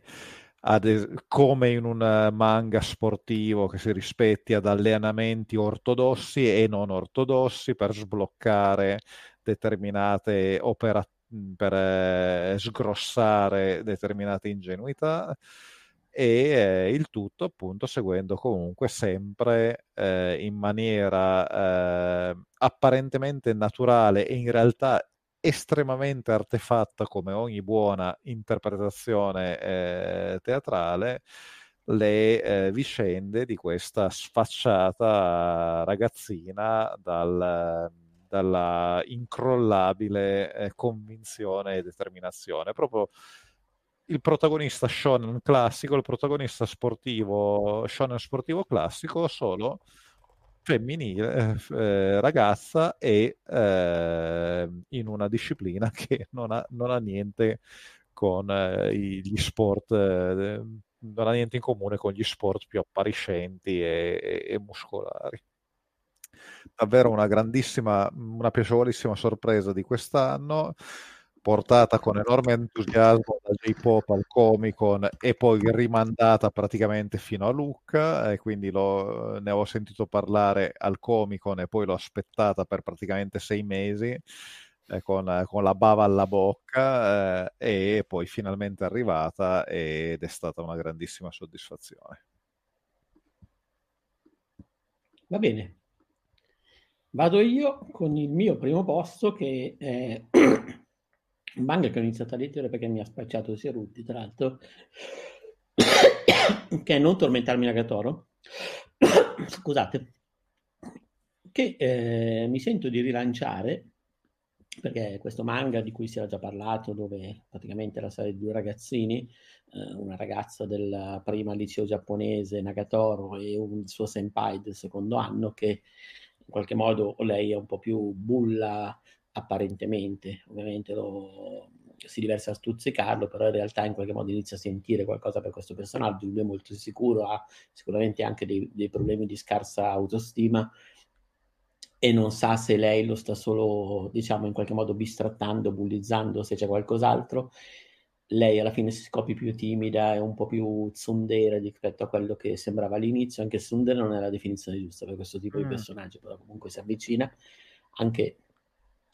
ad, come in un manga sportivo che si rispetti ad allenamenti ortodossi e non ortodossi per sbloccare determinate operazioni per eh, sgrossare determinate ingenuità e eh, il tutto appunto seguendo comunque sempre eh, in maniera eh, apparentemente naturale e in realtà estremamente artefatta come ogni buona interpretazione eh, teatrale le eh, vicende di questa sfacciata ragazzina dal, dalla incrollabile eh, convinzione e determinazione. Proprio il protagonista shonen classico, il protagonista sportivo, shonen sportivo classico, solo femminile, eh, ragazza e eh, in una disciplina che non ha, non ha niente con eh, gli sport, eh, non ha niente in comune con gli sport più appariscenti e, e, e muscolari. Davvero una grandissima, una piacevolissima sorpresa di quest'anno portata con enorme entusiasmo da J-Pop al Comic Con e poi rimandata praticamente fino a Lucca e quindi lo, ne avevo sentito parlare al Comic Con e poi l'ho aspettata per praticamente sei mesi eh, con, con, la bava alla bocca eh, e poi finalmente arrivata ed è stata una grandissima soddisfazione. Va bene, vado io con il mio primo posto che è un manga che ho iniziato a leggere perché mi ha spacciato sia rutti, tra l'altro, che è Non tormentarmi Nagatoro, scusate, che eh, mi sento di rilanciare perché questo manga di cui si era già parlato, dove praticamente la storia di due ragazzini, eh, una ragazza del prima liceo giapponese Nagatoro e un suo senpai del secondo anno, che in qualche modo lei è un po' più bulla apparentemente, ovviamente lo, si diversa a stuzzicarlo, però in realtà in qualche modo inizia a sentire qualcosa per questo personaggio, lui è molto sicuro, ha sicuramente anche dei, dei problemi di scarsa autostima e non sa se lei lo sta solo, diciamo, in qualche modo bistrattando, bullizzando, se c'è qualcos'altro. Lei alla fine si scopre più timida e un po' più tsundere rispetto a quello che sembrava all'inizio, anche tsundere non è la definizione giusta per questo tipo mm. di personaggio, però comunque si avvicina, anche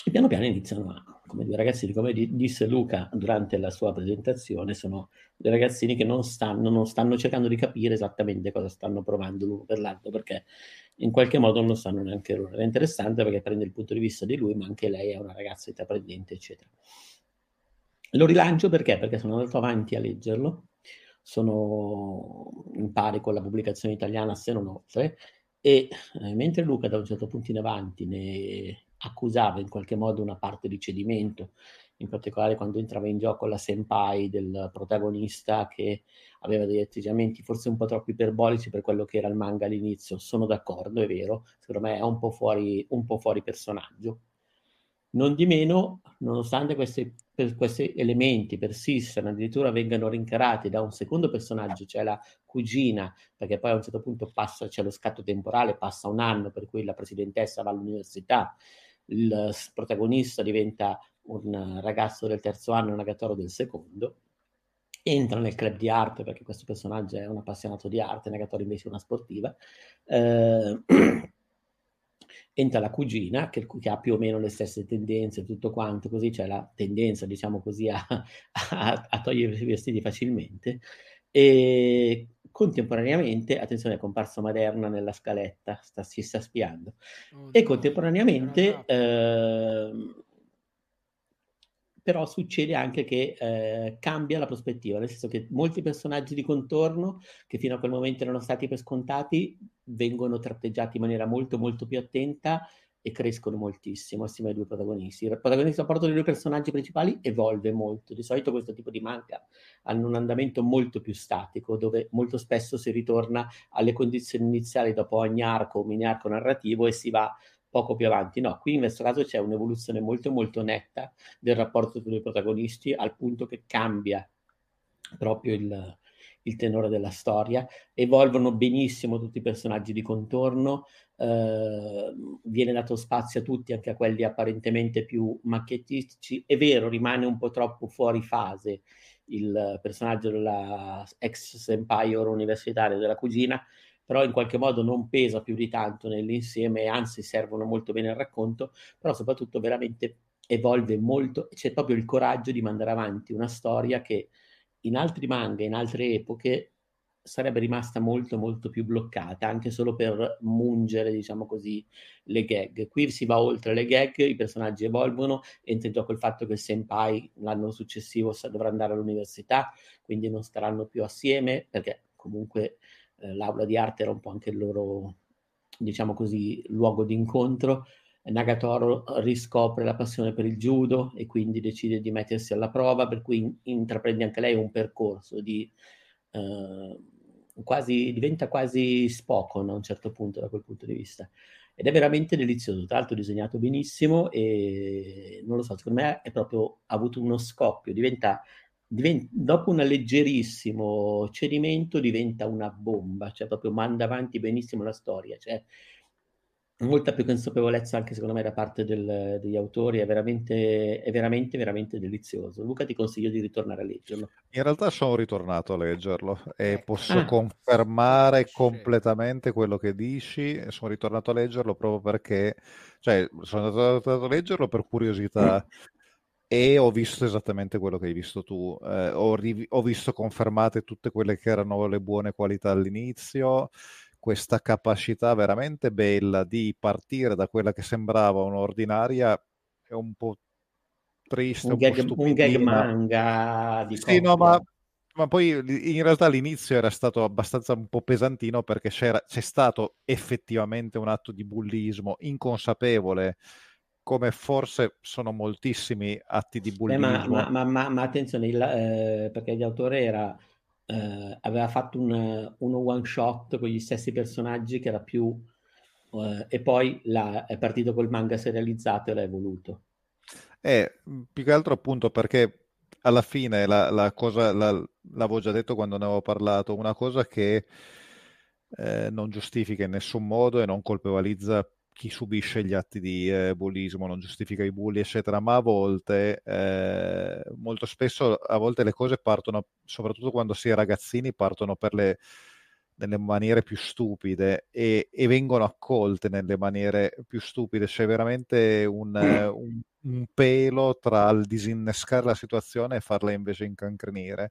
e piano piano iniziano a, come due ragazzini, come disse Luca durante la sua presentazione, sono dei ragazzini che non stanno, non stanno cercando di capire esattamente cosa stanno provando l'uno per l'altro, perché in qualche modo non lo sanno neanche loro. È interessante perché prende il punto di vista di lui, ma anche lei è una ragazza intraprendente, eccetera. Lo rilancio perché? Perché sono andato avanti a leggerlo, sono in pari con la pubblicazione italiana, se non oltre, e eh, mentre Luca da un certo punto in avanti ne accusava in qualche modo una parte di cedimento, in particolare quando entrava in gioco la senpai del protagonista che aveva degli atteggiamenti forse un po' troppo iperbolici per quello che era il manga all'inizio. Sono d'accordo, è vero, secondo me è un po' fuori, un po fuori personaggio. Non di meno, nonostante questi, questi elementi persistano, addirittura vengano rincarati da un secondo personaggio, cioè la cugina, perché poi a un certo punto passa, c'è lo scatto temporale, passa un anno per cui la presidentessa va all'università, il protagonista diventa un ragazzo del terzo anno e un Nagatoro del secondo, entra nel club di arte perché questo personaggio è un appassionato di arte, Nagatoro invece è una sportiva, eh, entra la cugina che, che, ha più o meno le stesse tendenze, tutto quanto, così c'è la tendenza, diciamo così, a, a, a togliere i vestiti facilmente, e contemporaneamente, attenzione, è comparso Maderna nella scaletta, sta, si sta spiando, oh, e contemporaneamente eh, però succede anche che eh, cambia la prospettiva, nel senso che molti personaggi di contorno, che fino a quel momento erano stati per scontati, vengono tratteggiati in maniera molto molto più attenta e crescono moltissimo assieme ai due protagonisti. Il protagonista a dei due personaggi principali evolve molto. Di solito questo tipo di manga hanno un andamento molto più statico, dove molto spesso si ritorna alle condizioni iniziali dopo ogni arco o mini arco narrativo e si va poco più avanti. No, qui in questo caso c'è un'evoluzione molto molto netta del rapporto tra i due protagonisti al punto che cambia proprio il, il tenore della storia, evolvono benissimo tutti i personaggi di contorno, eh, viene dato spazio a tutti, anche a quelli apparentemente più macchiettistici, è vero, rimane un po' troppo fuori fase il personaggio della ex senpai universitaria della cugina, però in qualche modo non pesa più di tanto nell'insieme anzi servono molto bene al racconto, però soprattutto veramente evolve molto, c'è proprio il coraggio di mandare avanti una storia che in altri manga, in altre epoche, sarebbe rimasta molto molto più bloccata, anche solo per mungere, diciamo così, le gag. Qui si va oltre le gag, i personaggi evolvono, entra in gioco il fatto che il senpai l'anno successivo dovrà andare all'università, quindi non staranno più assieme, perché comunque eh, l'aula di arte era un po' anche il loro, diciamo così, luogo di incontro. Nagatoro riscopre la passione per il judo e quindi decide di mettersi alla prova, per cui intraprende anche lei un percorso di eh, quasi, diventa quasi Spokon a un certo punto da quel punto di vista. Ed è veramente delizioso, tra l'altro disegnato benissimo e non lo so, secondo me è proprio ha avuto uno scoppio, diventa, diventa dopo un leggerissimo cedimento diventa una bomba, cioè proprio manda avanti benissimo la storia, cioè molta più consapevolezza anche secondo me da parte del, degli autori, è veramente, è veramente, veramente delizioso. Luca ti consiglio di ritornare a leggerlo. In realtà sono ritornato a leggerlo e ecco. posso ah. confermare completamente quello che dici, sono ritornato a leggerlo proprio perché, cioè sono andato a leggerlo per curiosità. Mm. E ho visto esattamente quello che hai visto tu. Eh, ho, riv- ho visto confermate tutte quelle che erano le buone qualità all'inizio questa capacità veramente bella di partire da quella che sembrava un'ordinaria è un po' triste, un, un, gag, un gag manga di sì, no, ma, ma, poi in realtà l'inizio era stato abbastanza un po' pesantino perché c'è stato effettivamente un atto di bullismo inconsapevole come forse sono moltissimi atti di bullismo. Eh, ma, ma, ma, ma, attenzione, il, eh, perché l'autore era eh, aveva fatto un, uno one shot con gli stessi personaggi che era più eh, e poi la, è partito col manga serializzato e l'ha evoluto. Eh, più che altro appunto perché alla fine la, la cosa, la, l'avevo già detto quando ne avevo parlato, una cosa che eh, non giustifica in nessun modo e non colpevolizza chi subisce gli atti di eh, bullismo, non giustifica i bulli, eccetera, ma a volte, eh, molto spesso, a volte le cose partono, soprattutto quando si è ragazzini, partono per le, nelle maniere più stupide e, e, vengono accolte nelle maniere più stupide. C'è veramente un, un, un pelo tra il disinnescare la situazione e farla invece incancrenire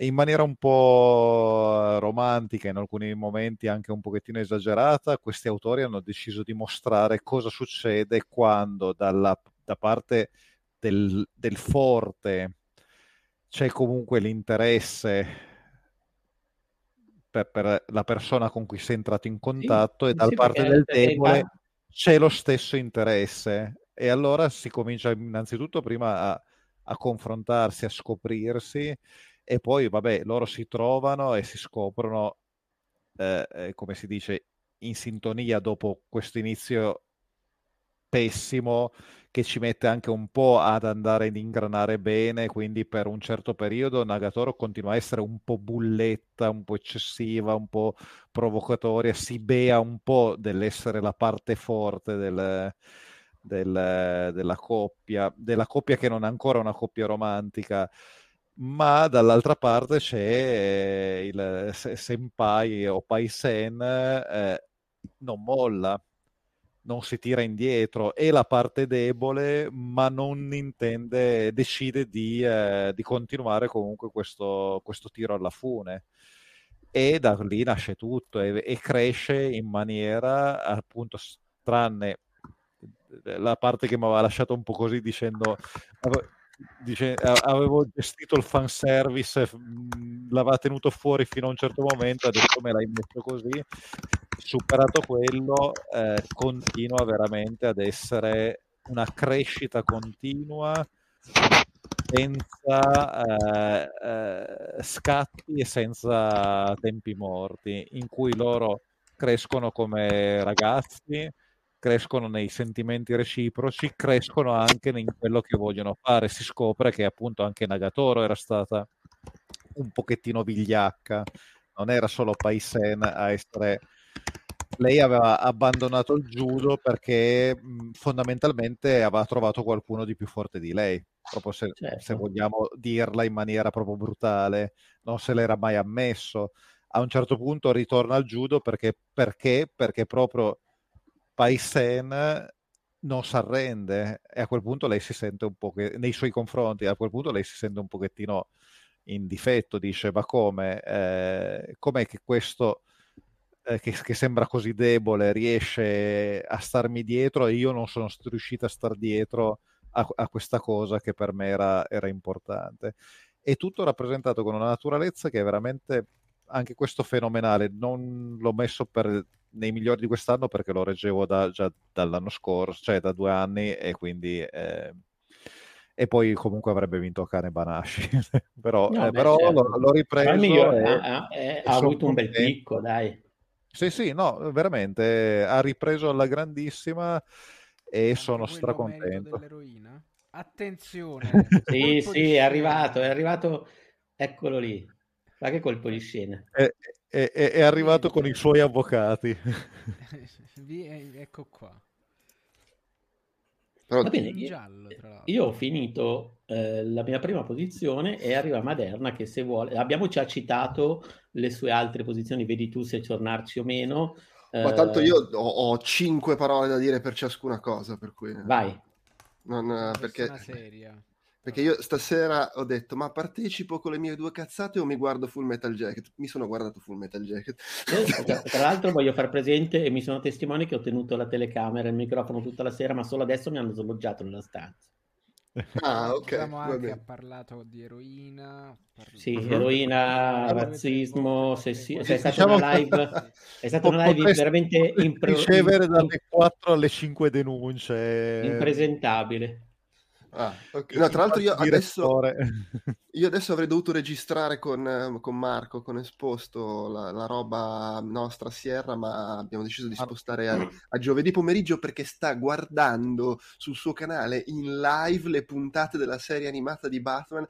in maniera un po' romantica, in alcuni momenti anche un pochettino esagerata, questi autori hanno deciso di mostrare cosa succede quando dalla, da parte del, del forte c'è comunque l'interesse per, per, la persona con cui sei entrato in contatto sì, e dalla sì, parte del debole c'è lo stesso interesse. E allora si comincia innanzitutto prima a, a confrontarsi, a scoprirsi e poi vabbè loro si trovano e si scoprono eh, eh, come si dice in sintonia dopo questo inizio pessimo che ci mette anche un po' ad andare ad ingranare bene quindi per un certo periodo Nagatoro continua a essere un po' bulletta un po' eccessiva un po' provocatoria si bea un po' dell'essere la parte forte del, del, della coppia della coppia che non è ancora una coppia romantica ma dall'altra parte c'è il senpai o paisen eh, non molla, non si tira indietro, è la parte debole, ma non intende, decide di, eh, di continuare comunque questo, questo, tiro alla fune. E da lì nasce tutto e, e cresce in maniera appunto tranne la parte che mi aveva lasciato un po' così dicendo dice, avevo gestito il fanservice, mm, l'aveva tenuto fuori fino a un certo momento, adesso me l'hai messo così, superato quello, eh, continua veramente ad essere una crescita continua senza eh, eh, scatti e senza tempi morti, in cui loro crescono come ragazzi, crescono nei sentimenti reciproci, crescono anche in quello che vogliono fare. Si scopre che appunto anche Nagatoro era stata un pochettino vigliacca, non era solo Paisen a essere lei aveva abbandonato il judo perché mh, fondamentalmente aveva trovato qualcuno di più forte di lei, proprio se, Certo. se vogliamo dirla in maniera proprio brutale, non se l'era mai ammesso. A un certo punto ritorna al judo perché, perché, perché proprio Paisen non si arrende e a quel punto lei si sente un po' che, nei suoi confronti, a quel punto lei si sente un pochettino in difetto, dice ma come, eh, com'è che questo eh, che, che sembra così debole riesce a starmi dietro e io non sono riuscito a star dietro a, a questa cosa che per me era, era importante. E tutto rappresentato con una naturalezza che è veramente anche questo fenomenale. Non l'ho messo per, nei migliori di quest'anno perché lo reggevo da, già dall'anno scorso, cioè da due anni, e quindi. Eh, e poi comunque avrebbe vinto Kane Banashi però, No, eh, beh, però certo. l'ho, l'ho ripreso Al migliore, e- ha, è- e ha avuto un bel picco, dai. Sì, sì, no, veramente ha ripreso alla grandissima e Anche sono stracontento. Attenzione! Sì, sì, è arrivato, è arrivato, eccolo lì. Ma che colpo di scena. È, è- è- è arrivato con i suoi avvocati. Eh, ecco qua. Però Va bene, giallo, io ho finito eh, la mia prima posizione e arriva Maderna che se vuole, abbiamo già citato le sue altre posizioni, vedi tu se tornarci o meno. Ma Eh, tanto io ho, ho cinque parole da dire per ciascuna cosa, per cui... Vai. Non, eh, Una perché, persona seria. Perché io stasera ho detto, ma partecipo con le mie due cazzate o mi guardo Full Metal Jacket? Mi sono guardato Full Metal Jacket. Io, tra, tra l'altro voglio far presente e mi sono testimone che ho tenuto la telecamera e il microfono tutta la sera, ma solo adesso mi hanno sloggiato nella stanza. Ah, ok, va anche bene. ha parlato di eroina. par- Sì, Mhm. eroina, razzismo, sessi- sei volte. stata una Diciamo- live, è stata una live veramente impro- ricevere dalle 4 alle 5 denunce. impresentabile. Ah, ok. No, tra l'altro io adesso, io adesso avrei dovuto registrare con, eh, con Marco, con Esposto, la, la roba nostra Sierra, ma abbiamo deciso di Ah. spostare a, a giovedì pomeriggio perché sta guardando sul suo canale in live le puntate della serie animata di Batman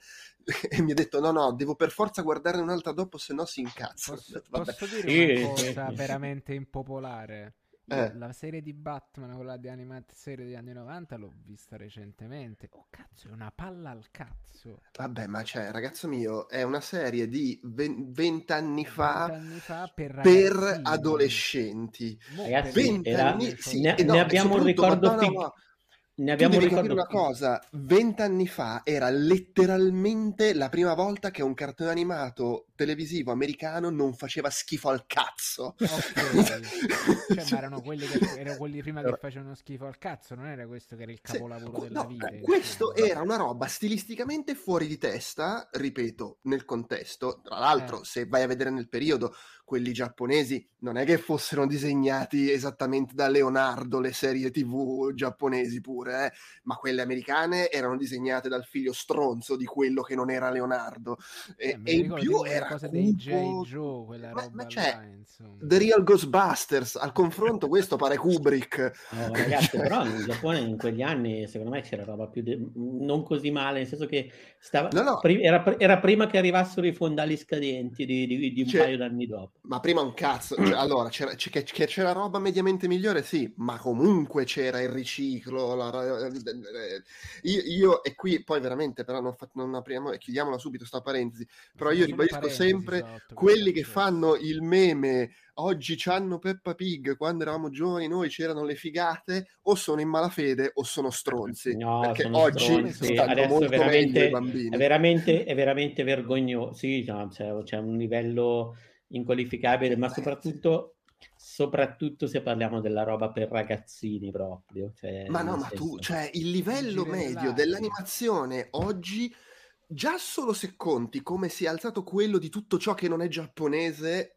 e mi ha detto no, no, devo per forza guardarne un'altra dopo, se no si incazza. Posso, detto, posso dire una cosa veramente impopolare? Eh. La serie di Batman, quella di animata serie degli anni 90, l'ho vista recentemente. Oh cazzo, è una palla al cazzo. Vabbè, ma cioè, ragazzo mio, è una serie di ven- vent'anni fa 20 anni fa per, per adolescenti. Ragazzi, Vent'anni, era- sì, ne- e no, ne abbiamo un ricordo ma- Ne Tu abbiamo un devi capire una cosa, vent'anni fa era letteralmente la prima volta che un cartone animato televisivo americano non faceva schifo al cazzo. Ok. Cioè, ma erano quelli, che, erano quelli prima che facevano schifo al cazzo, non era questo che era il capolavoro que- della no, vita. questo insomma. era una roba stilisticamente fuori di testa, ripeto, nel contesto. Tra l'altro, Eh. se vai a vedere nel periodo, quelli giapponesi non è che fossero disegnati esattamente da Leonardo, le serie TV giapponesi pure, eh, ma quelle americane erano disegnate dal figlio stronzo di quello che non era Leonardo. E, Eh, e in più era cose dei cupo- J. Joe, quella Ma- roba ma là, c'è insomma. The Real Ghostbusters, al confronto questo pare Kubrick. No, ragazzi, però in Giappone in quegli anni secondo me c'era roba più de- non così male, nel senso che stava, No, no. pri- era, era prima che arrivassero i fondali scadenti di, di- di un Cioè- paio d'anni dopo. Ma prima un cazzo, cioè, allora c'era, c'è- che, che c'era roba mediamente migliore, sì, ma comunque c'era il riciclo. la ro- eh, io, io- e qui poi veramente, però non, fa- non apriamo e chiudiamola subito sta parentesi. Però io ribadisco sempre sotto, quelli che fanno il meme oggi c'hanno Peppa Pig, quando eravamo giovani noi c'erano le figate, o sono in malafede o sono stronzi. No, perché sono oggi stronzi. stanno Adesso molto meglio i bambini. è veramente, è veramente vergognoso. Sì, no, c'è, c'è un livello inqualificabile, ma soprattutto, soprattutto se parliamo della roba per ragazzini proprio. Cioè, Ma no, ma tu, cioè il livello medio dell'animazione oggi, già solo se conti come si è alzato quello di tutto ciò che non è giapponese,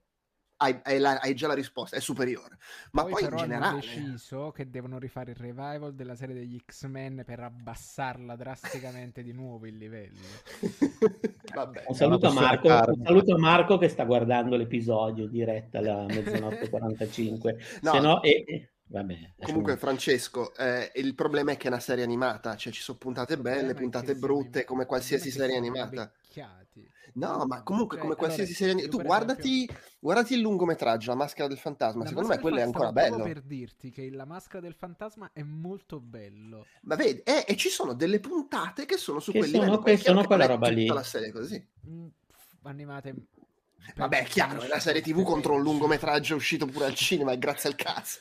hai, hai la- hai già la risposta, è superiore. Ma poi, in però hanno generale... deciso che devono rifare il revival della serie degli X-Men per abbassarla drasticamente di nuovo il livello. Vabbè. Un saluto, a Marco, un saluto a Marco che sta guardando l'episodio diretta alla mezzanotte 45. No. Se no, e, vabbè. Comunque, Francesco, eh, il problema è che è una serie animata, cioè ci sono puntate belle, puntate brutte, come qualsiasi serie animata. Becchiati. No, ma comunque Cioè, come qualsiasi allora, serie io Tu guardati, guardati il lungometraggio, La maschera del fantasma, La secondo me quello è ancora bello. per dirti che La maschera del fantasma è molto bello. Ma vedi, eh, e ci sono delle puntate che sono su Che quel sono- livello. che sono quella roba lì. La serie così. Mm, animate. Vabbè, è chiaro, è una serie TV contro un lungo lungometraggio uscito pure al cinema, e grazie al cazzo.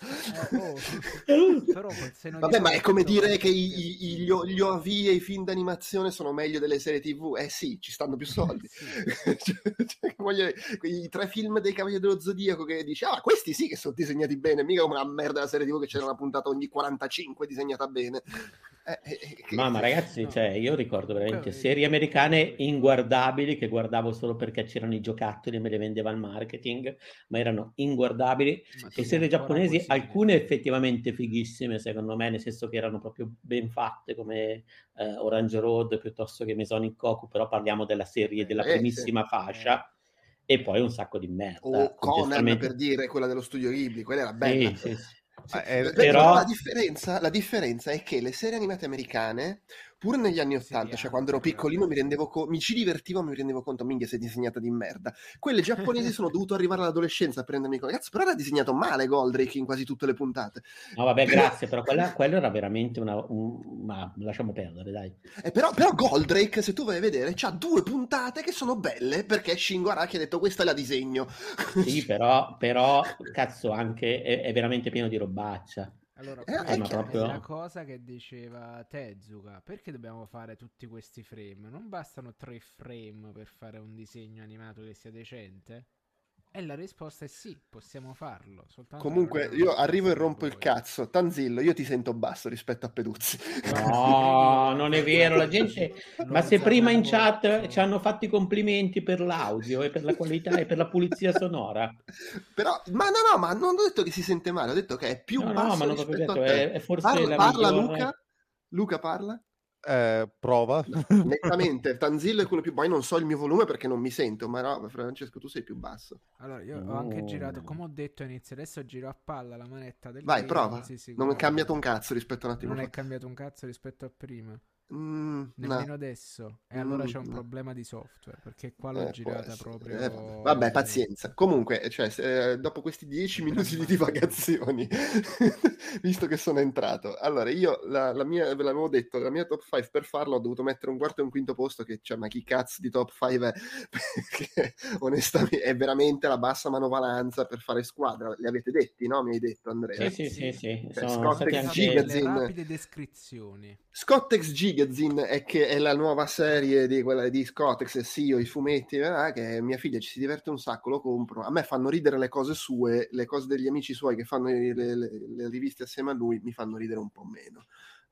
Eh, però di Vabbè, ma è come dire che i- i- gli, o- gli OV e i film d'animazione sono meglio delle serie TV. Eh sì, ci stanno più soldi. Sì. Cioè, cioè, voglio dire, I tre film dei Cavalieri dello Zodiaco che dici, ah, questi sì che sono disegnati bene, mica come una merda della serie TV che c'era una puntata ogni 45 disegnata bene. Eh, eh, eh, Ma, ma ragazzi, cioè, io ricordo veramente serie americane inguardabili che guardavo solo perché c'erano i giocattoli e me le vendeva il marketing, ma erano inguardabili. Ma E serie giapponesi, alcune effettivamente fighissime, secondo me, nel senso che erano proprio ben fatte, come eh, Orange Road piuttosto che Mesonic Goku, però parliamo della serie della primissima fascia, e poi un sacco di merda. O Conan per dire quella dello studio Ghibli, quella era bella. sì, sì. Sì, Eh, beh, però- la, differenza, la differenza è che le serie animate americane, pur negli anni Ottanta, cioè quando ero piccolino, mi, rendevo co- mi ci divertivo, mi rendevo conto, minchia, sei disegnata di merda. Quelle giapponesi sono dovuto arrivare all'adolescenza a prendermi con cazzo, però era disegnato male Goldrake in quasi tutte le puntate. No, vabbè, grazie, però quella, quello era veramente una... un- ma lasciamo perdere, dai. Eh, però, però Goldrake, se tu vai a vedere, c'ha due puntate che sono belle perché Shingo Araki ha detto questa la disegno. Sì, però, però cazzo, anche è, è veramente pieno di robaccia. Allora, Eh, è è proprio- la cosa che diceva Tezuka. Perché dobbiamo fare tutti questi frame? Non bastano tre frame per fare un disegno animato che sia decente? E la risposta è sì, possiamo farlo. Soltanto Comunque, io arrivo e rompo il cazzo. Tanzillo, io ti sento basso rispetto a Peduzzi. No, non è vero, la gente... Ma se prima in chat ci hanno fatto i complimenti per l'audio e per la qualità e per la pulizia sonora. Però, ma no, no, ma non ho detto che si sente male, ho detto che è più No, no, basso ma non ho detto, a te. è, è forse Parla, la parla migliore- Luca? Luca parla? Eh, prova. Nettamente, Tanzillo è quello più... Poi non so il mio volume perché non mi sento, ma no, Francesco, tu sei più basso. Allora, io ho anche Oh. girato, come ho detto all'inizio, adesso giro a palla la manetta del Vai, game, prova. Non è cambiato un cazzo rispetto a un attimo Non è fa. cambiato un cazzo rispetto a prima. Mm, Nemmeno no. adesso. E allora Mm, c'è un no. problema di software. Perché qua Eh, l'ho può girata proprio. Eh, vabbè. pazienza. Comunque, cioè, se- eh, dopo questi dieci minuti di divagazioni, visto che sono entrato, allora io la, la mia, ve l'avevo detto, la mia top 5 per farlo ho dovuto mettere un quarto e un quinto posto che, cioè, ma chi cazzo di top 5 è? Perché onestamente è veramente la bassa manovalanza per fare squadra. Li avete detti, no? Mi hai detto, Andrea. Sì, sì, sì, sì. Cioè, Sono Scott stati anche... Giga- rapide descrizioni. Scottex Gigazin è che è la nuova serie di quella di Scottex e io i fumetti, eh, che mia figlia ci si diverte un sacco, lo compro. A me fanno ridere le cose sue, le cose degli amici suoi che fanno le, le- le riviste assieme a lui mi fanno ridere un po' meno.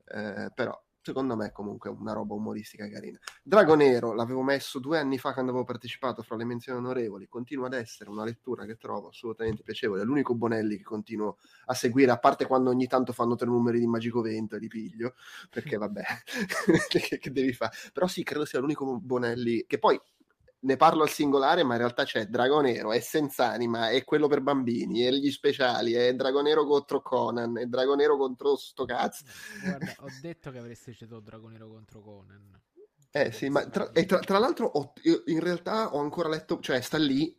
Eh, però secondo me è comunque una roba umoristica carina. Drago Nero l'avevo messo due anni fa quando avevo partecipato fra le menzioni onorevoli, continua ad essere una lettura che trovo assolutamente piacevole, è l'unico Bonelli che continuo a seguire, a parte quando ogni tanto fanno tre numeri di Magico Vento e li piglio, perché vabbè, che, che devi fare? Però sì, credo sia l'unico Bonelli che poi ne parlo al singolare, ma in realtà c'è Drago Nero, è Senza Anima, è quello per bambini, è gli speciali, è Drago Nero contro Conan, è Drago Nero contro sto cazzo. Guarda, ho detto che avresti citato Dragonero contro Conan. Eh sì, ma tra, e tra, tra l'altro ho- in realtà ho ancora letto, cioè sta lì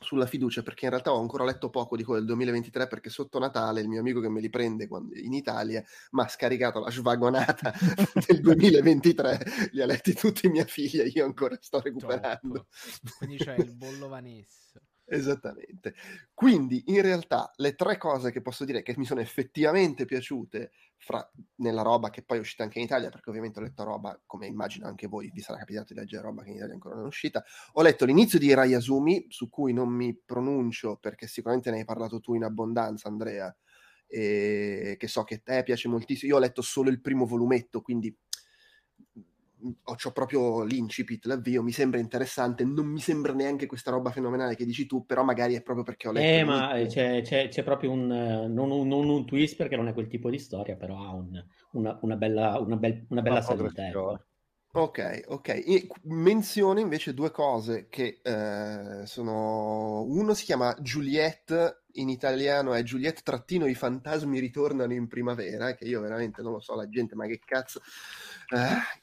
sulla fiducia, perché in realtà ho ancora letto poco di quello del 2023, perché sotto Natale il mio amico che me li prende quando- in Italia mi ha scaricato la svagonata del 2023, li ha letti tutti mia figlia, io ancora sto recuperando. Top. Quindi c'è il bollo Vanessa. Esattamente. Quindi, in realtà, le tre cose che posso dire che mi sono effettivamente piaciute fra- nella roba che poi è uscita anche in Italia, perché ovviamente ho letto roba, come immagino anche voi, vi sarà capitato di leggere roba che in Italia ancora non è uscita. Ho letto l'inizio di Rayasumi, su cui non mi pronuncio perché sicuramente ne hai parlato tu in abbondanza, Andrea, e che so che a te piace moltissimo. Io ho letto solo il primo volumetto, quindi ho, c'ho proprio l'incipit, l'avvio, mi sembra interessante, non mi sembra neanche questa roba fenomenale che dici tu, però magari è proprio perché ho letto Eh, ma l'inizio. c'è, c'è- c'è proprio un, eh, non un, non un twist perché non è quel tipo di storia, però ha un- una, una bella, una bel- una bella progressione. Ecco. Ok, ok. E menzione invece due cose che eh, sono... Uno si chiama Juliette, in italiano è Juliette trattino i fantasmi ritornano in primavera, che io veramente non lo so, la gente, ma che cazzo... Eh,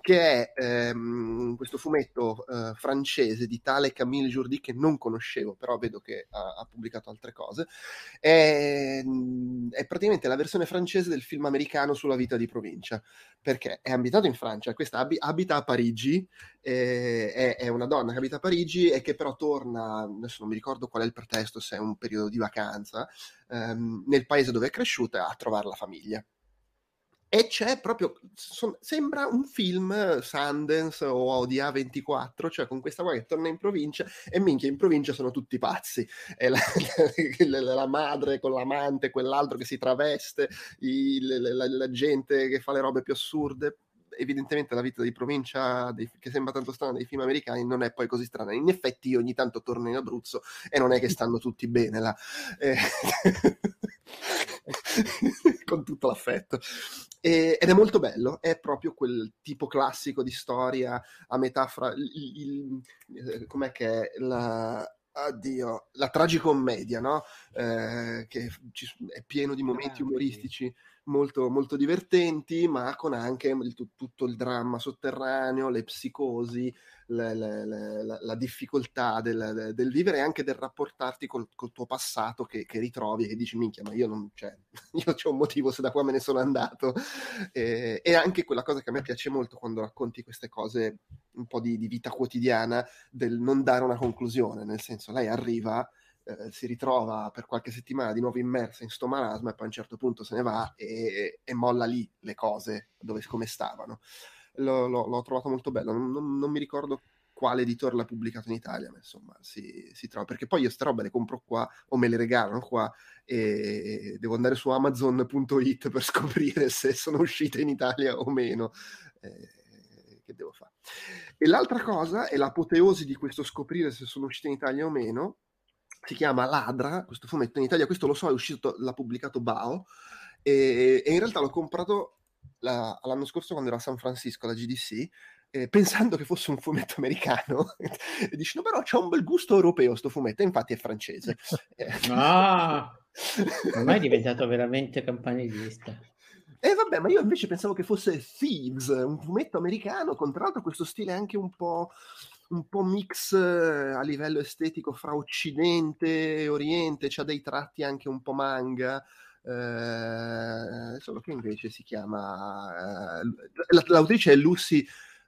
che è ehm, questo fumetto eh, francese di tale Camille Jourdi che non conoscevo, però vedo che ha, ha pubblicato altre cose. È, è, praticamente la versione francese del film americano sulla vita di provincia, perché è ambientato in Francia, questa ab- abita a Parigi, eh, è, è, una donna che abita a Parigi e che però torna, adesso non mi ricordo qual è il pretesto, se è un periodo di vacanza, ehm, nel paese dove è cresciuta a trovare la famiglia e c'è proprio, son, sembra un film Sundance o di A24, cioè con questa qua che torna in provincia e minchia in provincia sono tutti pazzi, la, la, la madre con l'amante, quell'altro che si traveste, i, la, la, gente che fa le robe più assurde, evidentemente la vita di provincia dei, che sembra tanto strana dei film americani non è poi così strana. In effetti io ogni tanto torno in Abruzzo e non è che stanno tutti bene là. Eh, con tutto l'affetto. E, ed è molto bello, è proprio quel tipo classico di storia a metà fra il, il, eh, com'è che è la Addio, la tragicommedia, no? Eh, che ci, è pieno di momenti umoristici molto, molto divertenti, ma con anche il, tutto il dramma sotterraneo, le psicosi, le, le, le, la, difficoltà del, del, vivere e anche del rapportarti col, col tuo passato che, che, ritrovi e che dici minchia ma io non cioè, io ho un motivo se da qua me ne sono andato e, e, anche quella cosa che a me piace molto quando racconti queste cose un po' di, di vita quotidiana del non dare una conclusione nel senso lei arriva eh, si ritrova per qualche settimana di nuovo immersa in sto marasma e poi a un certo punto se ne va e, e molla lì le cose dove, come stavano. L'ho, l'ho, l'ho trovato molto bello, non, non, non, mi ricordo quale editore l'ha pubblicato in Italia, ma insomma si, si trova, perché poi io queste robe le compro qua o me le regalano qua e devo andare su amazon.it per scoprire se sono uscite in Italia o meno. Eh, che devo fare? E l'altra cosa è l'apoteosi di questo scoprire se sono uscite in Italia o meno, si chiama Ladra, questo fumetto in Italia, questo lo so, è uscito, l'ha pubblicato Bao, e, e in realtà l'ho comprato la, l'anno scorso quando ero a San Francisco, alla GDC, eh, pensando che fosse un fumetto americano, e dici, no però c'ha un bel gusto europeo sto fumetto, e infatti è francese. ah, ormai è diventato veramente campanilista. E eh, vabbè, ma io invece pensavo che fosse Thieves, un fumetto americano, con tra l'altro questo stile anche un po' un po' mix a livello estetico fra Occidente e Oriente, c'ha dei tratti anche un po' manga. Eh, solo che invece si chiama eh, l'autrice è Lucy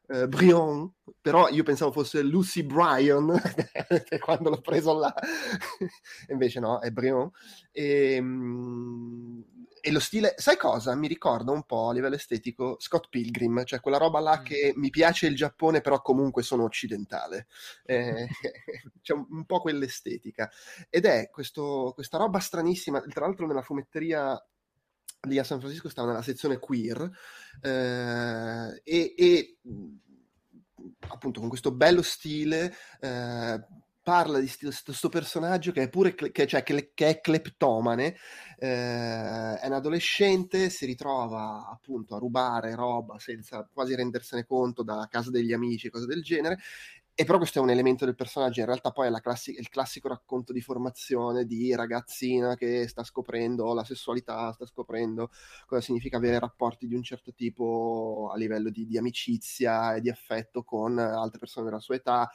eh, Brion, però io pensavo fosse Lucy Bryan quando l'ho preso là, invece no, è Brion. E, ehm, e lo stile, sai cosa? Mi ricorda un po' a livello estetico Scott Pilgrim, cioè quella roba là mm. che mi piace il Giappone, però comunque sono occidentale. Eh, c'è un, un, po' quell'estetica. Ed è questo, questa roba stranissima, tra l'altro nella fumetteria lì a San Francisco stava nella sezione queer eh, e, e appunto con questo bello stile eh, parla di questo personaggio che è pure che, cioè, che, che è cleptomane, eh, è un adolescente, si ritrova appunto a rubare roba senza quasi rendersene conto da casa degli amici, cose del genere. E però questo è un elemento del personaggio, in realtà poi è classi- il classico racconto di formazione di ragazzina che sta scoprendo la sessualità, sta scoprendo cosa significa avere rapporti di un certo tipo a livello di, di amicizia e di affetto con altre persone della sua età,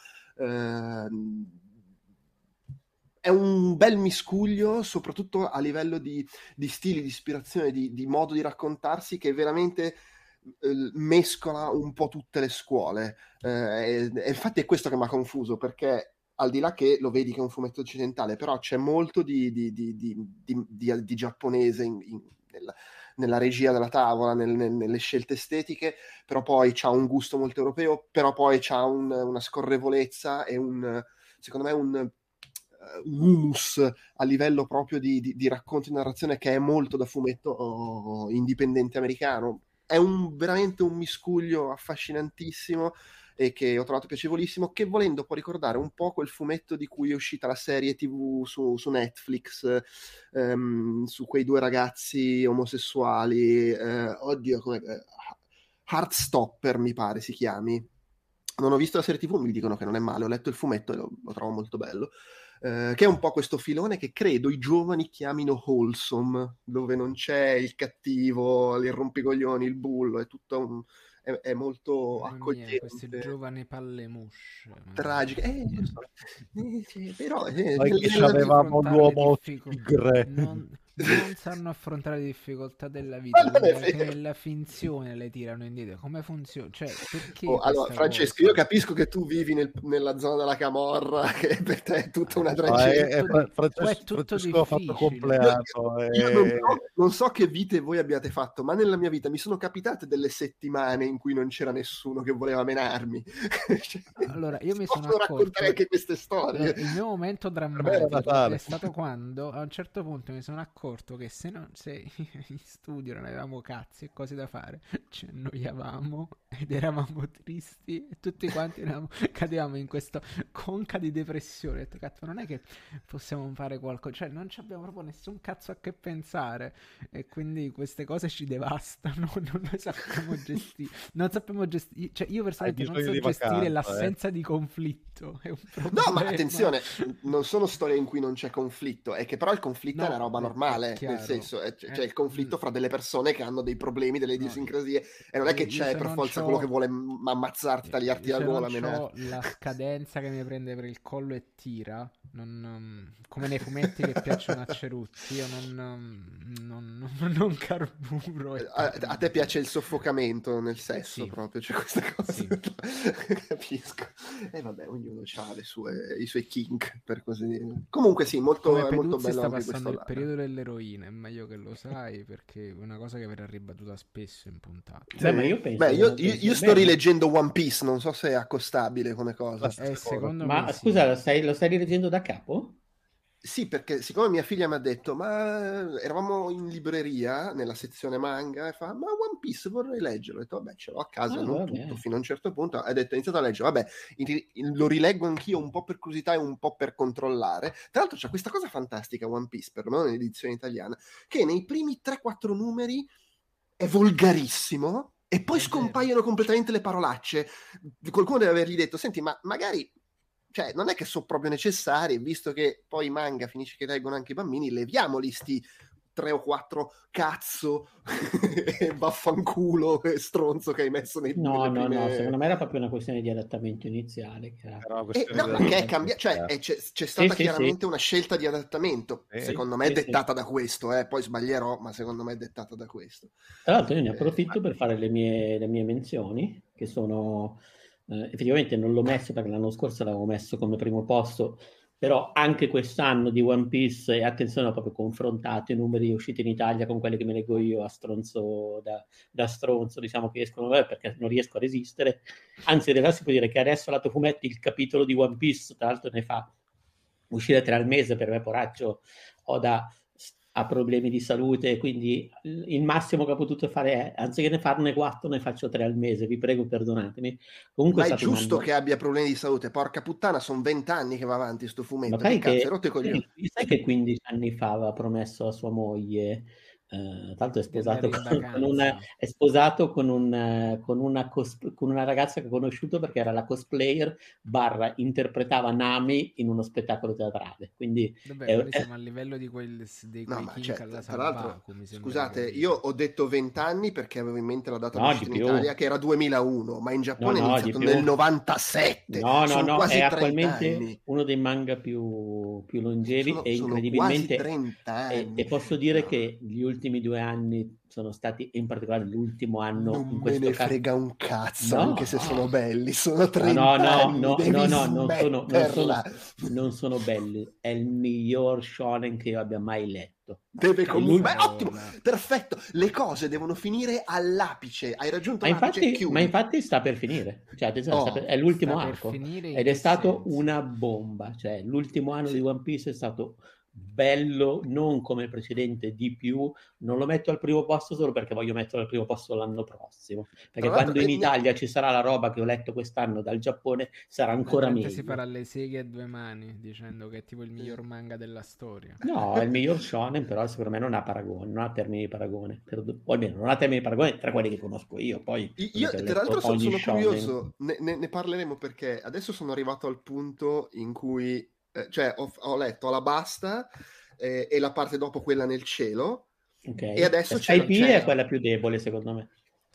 è un bel miscuglio, soprattutto a livello di, di stili, di ispirazione, di, di, modo di raccontarsi, che veramente eh, mescola un po' tutte le scuole. Eh, e, e infatti è questo che mi ha confuso, perché al di là che lo vedi che è un fumetto occidentale, però c'è molto di, di, di, di giapponese in, in, nella, nella, regia della tavola, nel, nel, nelle scelte estetiche, però poi c'ha un gusto molto europeo, però poi c'ha un, una scorrevolezza e un, secondo me, un, un humus a livello proprio di, di, di racconto e narrazione che è molto da fumetto oh, indipendente americano. È un, veramente un miscuglio affascinantissimo e che ho trovato piacevolissimo, che volendo può ricordare un po' quel fumetto di cui è uscita la serie tv su, su Netflix, ehm, su quei due ragazzi omosessuali, eh, oddio, come... Eh, Heartstopper mi pare si chiami. Non ho visto la serie TV, mi dicono che non è male, ho letto il fumetto e lo, lo trovo molto bello. Eh, che è un po' questo filone che credo i giovani chiamino wholesome, dove non c'è il cattivo, il rompicoglioni, il bullo, è tutto un, è, è molto Mamma mia, accogliente. queste giovani palle musce. tragiche. Eh, mia. Eh, però eh, Noi che avevamo l'uomo tigre. Non, non sanno affrontare le difficoltà della vita, è perché nella finzione le tirano indietro. Come funziona? Cioè, perché Oh, allora, Francesco, cosa? io capisco che tu vivi nel- nella zona della Camorra, che per te è tutta una tragedia. è- è qua è Francesco, tutto Francesco ha fatto difficile. compleanno. Io e- non so, non so che vite voi abbiate fatto, ma nella mia vita mi sono capitate delle settimane in cui non c'era nessuno che voleva menarmi. Cioè, Allora, io mi posso sono accorto- raccontare anche queste storie. Il mio momento drammatico è stato quando a un certo punto mi sono accorto che se, non, se in studio non avevamo cazzi e cose da fare, ci annoiavamo ed eravamo tristi e tutti quanti eravamo- cadevamo in questa conca di depressione. Ho detto, cazzo, non è che possiamo fare qualcosa, cioè non ci abbiamo proprio nessun cazzo a che pensare e quindi queste cose ci devastano, non le sappiamo gestire. Non sappiamo gestire, cioè io personalmente non so gestire vacanza, eh. l'assenza di conflitto. È un No, ma attenzione, non sono storie in cui non c'è conflitto, è che però il conflitto è No, una roba è- normale, è nel chiaro. senso, c'è Eh, il conflitto mm. fra delle persone che hanno dei problemi, delle No, idiosincrasie, e non è che io- io c'è per forza quello che vuole m- ammazzarti, tagliarti Io la gola, c'ho la scadenza che mi prende per il collo e tira, non, um, come nei fumetti che piacciono a Cerutti, io non, non, non, carburo. e A, a te piace il soffocamento nel sesso Sì. proprio, c'è questa cosa. Sì. Capisco. E vabbè, ognuno ha le sue, i suoi kink, per così dire. Comunque sì, molto, molto bello anche questo il periodo dell'eroina, è meglio che lo sai perché è una cosa che verrà ribattuta spesso in puntata. Beh, ma io penso Beh, io, io- io sto rileggendo One Piece, non so se è accostabile come cosa. Eh, secondo Ma me sì. scusa, lo stai, lo stai rileggendo da capo? Sì, perché siccome mia figlia mi ha detto, ma eravamo in libreria nella sezione manga e fa, ma One Piece vorrei leggerlo. Ho detto, vabbè, ce l'ho a casa, Ah, non vabbè. tutto, fino a un certo punto. Ha detto, ho iniziato a leggere, vabbè, lo rileggo anch'io un po' per curiosità e un po' per controllare. Tra l'altro c'è questa cosa fantastica, One Piece, perlomeno nell'edizione italiana, che nei primi 3-4 numeri è volgarissimo e poi scompaiono completamente le parolacce. Qualcuno deve avergli detto, senti, ma magari cioè, non è che sono proprio necessari, visto che poi i manga finisce che leggono anche i bambini, leviamoli sti tre o quattro cazzo e vaffanculo e stronzo che hai messo nei No, no, no, prime- secondo me era proprio una questione di adattamento iniziale. Che era... Era una Eh, no, ma che è cambia- cioè, è- c'è, c'è stata sì, chiaramente una scelta di adattamento, Sì, secondo me sì, sì. dettata da questo, eh, poi sbaglierò, ma secondo me è dettata da questo. Tra l'altro io ne Eh, approfitto per fare le mie, le mie menzioni, che sono... eh, effettivamente non l'ho messo perché l'anno scorso l'avevo messo come primo posto, però anche quest'anno di One Piece, e attenzione, ho proprio confrontato i numeri usciti in Italia con quelli che me leggo io a stronzo, da, da stronzo, diciamo che escono me perché non riesco a resistere. Anzi, in realtà si può dire che adesso lato fumetti il capitolo di One Piece, tra l'altro ne fa uscire tre al mese per me, poraccio, ho da ha problemi di salute, quindi il massimo che ho potuto fare è, anziché ne farne quattro, ne faccio tre al mese, vi prego perdonatemi. Comunque Ma è stato un giusto che abbia problemi di salute, porca puttana, sono vent'anni che va avanti sto fumetto, Ma che cazzo, che, rotto i coglioni. sai che 15 anni fa aveva promesso a sua moglie, eh, l'altro è sposato, con, una, è sposato con, un, con, una cos- con una ragazza che ho conosciuto perché era la cosplayer barra interpretava Nami in uno spettacolo teatrale. Quindi Vabbè, eh. siamo a livello di quel, dei No, quei ma cioè, alla tra l'altro, scusate, di io ho detto 20 anni perché avevo in mente la data No, di in più. Italia che era 2001, ma in Giappone No, è no, iniziato di più. nel 97. No, no, sono no, quasi è 30 attualmente anni. uno dei manga più, più longevi Sono, e sono incredibilmente... quasi 30 E, e posso dire No, che gli ultimi due anni sono stati, in particolare l'ultimo anno, non in me questo ne caso... frega un cazzo, No, anche se no. sono belli, sono 30 No, no, anni, no, no, no, non sono, non, sono, non sono belli. È il miglior shonen che io abbia mai letto. Deve comunque... Beh, Cavolo. ottimo, perfetto, le cose devono finire all'apice, hai raggiunto Ma infatti, chiudi. ma infatti sta per finire. Cioè, attenzione, Oh, sta per- è l'ultimo arco. Ed è stato senso? una bomba. Cioè, l'ultimo anno Sì. di One Piece è stato bello, non come il precedente di più, non lo metto al primo posto solo perché voglio metterlo al primo posto l'anno prossimo. Perché Tra quando in Italia ci sarà la roba che ho letto quest'anno dal Giappone, sarà ancora meglio. si farà le seghe a due mani dicendo che è tipo il miglior manga della storia. No, è il miglior shonen, però secondo me non ha paragone, non ha termini di paragone. Per- o almeno non ha termini di paragone tra quelli che conosco io. Poi, Io, tra l'altro, sono, sono curioso, ne, ne- ne parleremo perché adesso sono arrivato al punto in cui, eh, cioè, ho, ho letto Alabasta eh, e la parte dopo quella nel cielo. Ok. E adesso c'è- Skype c'è- è quella più debole, secondo me.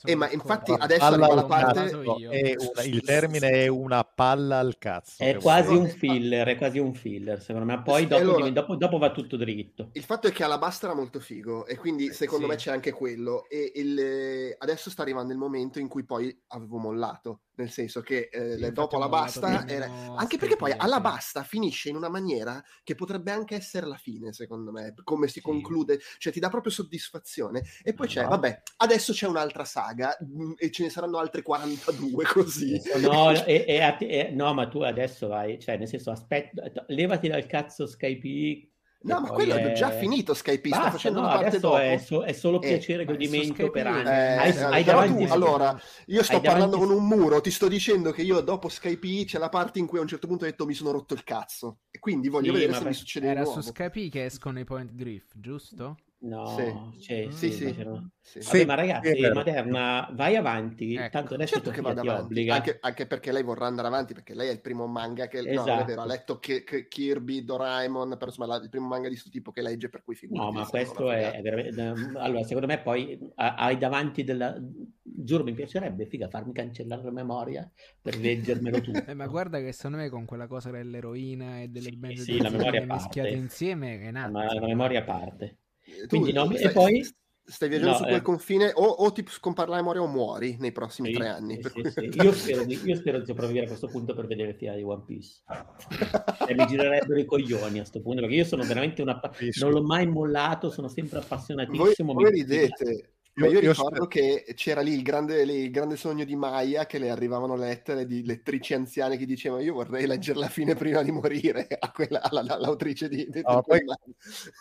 Eh, ma infatti adesso palla arriva la parte... cazzo io. è una- il termine è una palla al cazzo. È quasi un filler, è quasi un filler, secondo me. Poi dopo, allora- dopo- dopo va tutto dritto. Il fatto è che Alabasta era molto figo e quindi secondo sì. me c'è anche quello e il- eh, adesso sta arrivando il momento in cui poi avevo mollato, nel senso che eh, Sì, dopo Alabasta mollato era... Anche perché poi sì. Alabasta finisce in una maniera che potrebbe anche essere la fine, secondo me, come si Sì. conclude, cioè ti dà proprio soddisfazione e poi c'è, Ah. vabbè, adesso c'è un'altra saga mm, e ce ne saranno altre 42 così. No, e- e e- no, ma tu adesso vai, cioè, nel senso, aspetta, levati dal cazzo Skype. No, ma quello è già finito Skype, sta facendo no, una parte dopo. è, so- è solo Eh, piacere e su godimento Skype per anni. Eh, hai, eh, hai però davanti tu, allora, io sto hai davanti- parlando con un muro, ti sto dicendo che io dopo Skype c'è la parte in cui a un certo punto ho detto mi sono rotto il cazzo e quindi voglio Sì, vedere se per- mi succede Era nuovo. su Skype che escono i point drift, giusto? No, Sì. cioè, Sì, sì, sì. Vabbè, Sì, ma ragazzi. Materna, vai avanti, Ecco. tanto adesso Certo che vada ti avanti, anche, anche perché lei vorrà andare avanti, perché lei è il primo manga che... No, Esatto. vero, ha letto Ki- Ki- Kirby, Doraemon, però insomma la- il primo manga di questo tipo che legge, per cui figurati. No, ma questo è, è veramente... Allora, secondo me poi ha- hai davanti della... Giuro, mi piacerebbe, figa, farmi cancellare la memoria per leggermelo tutto. Eh, ma guarda che secondo me con quella cosa dell'eroina e delle Sì, bende sì, la memoria mischiate parte. insieme è nata. Ma la memoria a parte. Tu Quindi no, e stai, poi- stai viaggiando no, su quel eh. confine o, o ti scompare la memoria o muori nei prossimi Sì, tre anni. sì, per sì, cui- sì. Io, spero di, io spero di sopravvivere a questo punto per vedere il finale di One Piece. E mi girerebbero i coglioni a questo punto, perché io sono veramente una... Non l'ho mai mollato, sono sempre Voi, appassionatissimo. voi mi- ridete, ma Io- ricordo che c'era lì il grande, lì il grande sogno di Maya che le arrivavano lettere di lettrici anziane che dicevano io vorrei leggere la fine prima di morire a quella, alla- all'autrice di, di, No, di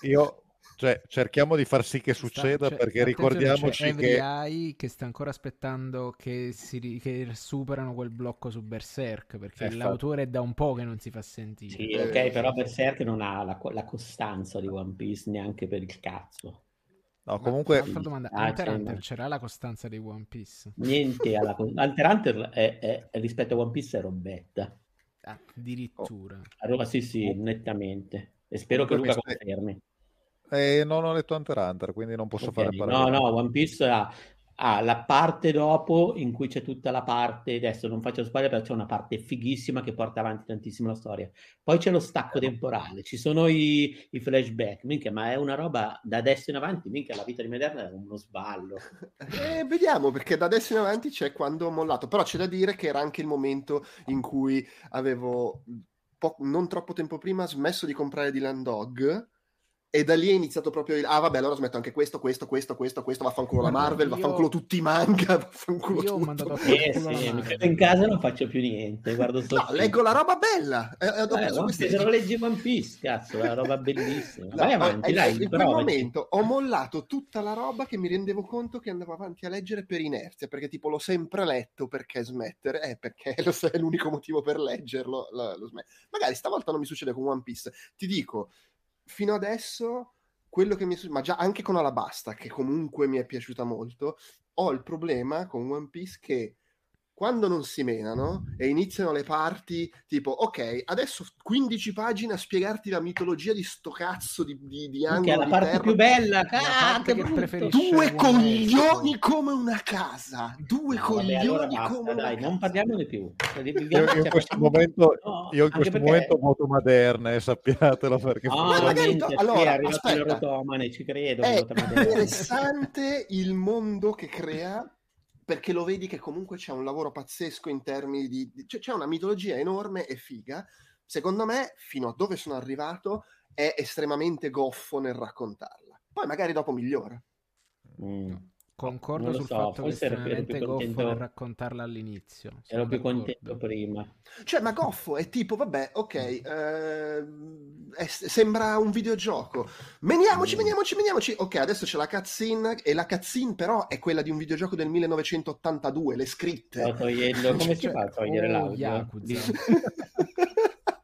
Io, cioè, cerchiamo di far sì che Sta- succeda cioè, perché ricordiamoci c'è che Eye che sta ancora aspettando che, si che superano quel blocco su Berserk perché Eh, l'autore è da un po' che non si fa sentire. Sì, ok, però Berserk non ha la, la costanza di One Piece neanche per il cazzo. no, Ma comunque un'altra domanda, Ah, Hunter Hunter c'era la costanza di One Piece? Niente alla Hunter Hunter è, è- è- rispetto a One Piece è robetta. Ah, addirittura. A Roma sì, sì, nettamente. E spero che Comunque Luca mi stai- confermi. Eh, non ho letto Hunter Hunter, quindi non posso Ok, fare No, paragoni. no, One Piece ha, ha la parte dopo in cui c'è tutta la parte, adesso non faccio spoiler, però c'è una parte fighissima che porta avanti tantissimo la storia. Poi c'è lo stacco temporale, ci sono i, i flashback, minchia, ma è una roba da adesso in avanti, minchia, la vita di Moderna è uno sballo. Eh, vediamo perché da adesso in avanti c'è quando ho mollato, però c'è da dire che era anche il momento in cui avevo po- non troppo tempo prima smesso di comprare Dylan Dog e da lì è iniziato proprio il ah vabbè allora smetto anche questo, questo, questo, questo, questo, vaffanculo la Marvel, io- vaffanculo tutti i manga, vaffanculo Io ho tutto. mandato a Eh la sì, mi chiudo in casa e non faccio più niente, guardo No, solo leggo la roba bella. Eh, eh, ho Eh, queste- non leggi One Piece, cazzo, è una roba bellissima. No, Vai avanti, in- dai, in quel momento ho mollato tutta la roba che mi rendevo conto che andavo avanti a leggere per inerzia, perché tipo l'ho sempre letto perché smettere, eh, perché è l'unico motivo per leggerlo, lo, lo smetto. Magari stavolta non mi succede con One Piece. Ti dico, fino adesso quello che mi succede, ma già anche con Alabasta, che comunque mi è piaciuta molto, ho il problema con One Piece che quando non si menano e iniziano le parti tipo ok adesso 15 pagine a spiegarti la mitologia di sto cazzo di, di, di angolo la di parte terra più bella, La ah, parte che preferisce due coglioni Piece. come una casa due No, vabbè, coglioni allora basta, come una dai, casa non parliamone più. Cioè, Io, io in cioè, questo momento, No, io in questo perché- momento voto Maderna, eh, sappiatelo perché No, Ma magari to- allora, aspetta. rotomane, ci credo. è interessante il mondo che crea perché lo vedi che comunque c'è un lavoro pazzesco in termini di... di- cioè, c'è una mitologia enorme e figa. Secondo me, fino a dove sono arrivato, è estremamente goffo nel raccontarla. Poi magari dopo migliora. Mm. Concordo sul so, fatto che è estremamente goffo contento- nel raccontarla all'inizio. Sono Ero più d'accordo. contento prima. Cioè, ma goffo è tipo, vabbè, ok, ehm, è- sembra un videogioco. Meniamoci, meniamoci, meniamoci. Ok, adesso c'è la cutscene e la cutscene però è quella di un videogioco del 1982, le scritte. Sto togliendo... Come si Cioè, fa a togliere oh, l'audio?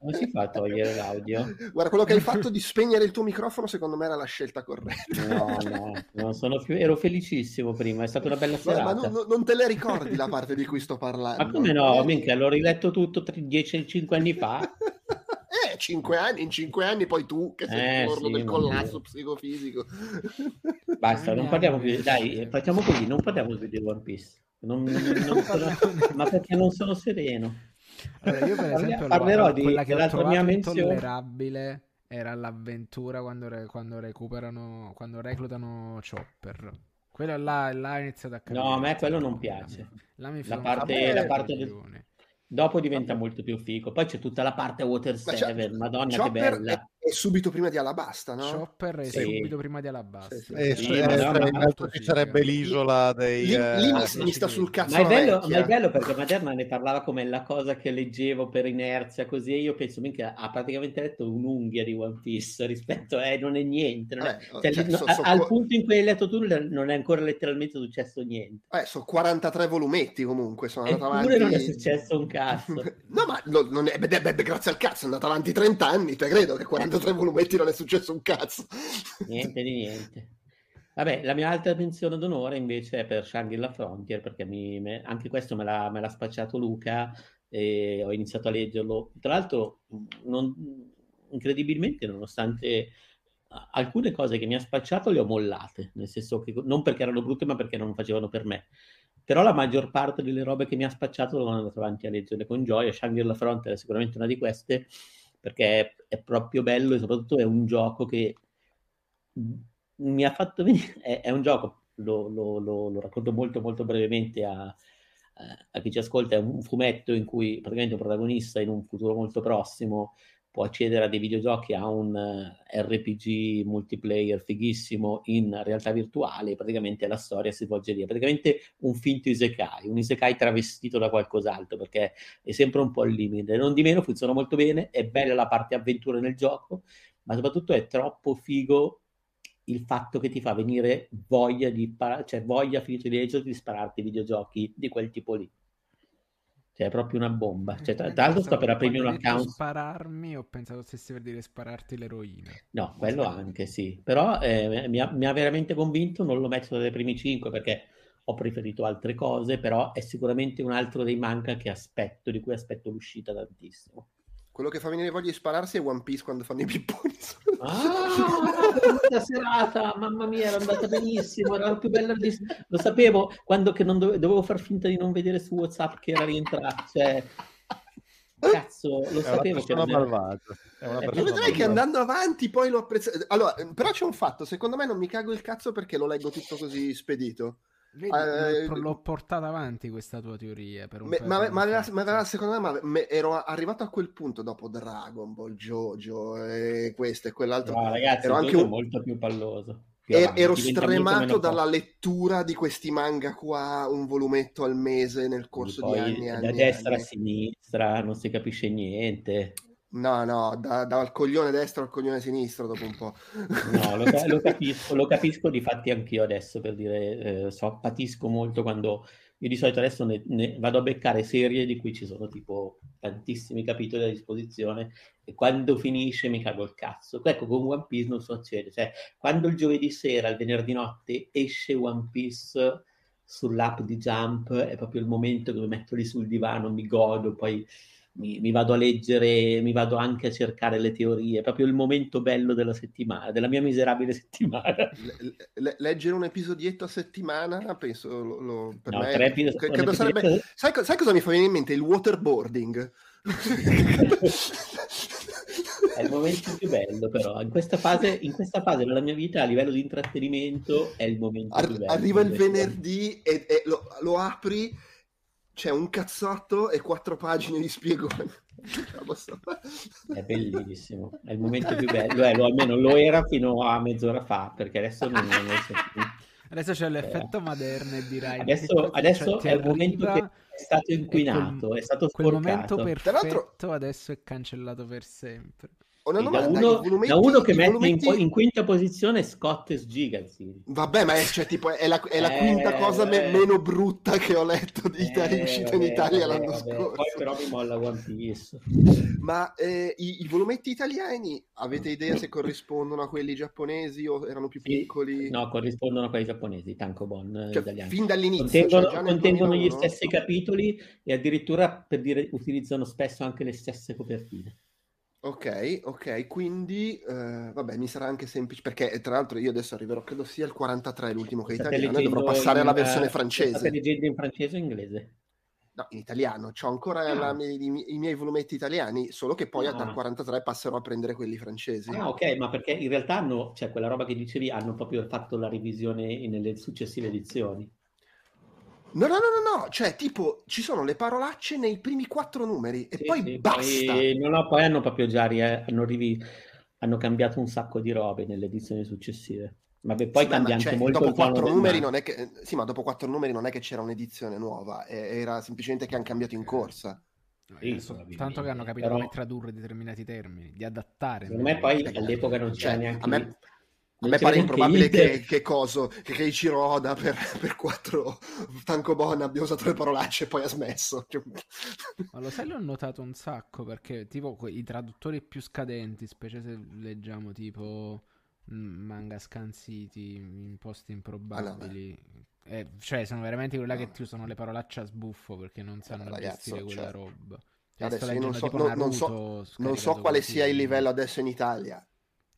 Come si fa a togliere l'audio? Guarda, quello che hai fatto di spegnere il tuo microfono secondo me era la scelta corretta. No, no, non sono più... Ero felicissimo prima, è stata una bella Ma, serata. ma non, non te le ricordi la parte di cui sto parlando? Ma come no? Minchia, l'ho riletto tutto 10-5 anni fa. Eh, cinque anni, in cinque anni poi tu che sei Eh, l'orlo sì, del collasso psicofisico. Basta, non parliamo più. Dai, facciamo così, non parliamo più di One Piece. Non- non- non sono- ma perché non sono sereno. Allora, io per esempio parlerò di- quella che ho trovato mia menzione. intollerabile era l'avventura quando, re- quando recuperano quando reclutano Chopper. Quello là, là ho iniziato a capire. No, a me quello non piace. Mi La fanno parte- la parte del-. Dopo diventa molto più figo. Poi c'è tutta la parte Water Ma c'è- 7, madonna che Chopper bella. è, è subito prima di Alabasta, no? Chopper è Sì. subito prima di Alabasta. Sì, sì. Eh, Sì, eh, no, ci sarebbe l'isola dei... Lì, eh, lì mi, sì, mi sta sul cazzo Ma è, bello, ma è bello perché Materna ne parlava come la cosa che leggevo per inerzia, così e io penso, minchia, ha praticamente letto un'unghia di One Piece rispetto a... Eh, non è niente. non è- Vabbè, cioè, cioè, no- so- so- al punto in cui hai letto tu non è ancora letteralmente successo niente. eh, sono 43 volumetti comunque, sono andato Eppure avanti... non è successo un cazzo. No, ma no, non è, beh, beh, beh, grazie al cazzo, è andato avanti 30 anni, te credo che 43 volumetti non è successo un cazzo. Niente di niente. Vabbè, la mia altra menzione d'onore invece è per Shangri-La Frontier, perché mi- me- anche questo me l'ha, me l'ha spacciato Luca e ho iniziato a leggerlo. Tra l'altro, non- incredibilmente, nonostante alcune cose che mi ha spacciato le ho mollate, nel senso che non perché erano brutte, ma perché non facevano per me. Però la maggior parte delle robe che mi ha spacciato sono andato avanti a leggerle con gioia. Shangri-La Frontier è sicuramente una di queste, perché è, è proprio bello e soprattutto è un gioco che mi ha fatto venire, è, è un gioco, lo, lo- lo- lo racconto molto molto brevemente a, a chi ci ascolta, è un fumetto in cui praticamente un protagonista in un futuro molto prossimo può accedere a dei videogiochi, a un eh, RPG multiplayer fighissimo in realtà virtuale, praticamente la storia si svolge lì, praticamente un finto isekai, un isekai travestito da qualcos'altro, perché è sempre un po' al limite, non di meno funziona molto bene, è bella la parte avventura nel gioco, ma soprattutto è troppo figo il fatto che ti fa venire voglia di par- cioè voglia finito di leggerti di spararti videogiochi di quel tipo lì. Cioè, è proprio una bomba. Cioè, tra, tra l'altro sto per aprirmi un account. spararmi, ho pensato stessi per dire spararti l'eroina. No, quello anche sì. Però eh, mi, ha, mi ha veramente convinto, non lo metto dai primi cinque perché ho preferito altre cose, però è sicuramente un altro dei manca che aspetto, di cui aspetto l'uscita tantissimo. Quello che fa venire voglia di spararsi è One Piece quando fanno i pipponi. Ah, questa serata, mamma mia, era andata benissimo, era la più bella di... Lo sapevo quando che non dove- dovevo far finta di non vedere su WhatsApp che era rientrato, cioè cazzo, lo È una sapevo che persona non era- malvagia. È una Eh, persona Lo vedrai che malvagia. andando avanti poi lo apprezzo. Allora, però c'è un fatto, secondo me non mi cago il cazzo perché lo leggo tutto così spedito. Vedi, Eh, l'ho, l'ho portata avanti questa tua teoria per un Me- ma, ma tempo ma fa. secondo me ma- me- ero arrivato a quel punto dopo Dragon Ball, Jojo e questo e quell'altro. No, ragazzi, ero anche un- molto più palloso. Più E- ero stremato dalla lettura di questi manga qua, un volumetto al mese nel corso Poi di anni e anni. da e destra a anni. sinistra non si capisce niente. No, no, da- dal coglione destro al coglione sinistro dopo un po'. No, lo, lo capisco, lo capisco, difatti anch'io adesso per dire, eh, so, patisco molto quando io di solito adesso ne, ne vado a beccare serie di cui ci sono tipo tantissimi capitoli a disposizione e quando finisce mi cago il cazzo. Ecco, con One Piece non succede, cioè quando il giovedì sera, il venerdì notte esce One Piece sull'app di Jump è proprio il momento mi metto lì sul divano, mi godo, poi mi, mi vado a leggere, mi vado anche a cercare le teorie, è proprio il momento bello della settimana, della mia miserabile settimana. Le- le- leggere un episodietto a settimana, penso, lo- lo- per No, me, tre episodi- credo sarebbe... episodietto- Sai, sai cosa mi fa venire in mente? Il waterboarding. È il momento più bello, però. In questa fase, in questa fase della mia vita, a livello di intrattenimento, è il momento Ar- più bello. arriva il venerdì e, e lo, lo apri, c'è un cazzotto e quattro pagine di spiegone. So. È bellissimo, è il momento più bello, eh, lo, almeno lo era fino a mezz'ora fa, perché adesso non, non lo so più. Adesso c'è l'effetto Maderne e dirai Eh. Adesso, cioè, adesso ti è il momento che è stato inquinato, quel- è stato quel momento sporcato. Tra l'altro- perfetto adesso è cancellato per sempre. Una Sì, da, uno, volumetti- da uno che mette in, volumetti- in quinta posizione Scott Sgiganzi. Vabbè, ma è, cioè, tipo, è, la, è la Eh, quinta cosa me- meno brutta che ho letto di Italia, Eh, uscita in vabbè, Italia vabbè, l'anno vabbè. scorso. Poi però mi molla One Piece. Ma eh, i, i volumetti italiani, avete idea se corrispondono a quelli giapponesi o erano più Sì, piccoli? No, corrispondono a quelli giapponesi, Tankobon eh, Cioè, italiani. fin dall'inizio, Contengono, cioè contengono gli 2001? stessi capitoli e addirittura per dire utilizzano spesso anche le stesse copertine. Ok, ok, quindi eh, vabbè, mi sarà anche semplice perché eh, tra l'altro io adesso arriverò, credo sia il 43 l'ultimo che è State italiano, e dovrò passare in- alla versione State francese. leggendo in francese o inglese? No, in italiano, c'ho ancora Ah. la- i, i miei volumetti italiani, solo che poi Ah. dal 43 passerò a prendere quelli francesi. Ah, ok, ma perché in realtà hanno, cioè quella roba che dicevi, hanno proprio fatto la revisione nelle successive edizioni. No, no, no, no, no, cioè tipo ci sono le parolacce nei primi quattro numeri e Sì, poi sì, basta. poi- no, no, poi hanno proprio già ri- hanno, rivi- hanno cambiato un sacco di robe nelle edizioni successive. Vabbè, poi Sì, cambia ma, anche cioè, molto dopo quattro numeri non è che eh, sì, ma dopo quattro numeri non è che c'era un'edizione nuova, eh, era semplicemente che hanno cambiato in corsa. Sì, Eh, soltanto probabilmente, che hanno capito però- come tradurre determinati termini, di adattare. Secondo me poi all'epoca non Cioè, c'era neanche... a me, a me pare improbabile che, che coso, che Keiichiro Oda per, per quattro Tankobon abbia usato le parolacce e poi ha smesso. Cioè, Ma lo sai, l'ho notato un sacco perché tipo i traduttori più scadenti, specie se leggiamo tipo mm, manga scansiti in posti improbabili, eh, cioè sono veramente quelli là che No. ti usano le parolacce a sbuffo perché non sanno ragazzi, gestire quella cioè, roba. Cioè, adesso io non so- non- non so- non so quale così. sia il livello adesso in Italia.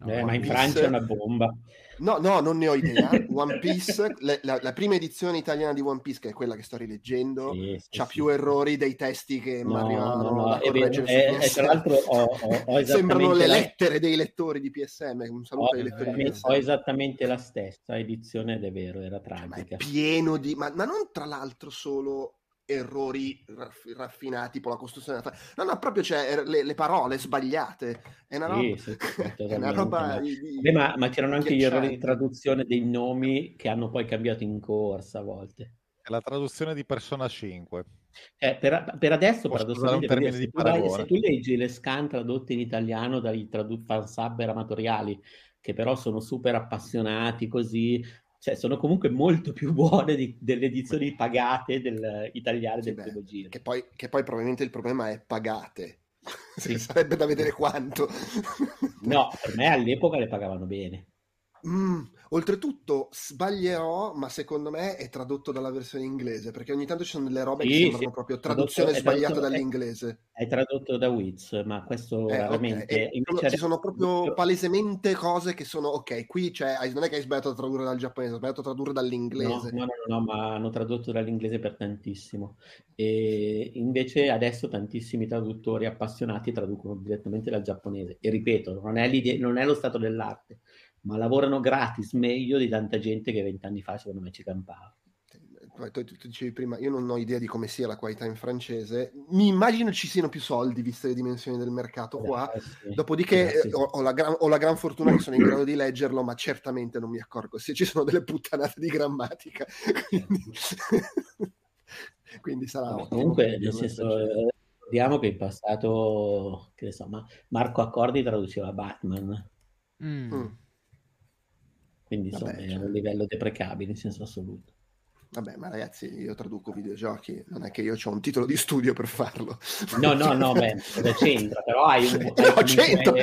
No, Eh, ma in Piece- Francia è una bomba. No, no, non ne ho idea. One Piece, le- la, la prima edizione italiana di One Piece, che è quella che sto rileggendo, Sì, sì, c'ha sì. più errori dei testi che mi No, arrivavano no, no, su e- e tra l'altro ho, ho- ho Sembrano le la- lettere dei lettori di PSM. Un saluto ho, ai lettori di esattamente, PSM. ho esattamente la stessa edizione ed è vero, era Cioè, ma è tragica. pieno di... Ma, ma non tra l'altro solo errori raff- raffinati, tipo la costruzione della fra- No, no, proprio c'è le, le parole sbagliate. È una roba... Sì, sì, sì, è una roba ma- di- di- Beh, ma, ma c'erano anche gli errori di traduzione dei nomi che hanno poi cambiato in corsa a volte. È la traduzione di Persona 5. Eh, per, per adesso, paradossalmente, dire, se, di tu paragone? se tu leggi le scan tradotte in italiano dai tradu- fansubber amatoriali, che però sono super appassionati così, cioè sono comunque molto più buone di- delle edizioni pagate del, italiane Sì, del beh, primo giro. Che poi, che poi probabilmente il problema è pagate. Sì. Sarebbe da vedere quanto. No, per me all'epoca le pagavano bene. Mm, oltretutto sbaglierò, ma secondo me è tradotto dalla versione inglese, perché ogni tanto ci sono delle robe che Sì, sembrano sì, proprio tradotto- traduzione è sbagliata tradotto- è- dall'inglese. È tradotto da Wiz, ma questo Eh, ok. raramente. E invece ci sono proprio palesemente cose che sono ok. Qui hai- non è che hai sbagliato a tradurre dal giapponese, hai sbagliato a tradurre dall'inglese. no, no, no, no, ma hanno tradotto dall'inglese per tantissimo. E invece adesso tantissimi traduttori appassionati traducono direttamente dal giapponese. E ripeto, non è, non è lo stato dell'arte, ma lavorano gratis meglio di tanta gente che vent'anni fa secondo me ci campava. Tu, tu- tu dicevi prima, io non ho idea di come sia la qualità in francese. Mi immagino ci siano più soldi, viste le dimensioni del mercato qua. Eh, sì. Dopodiché Eh, sì. ho, ho la gran, ho la gran fortuna che sono in grado di leggerlo, ma certamente non mi accorgo se ci sono delle puttanate di grammatica. Quindi, quindi sarà Vabbè, ottimo comunque, nel senso, francese. eh, ricordiamo che in passato, che ne so, ma Marco Accordi traduceva Batman, Mm. Mm. Quindi Vabbè, insomma è cioè. un livello deprecabile in senso assoluto. Vabbè, ma ragazzi, io traduco videogiochi, non è che io ho un titolo di studio per farlo. No, no, no, beh, c'entra? Però hai un... hai No, c'entra!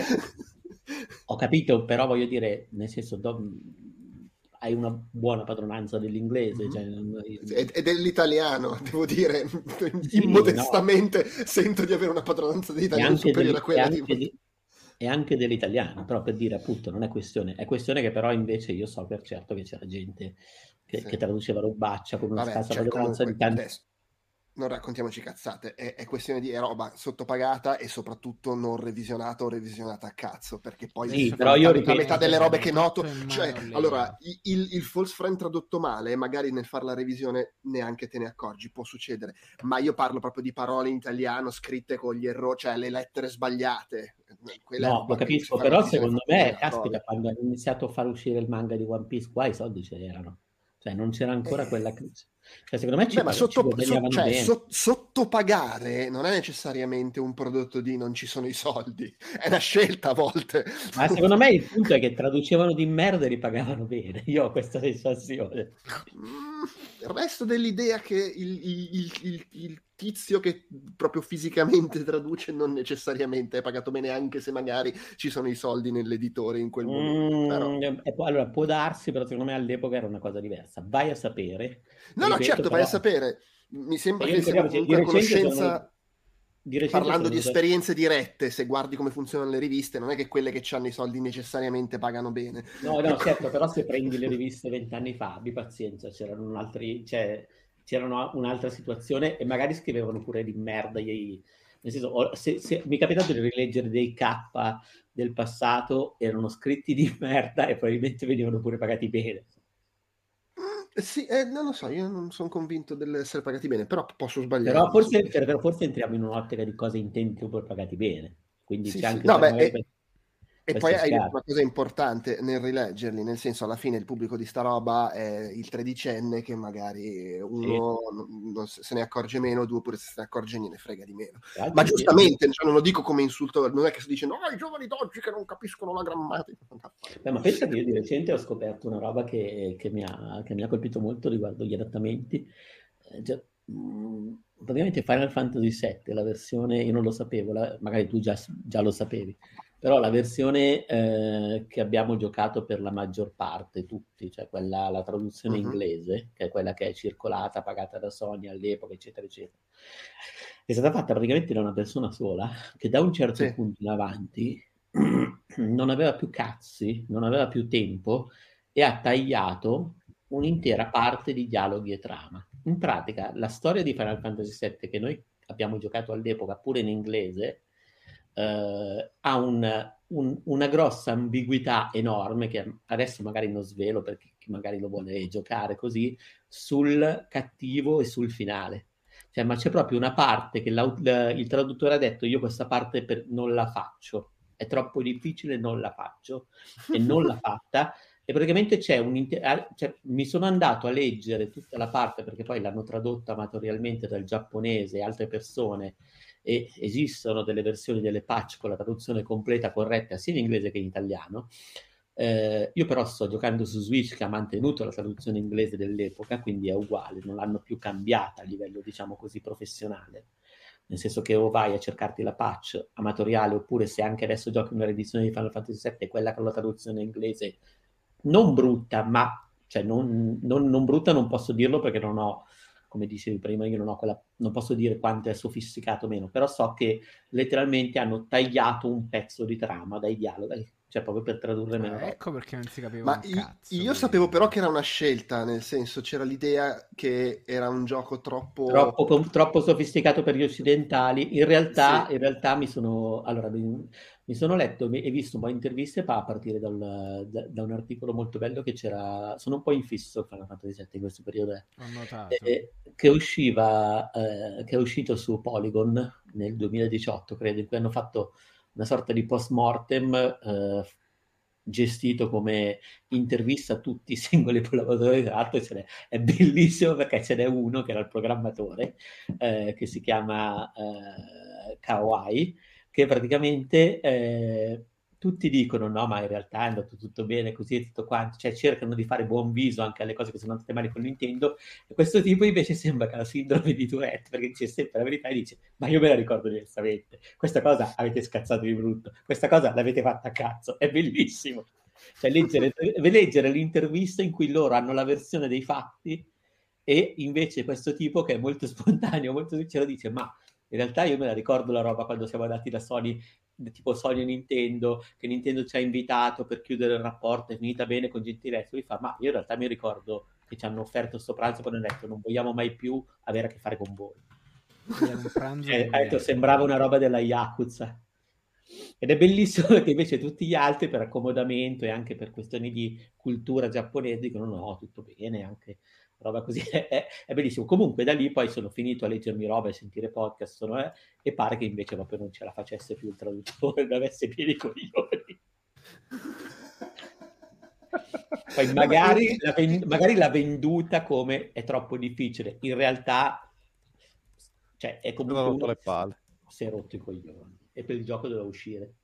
Ho capito, però voglio dire, nel senso, do- hai una buona padronanza dell'inglese. Mhm. cioè, non- Ed è dell'italiano, devo dire, Sì, immodestamente sento di avere una padronanza di e italiano anche, superiore del- a quella e di... di- e anche dell'italiano, però per dire appunto non è questione, è questione che però invece io so per certo che c'era gente che, Sì. che traduceva robaccia con una Vabbè, scarsa cioè, padronanza di tanti... non raccontiamoci cazzate, è, è questione di roba sottopagata e soprattutto non revisionata o revisionata a cazzo, perché poi Sì, la però io metà- ripeto- metà delle robe che noto, cioè, lì. allora, il, il false friend tradotto male, magari nel fare la revisione neanche te ne accorgi, può succedere, ma io parlo proprio di parole in italiano scritte con gli errori, cioè le lettere sbagliate. È No, lo capisco, però secondo me, caspita, quando hanno iniziato a far uscire il manga di One Piece, qua i soldi c'erano. Cioè, non c'era ancora Eh. quella... Cioè, secondo me ci, Beh, ma sotto, so- cioè, so- sottopagare non è necessariamente un prodotto di non ci sono i soldi, è una scelta a volte. Ma secondo me il punto è che traducevano di merda e li pagavano bene. Io ho questa sensazione. Mm, resto dell'idea che il- il- il- il tizio che proprio fisicamente traduce non necessariamente è pagato bene, anche se magari ci sono i soldi nell'editore in quel momento. Però- Mm, poi- allora, può darsi, però secondo me all'epoca era una cosa diversa. Vai a sapere. No, no, Ripeto, certo, vai a però- sapere. Mi sembra che sia comunque conoscenza, sono- di parlando di esperienze dirette, se guardi come funzionano le riviste, non è che quelle che hanno i soldi necessariamente pagano bene. No, no, certo, però se prendi le riviste vent'anni fa, abbi pazienza, c'erano altri, cioè, c'erano un'altra situazione e magari scrivevano pure di merda. gli- Nel senso, se, se- mi è capitato di rileggere dei K del passato, erano scritti di merda e probabilmente venivano pure pagati bene. Mm, Sì, eh, non lo so, io non sono convinto dell'essere pagati bene, però posso sbagliare. Però forse, però forse entriamo in un'ottica di cosa intendi per pagati bene. Quindi Sì, c'è sì. anche No, beh, magari- e- E poi è hai detto una cosa importante nel rileggerli, nel senso alla fine il pubblico di sta roba è il tredicenne che magari uno non se ne accorge meno, due pure se se ne accorge gliene frega di meno. L'altro Ma sì, giustamente, cioè, non lo dico come insulto, non è che si dice no, i giovani d'oggi che non capiscono la grammatica. Beh, ma pensa che io di recente ho scoperto una roba che, che mi, ha, che mi ha colpito molto riguardo gli adattamenti. Cioè, mh, praticamente Final Fantasy VII, la versione, io non lo sapevo, la- magari tu già, già lo sapevi, però la versione eh, che abbiamo giocato per la maggior parte, tutti, cioè quella, la traduzione Mhm. inglese, che è quella che è circolata, pagata da Sony all'epoca, eccetera, eccetera, è stata fatta praticamente da una persona sola, che da un certo Sì. punto in avanti non aveva più cazzi, non aveva più tempo e ha tagliato un'intera parte di dialoghi e trama. In pratica, la storia di Final Fantasy VII che noi abbiamo giocato all'epoca pure in inglese eh, ha un- un- una grossa ambiguità enorme che adesso magari non svelo perché magari lo vuole giocare così sul cattivo e sul finale. Cioè, ma c'è proprio una parte che il traduttore ha detto io questa parte per- non la faccio, è troppo difficile, non la faccio e non l'ha fatta. E praticamente c'è un ah, cioè, mi sono andato a leggere tutta la parte perché poi l'hanno tradotta amatorialmente dal giapponese e altre persone e esistono delle versioni delle patch con la traduzione completa corretta sia in inglese che in italiano. Eh, io però sto giocando su Switch che ha mantenuto la traduzione inglese dell'epoca, quindi è uguale, non l'hanno più cambiata a livello, diciamo così, professionale. Nel senso che o vai a cercarti la patch amatoriale, oppure se anche adesso giochi una riedizione di Final Fantasy VII, quella con la traduzione inglese non brutta, ma cioè non, non- non brutta non posso dirlo perché non ho, come dicevi prima, io non ho quella, non posso dire quanto è sofisticato o meno, però so che letteralmente hanno tagliato un pezzo di trama dai dialoghi, cioè proprio per tradurre meno roba. ecco perché non si capiva Ma un i- cazzo. io quindi. sapevo però che era una scelta, nel senso c'era l'idea che era un gioco troppo... Troppo, com- troppo sofisticato per gli occidentali. In realtà, Sì. in realtà mi sono, allora, mi, mi sono letto e visto un po' di interviste a partire dal- da, da un articolo molto bello che c'era. Sono un po' infisso Final Fantasy VII in questo periodo. eh. Ho notato. Eh, che usciva, eh, che è uscito su Polygon nel 2018, credo, in cui hanno fatto una sorta di post mortem eh, gestito come intervista a tutti i singoli collaboratori. Tra l'altro ce n'è- è bellissimo perché ce n'è uno che era il programmatore, eh, che si chiama eh, Kawai, che praticamente eh, tutti dicono no, ma in realtà è andato tutto bene così e tutto quanto, cioè cercano di fare buon viso anche alle cose che sono andate male con Nintendo, e questo tipo invece sembra che ha la sindrome di Tourette, perché dice sempre la verità e dice ma io me la ricordo diversamente, questa cosa avete scazzato di brutto, questa cosa l'avete fatta a cazzo, è bellissimo. Cioè leggere, leggere l'intervista in cui loro hanno la versione dei fatti e invece questo tipo che è molto spontaneo, molto sincero dice ma in realtà io me la ricordo la roba quando siamo andati da Sony, tipo Sony e Nintendo, che Nintendo ci ha invitato per chiudere il rapporto, è finita bene con gentilezza, lui fa ma io in realtà mi ricordo che ci hanno offerto sto pranzo quando hanno detto non vogliamo mai più avere a che fare con voi. Con ha detto, sembrava una roba della Yakuza. Ed è bellissimo perché invece tutti gli altri per accomodamento e anche per questioni di cultura giapponese dicono no, tutto bene, anche roba così. È, è bellissimo. Comunque da lì poi sono finito a leggermi roba e sentire podcast sono, eh, e pare che invece proprio non ce la facesse più il traduttore, non avesse più i coglioni. Poi magari, l'ha ven- magari l'ha venduta come è troppo difficile. In realtà, cioè, è comunque uno si è rotto i coglioni e per il gioco doveva uscire.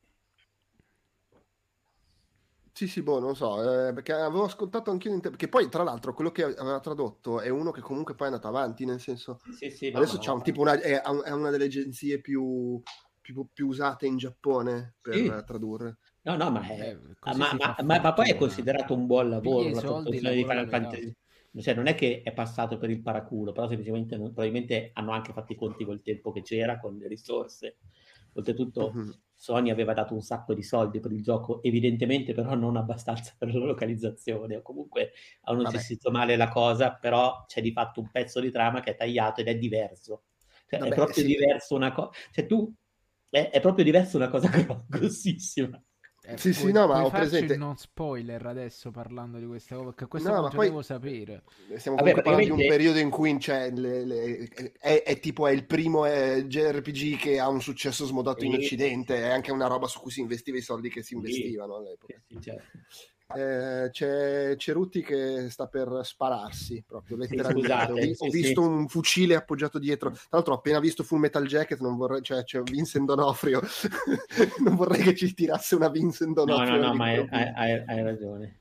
Sì, sì, boh, non so, eh, perché avevo ascoltato anche io, perché poi tra l'altro quello che aveva tradotto è uno che comunque poi è andato avanti, nel senso, Sì, sì, no, adesso c'ha un no. tipo una, è, è una delle agenzie più, più, più usate in Giappone per Sì. eh, tradurre. No, no, ma, è- Eh, così ma, ma- ma- ma poi è considerato un buon lavoro la soldi, traduzione di Final. Fantasy. Cioè, non è che è passato per il paraculo, però semplicemente non- probabilmente hanno anche fatto i conti col tempo che c'era, con le risorse. Oltretutto, Mhm. Sony aveva dato un sacco di soldi per il gioco, evidentemente però non abbastanza per la localizzazione, o comunque hanno gestito male la cosa, però c'è di fatto un pezzo di trama che è tagliato ed è diverso. Cioè, Vabbè, è proprio sì. diverso una cosa, cioè tu, è, è proprio diverso una cosa grossissima. Eh, Sì, sì, puoi- no, ma ho presente- non spoiler adesso parlando di questa cosa, perché questo No, non ma poi- devo sapere. Stiamo Vabbè, comunque parlando di un periodo in cui c'è le- le- è, è tipo è il primo eh, JRPG che ha un successo smodato in Sì, Occidente, sì, sì. è anche una roba su cui si investiva i soldi che si Sì. investivano all'epoca. Sì, sì, certo. Eh, c'è Cerutti che sta per spararsi proprio letteralmente. scusate, ho, sì, ho sì. visto un fucile appoggiato dietro. Tra l'altro, ho appena visto Full Metal Jacket. Non vorrei, cioè, c'è Vincent Donofrio. non vorrei che ci tirasse una Vincent No, Donofrio. no, no, ma hai, all'improvviso. hai- hai- hai ragione.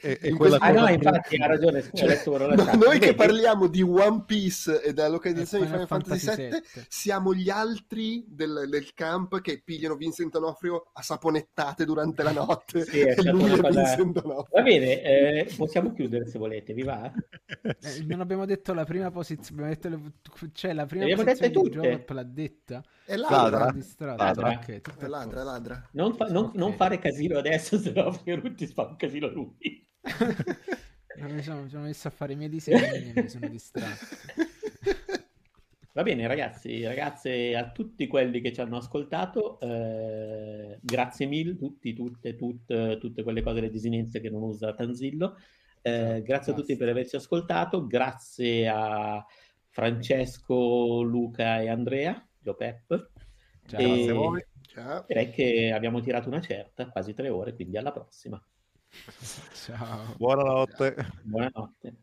E In quella Ah, no, infatti ha ragione. Scusa, Cioè, no- chat. noi che parliamo di One Piece e della localizzazione di Final Final Fantasy Fantasy VII, siamo gli altri del, del camp che pigliano Vincent Donofrio a saponettate durante la notte. Sì, è e lui è cosa- Vincent. Va bene, eh, possiamo chiudere se volete, vi va? Eh, non abbiamo detto la prima posizione, abbiamo detto le- cioè la prima abbiamo posizione di. Jovap l'ha detta. È Ladra. ladra. Ladra. Ok, tutto È ladra, è ladra. Non, fa- non- Ok. non fare casino adesso, se no Fiorutti fa un casino lui. Non mi sono, mi sono messo a fare i miei disegni e mi sono distratto. Va bene, ragazzi, ragazze, a tutti quelli che ci hanno ascoltato, eh, grazie mille, tutti, tutte, tutte, tutte quelle cose, le disinenze che non usa Tanzillo. Eh, Esatto, grazie a tutti per averci ascoltato, grazie a Francesco, Luca e Andrea, Giopep. Ciao. E Grazie a voi. Ciao. direi che abbiamo tirato una certa, quasi tre ore, quindi alla prossima. Ciao. Buonanotte. Buonanotte.